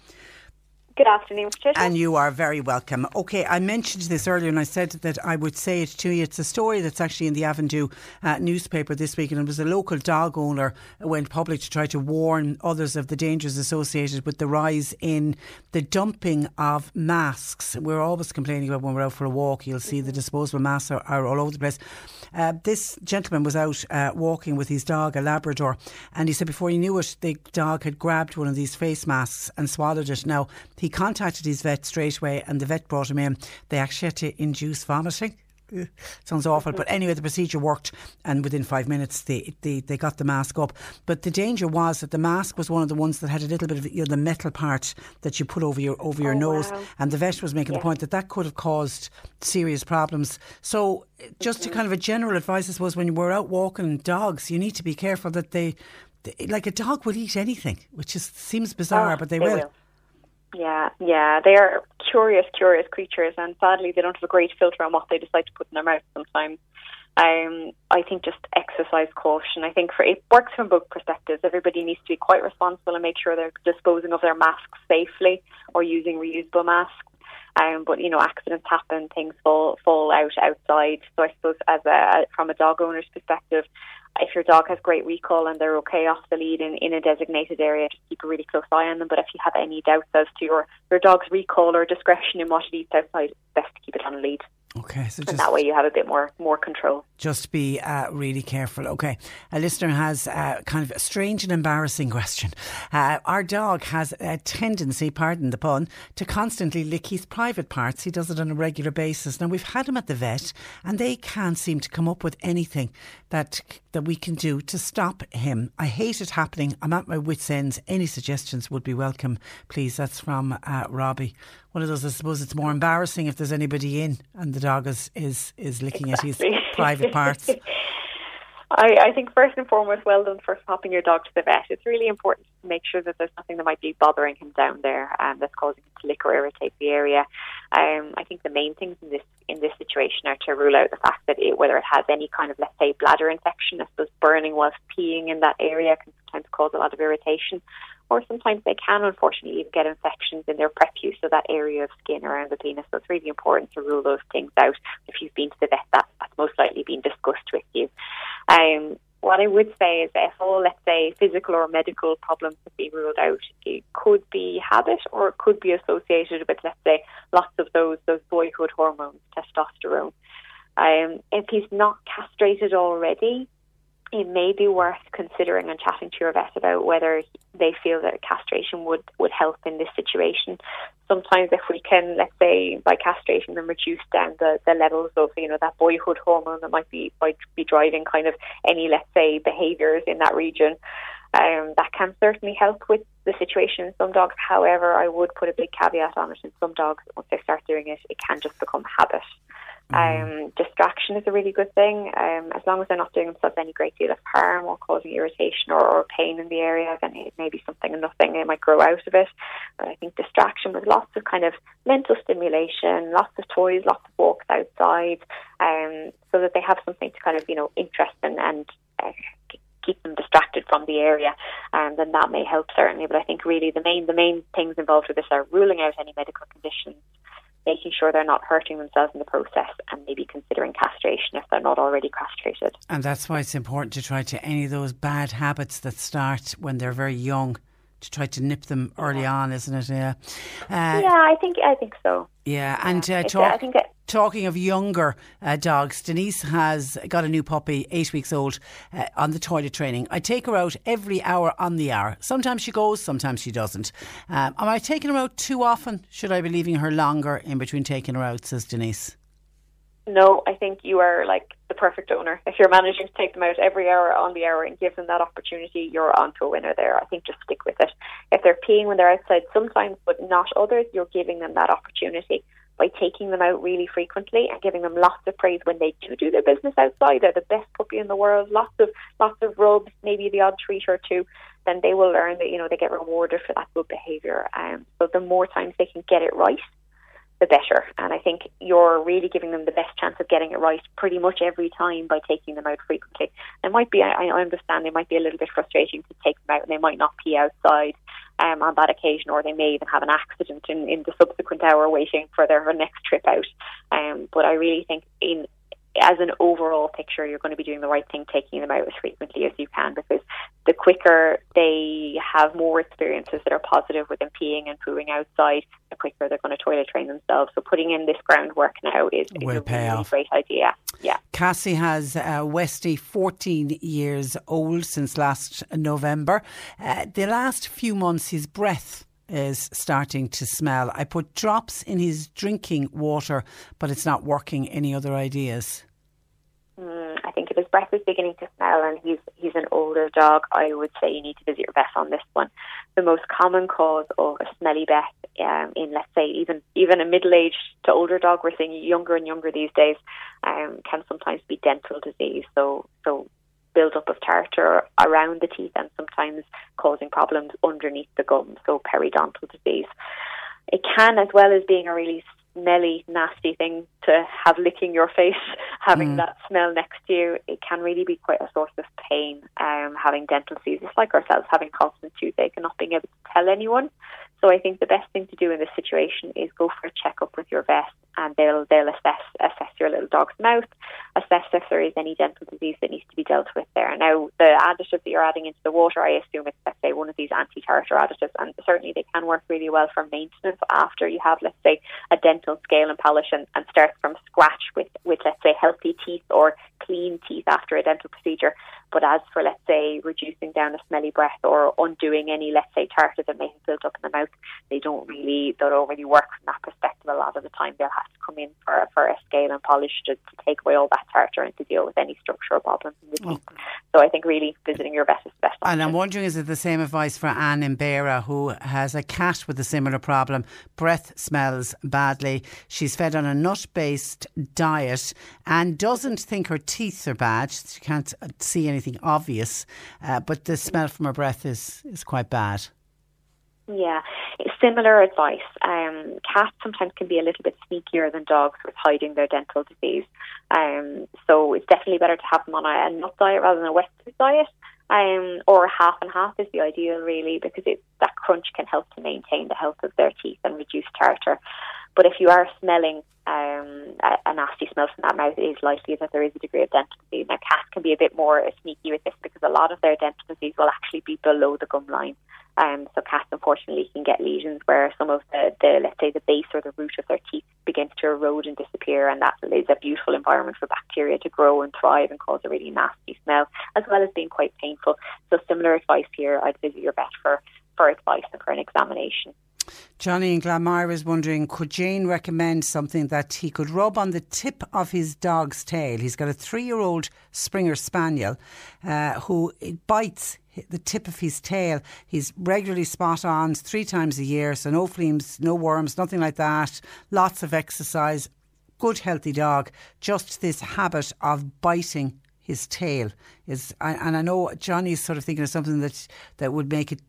S14: Good afternoon, Patricia.
S3: And you are very welcome. Okay, I mentioned this earlier and I said that I would say it to you. It's a story that's actually in the Avondhu uh, newspaper this week, and it was a local dog owner who went public to try to warn others of the dangers associated with the rise in the dumping of masks. We're always complaining about when we're out for a walk, you'll see the disposable masks are, are all over the place. Uh, this gentleman was out uh, walking with his dog, a Labrador, and he said before he knew it, the dog had grabbed one of these face masks and swallowed it. Now, he he contacted his vet straight away, and the vet brought him in. They actually had to induce vomiting. Sounds awful, but anyway, the procedure worked, and within five minutes they, they, they got the mask up. But the danger was that the mask was one of the ones that had a little bit of you know, the metal part that you put over your over your oh, nose, wow. and the vet was making yeah. the point that that could have caused serious problems. So, just mm-hmm. to kind of a general advice, I suppose, when we're out walking dogs, you need to be careful that they, they like a dog will eat anything, which is seems bizarre, oh, but they,
S14: they
S3: will.
S14: will. Yeah, yeah, they are curious, curious creatures, and sadly, they don't have a great filter on what they decide to put in their mouth sometimes. Um, I think just exercise caution. I think for it works from both perspectives. Everybody needs to be quite responsible and make sure they're disposing of their masks safely or using reusable masks. Um, but you know, accidents happen, things fall fall out outside. So I suppose, as a from a dog owner's perspective, if your dog has great recall and they're okay off the lead in, in a designated area, just keep a really close eye on them. But if you have any doubts as to your, your dog's recall or discretion in what it eats outside, best to keep it on a lead.
S3: Okay, so
S14: and that way you have a bit more more control.
S3: Just be uh, really careful. Okay, a listener has uh, kind of a strange and embarrassing question. Uh, our dog has a tendency, pardon the pun, to constantly lick his private parts. He does it on a regular basis. Now we've had him at the vet, and they can't seem to come up with anything that that we can do to stop him. I hate it happening. I'm at my wits' ends. Any suggestions would be welcome, please. That's from uh, Robbie one of those. I suppose it's more embarrassing if there's anybody in and the dog is is, is licking exactly. at his private parts.
S14: I, I think first and foremost, well done for popping your dog to the vet. It's really important to make sure that there's nothing that might be bothering him down there and that's causing him to lick or irritate the area. Um, I think the main things in this in this situation are to rule out the fact that it, whether it has any kind of, let's say, bladder infection, I suppose burning whilst peeing in that area can sometimes cause a lot of irritation, or sometimes they can unfortunately even get infections in their prepuce, so that area of skin around the penis. So it's really important to rule those things out. If you've been to the vet, that, that's most likely been discussed with you. Um, what I would say is if all, let's say, physical or medical problems have been ruled out, it could be habit or it could be associated with, let's say, lots of those those boyhood hormones, testosterone. Um, if he's not castrated already, it may be worth considering and chatting to your vet about whether they feel that castration would, would help in this situation. Sometimes if we can, let's say, by castrating them, reduce down the, the levels of, you know, that boyhood hormone that might be, might be driving kind of any, let's say, behaviours in that region, um, that can certainly help with the situation in some dogs. However, I would put a big caveat on it. In some dogs, once they start doing it, it can just become habit. Mm. Um, distraction is a really good thing. Um, as long as they're not doing themselves any great deal of harm or causing irritation or, or pain in the area, then it may be something and nothing it might grow out of it. But I think distraction with lots of kind of mental stimulation, lots of toys, lots of walks outside, um, so that they have something to kind of you know interest in and uh, keep them distracted from the area, and um, then that may help certainly. But I think really the main the main things involved with this are ruling out any medical conditions making sure they're not hurting themselves in the process and maybe considering castration if they're not already castrated.
S3: And that's why it's important to try to any of those bad habits that start when they're very young to try to nip them early yeah. on, isn't it? Yeah.
S14: Uh, yeah, I think I think so.
S3: Yeah, and uh, talk, I think talking of younger uh, dogs, Denise has got a new puppy, eight weeks old, uh, on the toilet training. I take her out every hour on the hour. Sometimes she goes, sometimes she doesn't. Um, am I taking her out too often? Should I be leaving her longer in between taking her out? Says Denise.
S14: No, I think you are like the perfect owner. If you're managing to take them out every hour on the hour and give them that opportunity, you're on to a winner there. I think just stick with it. If they're peeing when they're outside sometimes, but not others, you're giving them that opportunity by taking them out really frequently and giving them lots of praise when they do do their business outside. They're the best puppy in the world. Lots of lots of rubs, maybe the odd treat or two. Then they will learn that you know they get rewarded for that good behaviour. Um, so the more times they can get it right, the better. And I think you're really giving them the best chance of getting it right pretty much every time by taking them out frequently. It might be, I, I understand, it might be a little bit frustrating to take them out and they might not pee outside um, on that occasion, or they may even have an accident in, in the subsequent hour waiting for their next trip out. Um, but I really think in as an overall picture, you're going to be doing the right thing, taking them out as frequently as you can, because the quicker they have more experiences that are positive with them peeing and pooing outside, the quicker they're going to toilet train themselves. So putting in this groundwork now is, is a really off. great idea. Yeah.
S3: Cassie has uh, Westie 14 years old since last November. Uh, the last few months, his breath is starting to smell. I put drops in his drinking water, but it's not working. Any other ideas?
S14: Mm, I think if his breath is beginning to smell and he's he's an older dog, I would say you need to visit your vet on this one. The most common cause of a smelly breath um, in, let's say, even even a middle-aged to older dog, we're seeing younger and younger these days, um, can sometimes be dental disease. So so build-up of tartar around the teeth and sometimes causing problems underneath the gums, so periodontal disease. It can, as well as being a really smelly, nasty thing to have licking your face, having mm. that smell next to you, it can really be quite a source of pain. Um, having dental disease, it's like ourselves having constant toothache and not being able to tell anyone. So I think the best thing to do in this situation is go for a checkup with your vet, and they'll they'll assess assess your little dog's mouth, assess if there is any dental disease that needs to be dealt with there. Now, the additive that you're adding into the water, I assume it's let's say one of these anti-tartar additives, and certainly they can work really well for maintenance after you have let's say a dental scale and polish and, and start from scratch with with let's say healthy teeth or clean teeth after a dental procedure. But as for let's say reducing down a smelly breath or undoing any let's say tartar that may have built up in the mouth, they don't really they don't really work from that perspective. A lot of the time they'll have to come in for for a scale and polish to, to take away all that tartar and to deal with any structural problems in the teeth. Okay. So I think really visiting your vet is the best.
S3: And I'm wondering, is it the same advice for Anne in who has a cat with a similar problem? Breath smells badly. She's fed on a nut based diet and doesn't think her teeth are bad. She can't see anything anything obvious, uh, but the smell from her breath is, is quite bad.
S14: Yeah, similar advice. Um, cats sometimes can be a little bit sneakier than dogs with hiding their dental disease. Um, so it's definitely better to have them on a, nut diet rather than a wet food diet. Um, or half and half is the ideal, really, because it, that crunch can help to maintain the health of their teeth and reduce tartar. But if you are smelling um, a, a, nasty smell from that mouth, it is likely that there is a degree of dental disease. Now, cats can be a bit more sneaky with this because a lot of their dental disease will actually be below the gum line. Um, so cats, unfortunately, can get lesions where some of the, the, let's say, the base or the root of their teeth begins to erode and disappear, and that is a beautiful environment for bacteria to grow and thrive and cause a really nasty smell, as well as being quite painful. So, similar advice here: I'd visit your vet for for advice and for an examination.
S3: Johnny in Glanmire is wondering could Jane recommend something that he could rub on the tip of his dog's tail? He's got a three year old Springer Spaniel uh, who bites the tip of his tail. He's regularly spot on three times a year, so no fleas, no worms, nothing like that. Lots of exercise. Good, healthy dog. Just this habit of biting his tail is, and I know Johnny's sort of thinking of something that that would make it,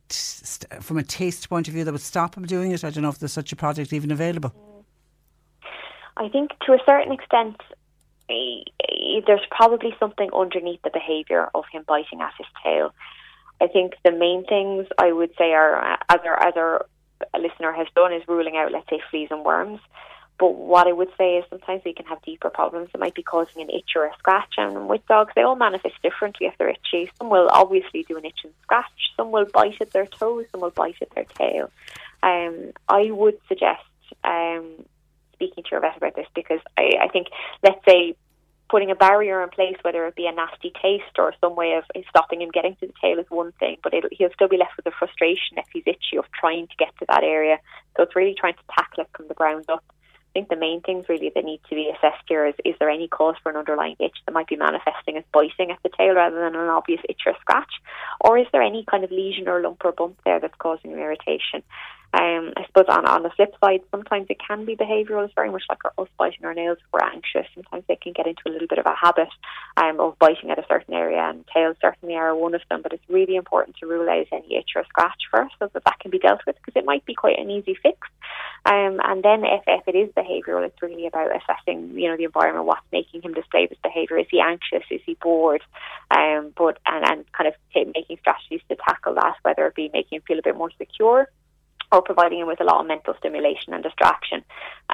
S3: from a taste point of view, that would stop him doing it. I don't know if there's such a product even available.
S14: I think to a certain extent, eh, eh, there's probably something underneath the behaviour of him biting at his tail. I think the main things I would say are, as our as our listener has done, is ruling out, let's say, fleas and worms. But what I would say is sometimes we can have deeper problems that might be causing an itch or a scratch. And with dogs, they all manifest differently if they're itchy. Some will obviously do an itch and scratch. Some will bite at their toes. Some will bite at their tail. Um, I would suggest um, speaking to your vet about this because I, I think, let's say, putting a barrier in place, whether it be a nasty taste or some way of stopping him getting to the tail, is one thing. But he'll still be left with the frustration if he's itchy of trying to get to that area. So it's really trying to tackle it from the ground up. I think the main things really that need to be assessed here is is there any cause for an underlying itch that might be manifesting as biting at the tail rather than an obvious itch or scratch? Or is there any kind of lesion or lump or bump there that's causing irritation? Um, I suppose on, on the flip side, sometimes it can be behavioural. It's very much like us biting our nails if we're anxious. Sometimes they can get into a little bit of a habit um, of biting at a certain area, and tails certainly are one of them. But it's really important to rule out any itch or scratch first so that that can be dealt with because it might be quite an easy fix. Um, and then if, if it is behavioural, it's really about assessing, you know, the environment, what's making him display this behaviour. Is he anxious? Is he bored? Um, but and, and kind of t- making strategies to tackle that, whether it be making him feel a bit more secure or providing him with a lot of mental stimulation and distraction.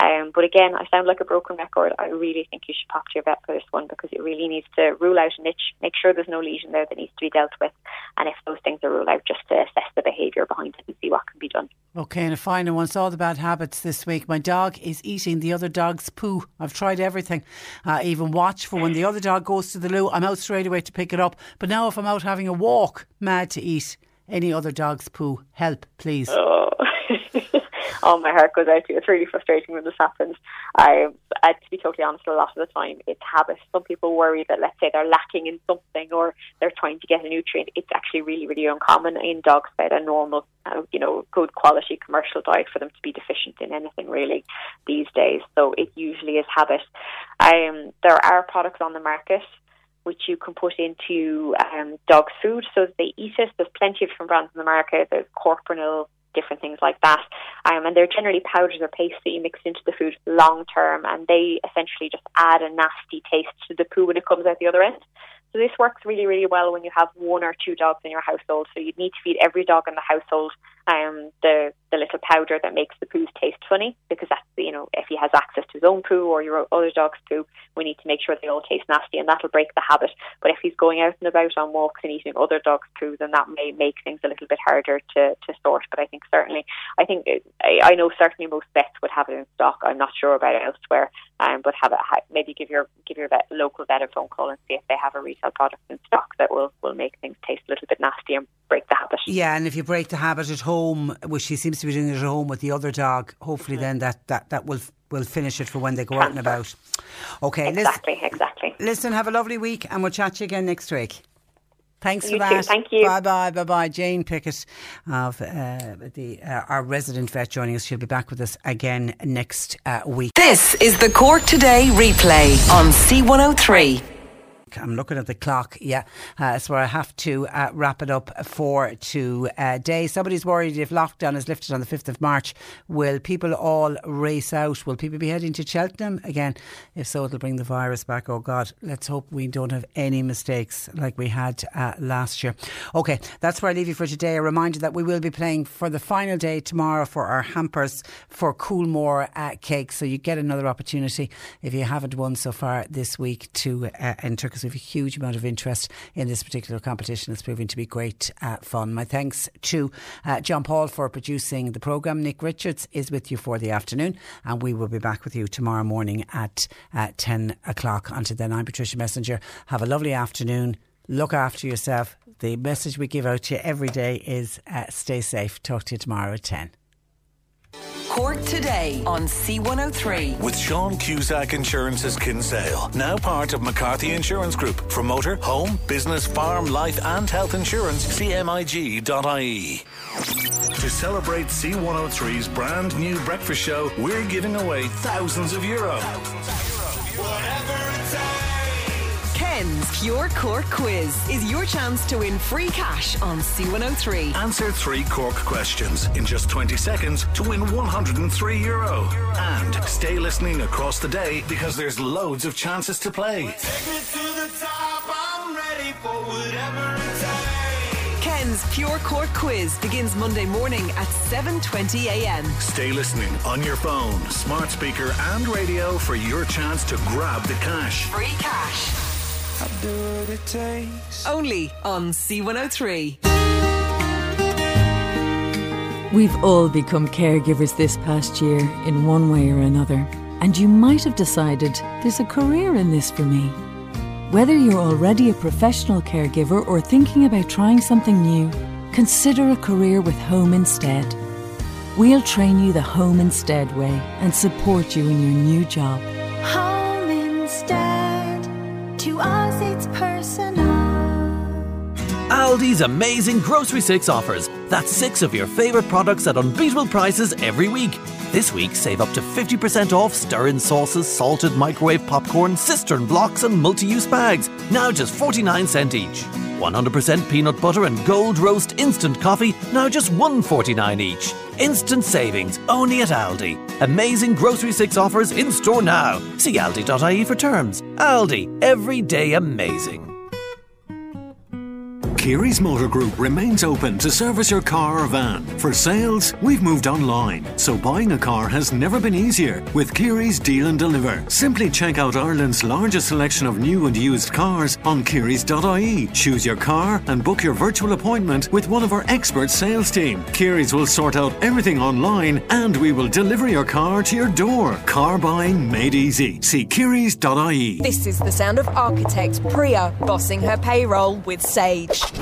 S14: Um, but again, I sound like a broken record. I really think you should pop to your vet for this one because it really needs to rule out a itch, make sure there's no lesion there that needs to be dealt with, and if those things are ruled out, just to assess the behaviour behind it and see what can be done.
S3: Okay, and a final one. All the bad habits this week. My dog is eating the other dog's poo. I've tried everything. Uh, even watch for when the other dog goes to the loo. I'm out straight away to pick it up. But now, if I'm out having a walk, mad to eat any other dog's poo. Help, please.
S14: Oh. oh, my heart goes out to you. It's really frustrating when this happens. I, I, to be totally honest, a lot of the time it's habit. Some people worry that, let's say, they're lacking in something or they're trying to get a nutrient. It's actually really, really uncommon in dogs fed a normal, uh, you know, good quality commercial diet for them to be deficient in anything really these days. So it usually is habit. Um, there are products on the market which you can put into um, dog's food so that they eat it. There's plenty of different brands in the market. There's Corpronil, different things like that. Um, and they're generally powders or paste that you mix into the food long term, and they essentially just add a nasty taste to the poo when it comes out the other end. So this works really, really well when you have one or two dogs in your household. So you need to feed every dog in the household um, the the little powder that makes the poos taste funny because that's you know if he has access to his own poo or your other dog's poo, we need to make sure they all taste nasty, and that'll break the habit. But if he's going out and about on walks and eating other dogs' poo, then that may make things a little bit harder to to sort. But I think certainly, I think I, I know certainly most vets would have it in stock. I'm not sure about elsewhere, um, but have it maybe give your give your vet, local vet a phone call and see if they have a retail product in stock that will will make things taste a little bit nasty and break the habit.
S3: Yeah, and if you break the habit at home, which he seems to be doing at home with the other dog, hopefully mm. then that, that, that will will finish it for when they go Transfer. out and about. Okay,
S14: exactly,
S3: listen,
S14: exactly.
S3: Listen, have a lovely week, and we'll chat to you again next week. Thanks
S14: you
S3: for
S14: that.
S3: Too.
S14: Thank you.
S3: Bye bye. Bye bye. Jane Pickett of uh, the uh, our resident vet joining us. She'll be back with us again next uh, week.
S4: This is the Cork Today replay on C103.
S3: I'm looking at the clock. Yeah, uh, so I have to uh, wrap it up for today. Somebody's worried if lockdown is lifted on the 5th of March, will people all race out? Will people be heading to Cheltenham again? If so, it'll bring the virus back. Oh God, let's hope we don't have any mistakes like we had uh, last year. Okay, that's where I leave you for today. A reminder that we will be playing for the final day tomorrow for our hampers for Coolmore uh, Cake. So you get another opportunity if you haven't won so far this week to uh, enter because we have a huge amount of interest in this particular competition. It's proving to be great uh, fun. My thanks to uh, John Paul for producing the programme. Nick Richards is with you for the afternoon, and we will be back with you tomorrow morning at uh, 10 o'clock. Until then, I'm Patricia Messenger. Have a lovely afternoon. Look after yourself. The message we give out to you every day is uh, stay safe. Talk to you tomorrow at 10.
S4: Cork today on C103.
S5: With Sean Cusack Insurance's Kinsale, now part of McCarthy Insurance Group. For motor, home, business, farm, life, and health insurance, cmig.ie. To celebrate C103's brand new breakfast show, we're giving away thousands of euros.
S4: Ken's Pure Cork Quiz is your chance to win free cash on C103.
S5: Answer three Cork questions in just 20 seconds to win 103 euro. And stay listening across the day because there's loads of chances to play.
S4: Ken's Pure Cork Quiz begins Monday morning at 7:20 a.m.
S5: Stay listening on your phone, smart speaker, and radio for your chance to grab the cash.
S4: Free cash.
S15: I do what it takes.
S4: Only on C103.
S16: We've all become caregivers this past year in one way or another, and you might have decided there's a career in this for me. Whether you're already a professional caregiver or thinking about trying something new, consider a career with Home Instead. We'll train you the Home Instead way and support you in your new job.
S17: Home Instead. To
S18: Aldi's amazing Grocery 6 offers. That's six of your favourite products at unbeatable prices every week. This week, save up to 50% off stir in sauces, salted microwave popcorn, cistern blocks, and multi use bags. Now just 49 cent each. 100% peanut butter and gold roast instant coffee, now just 149 each. Instant savings, only at Aldi. Amazing Grocery 6 offers in store now. See aldi.ie for terms. Aldi, every day amazing.
S5: Keary's Motor Group remains open to service your car or van. For sales, we've moved online, so buying a car has never been easier with Keary's Deal and Deliver. Simply check out Ireland's largest selection of new and used cars on Keary's.ie. Choose your car and book your virtual appointment with one of our expert sales team. Keary's will sort out everything online and we will deliver your car to your door. Car buying made easy. See Keary's.ie.
S19: This is the sound of architect Priya bossing her payroll with Sage.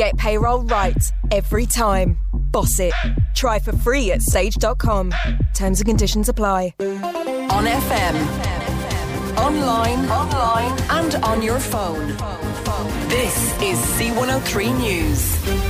S19: Get payroll right every time. Boss it. Try for free at sage.com. Terms and conditions apply.
S4: On FM, online, online, and on your phone. This is C103 News.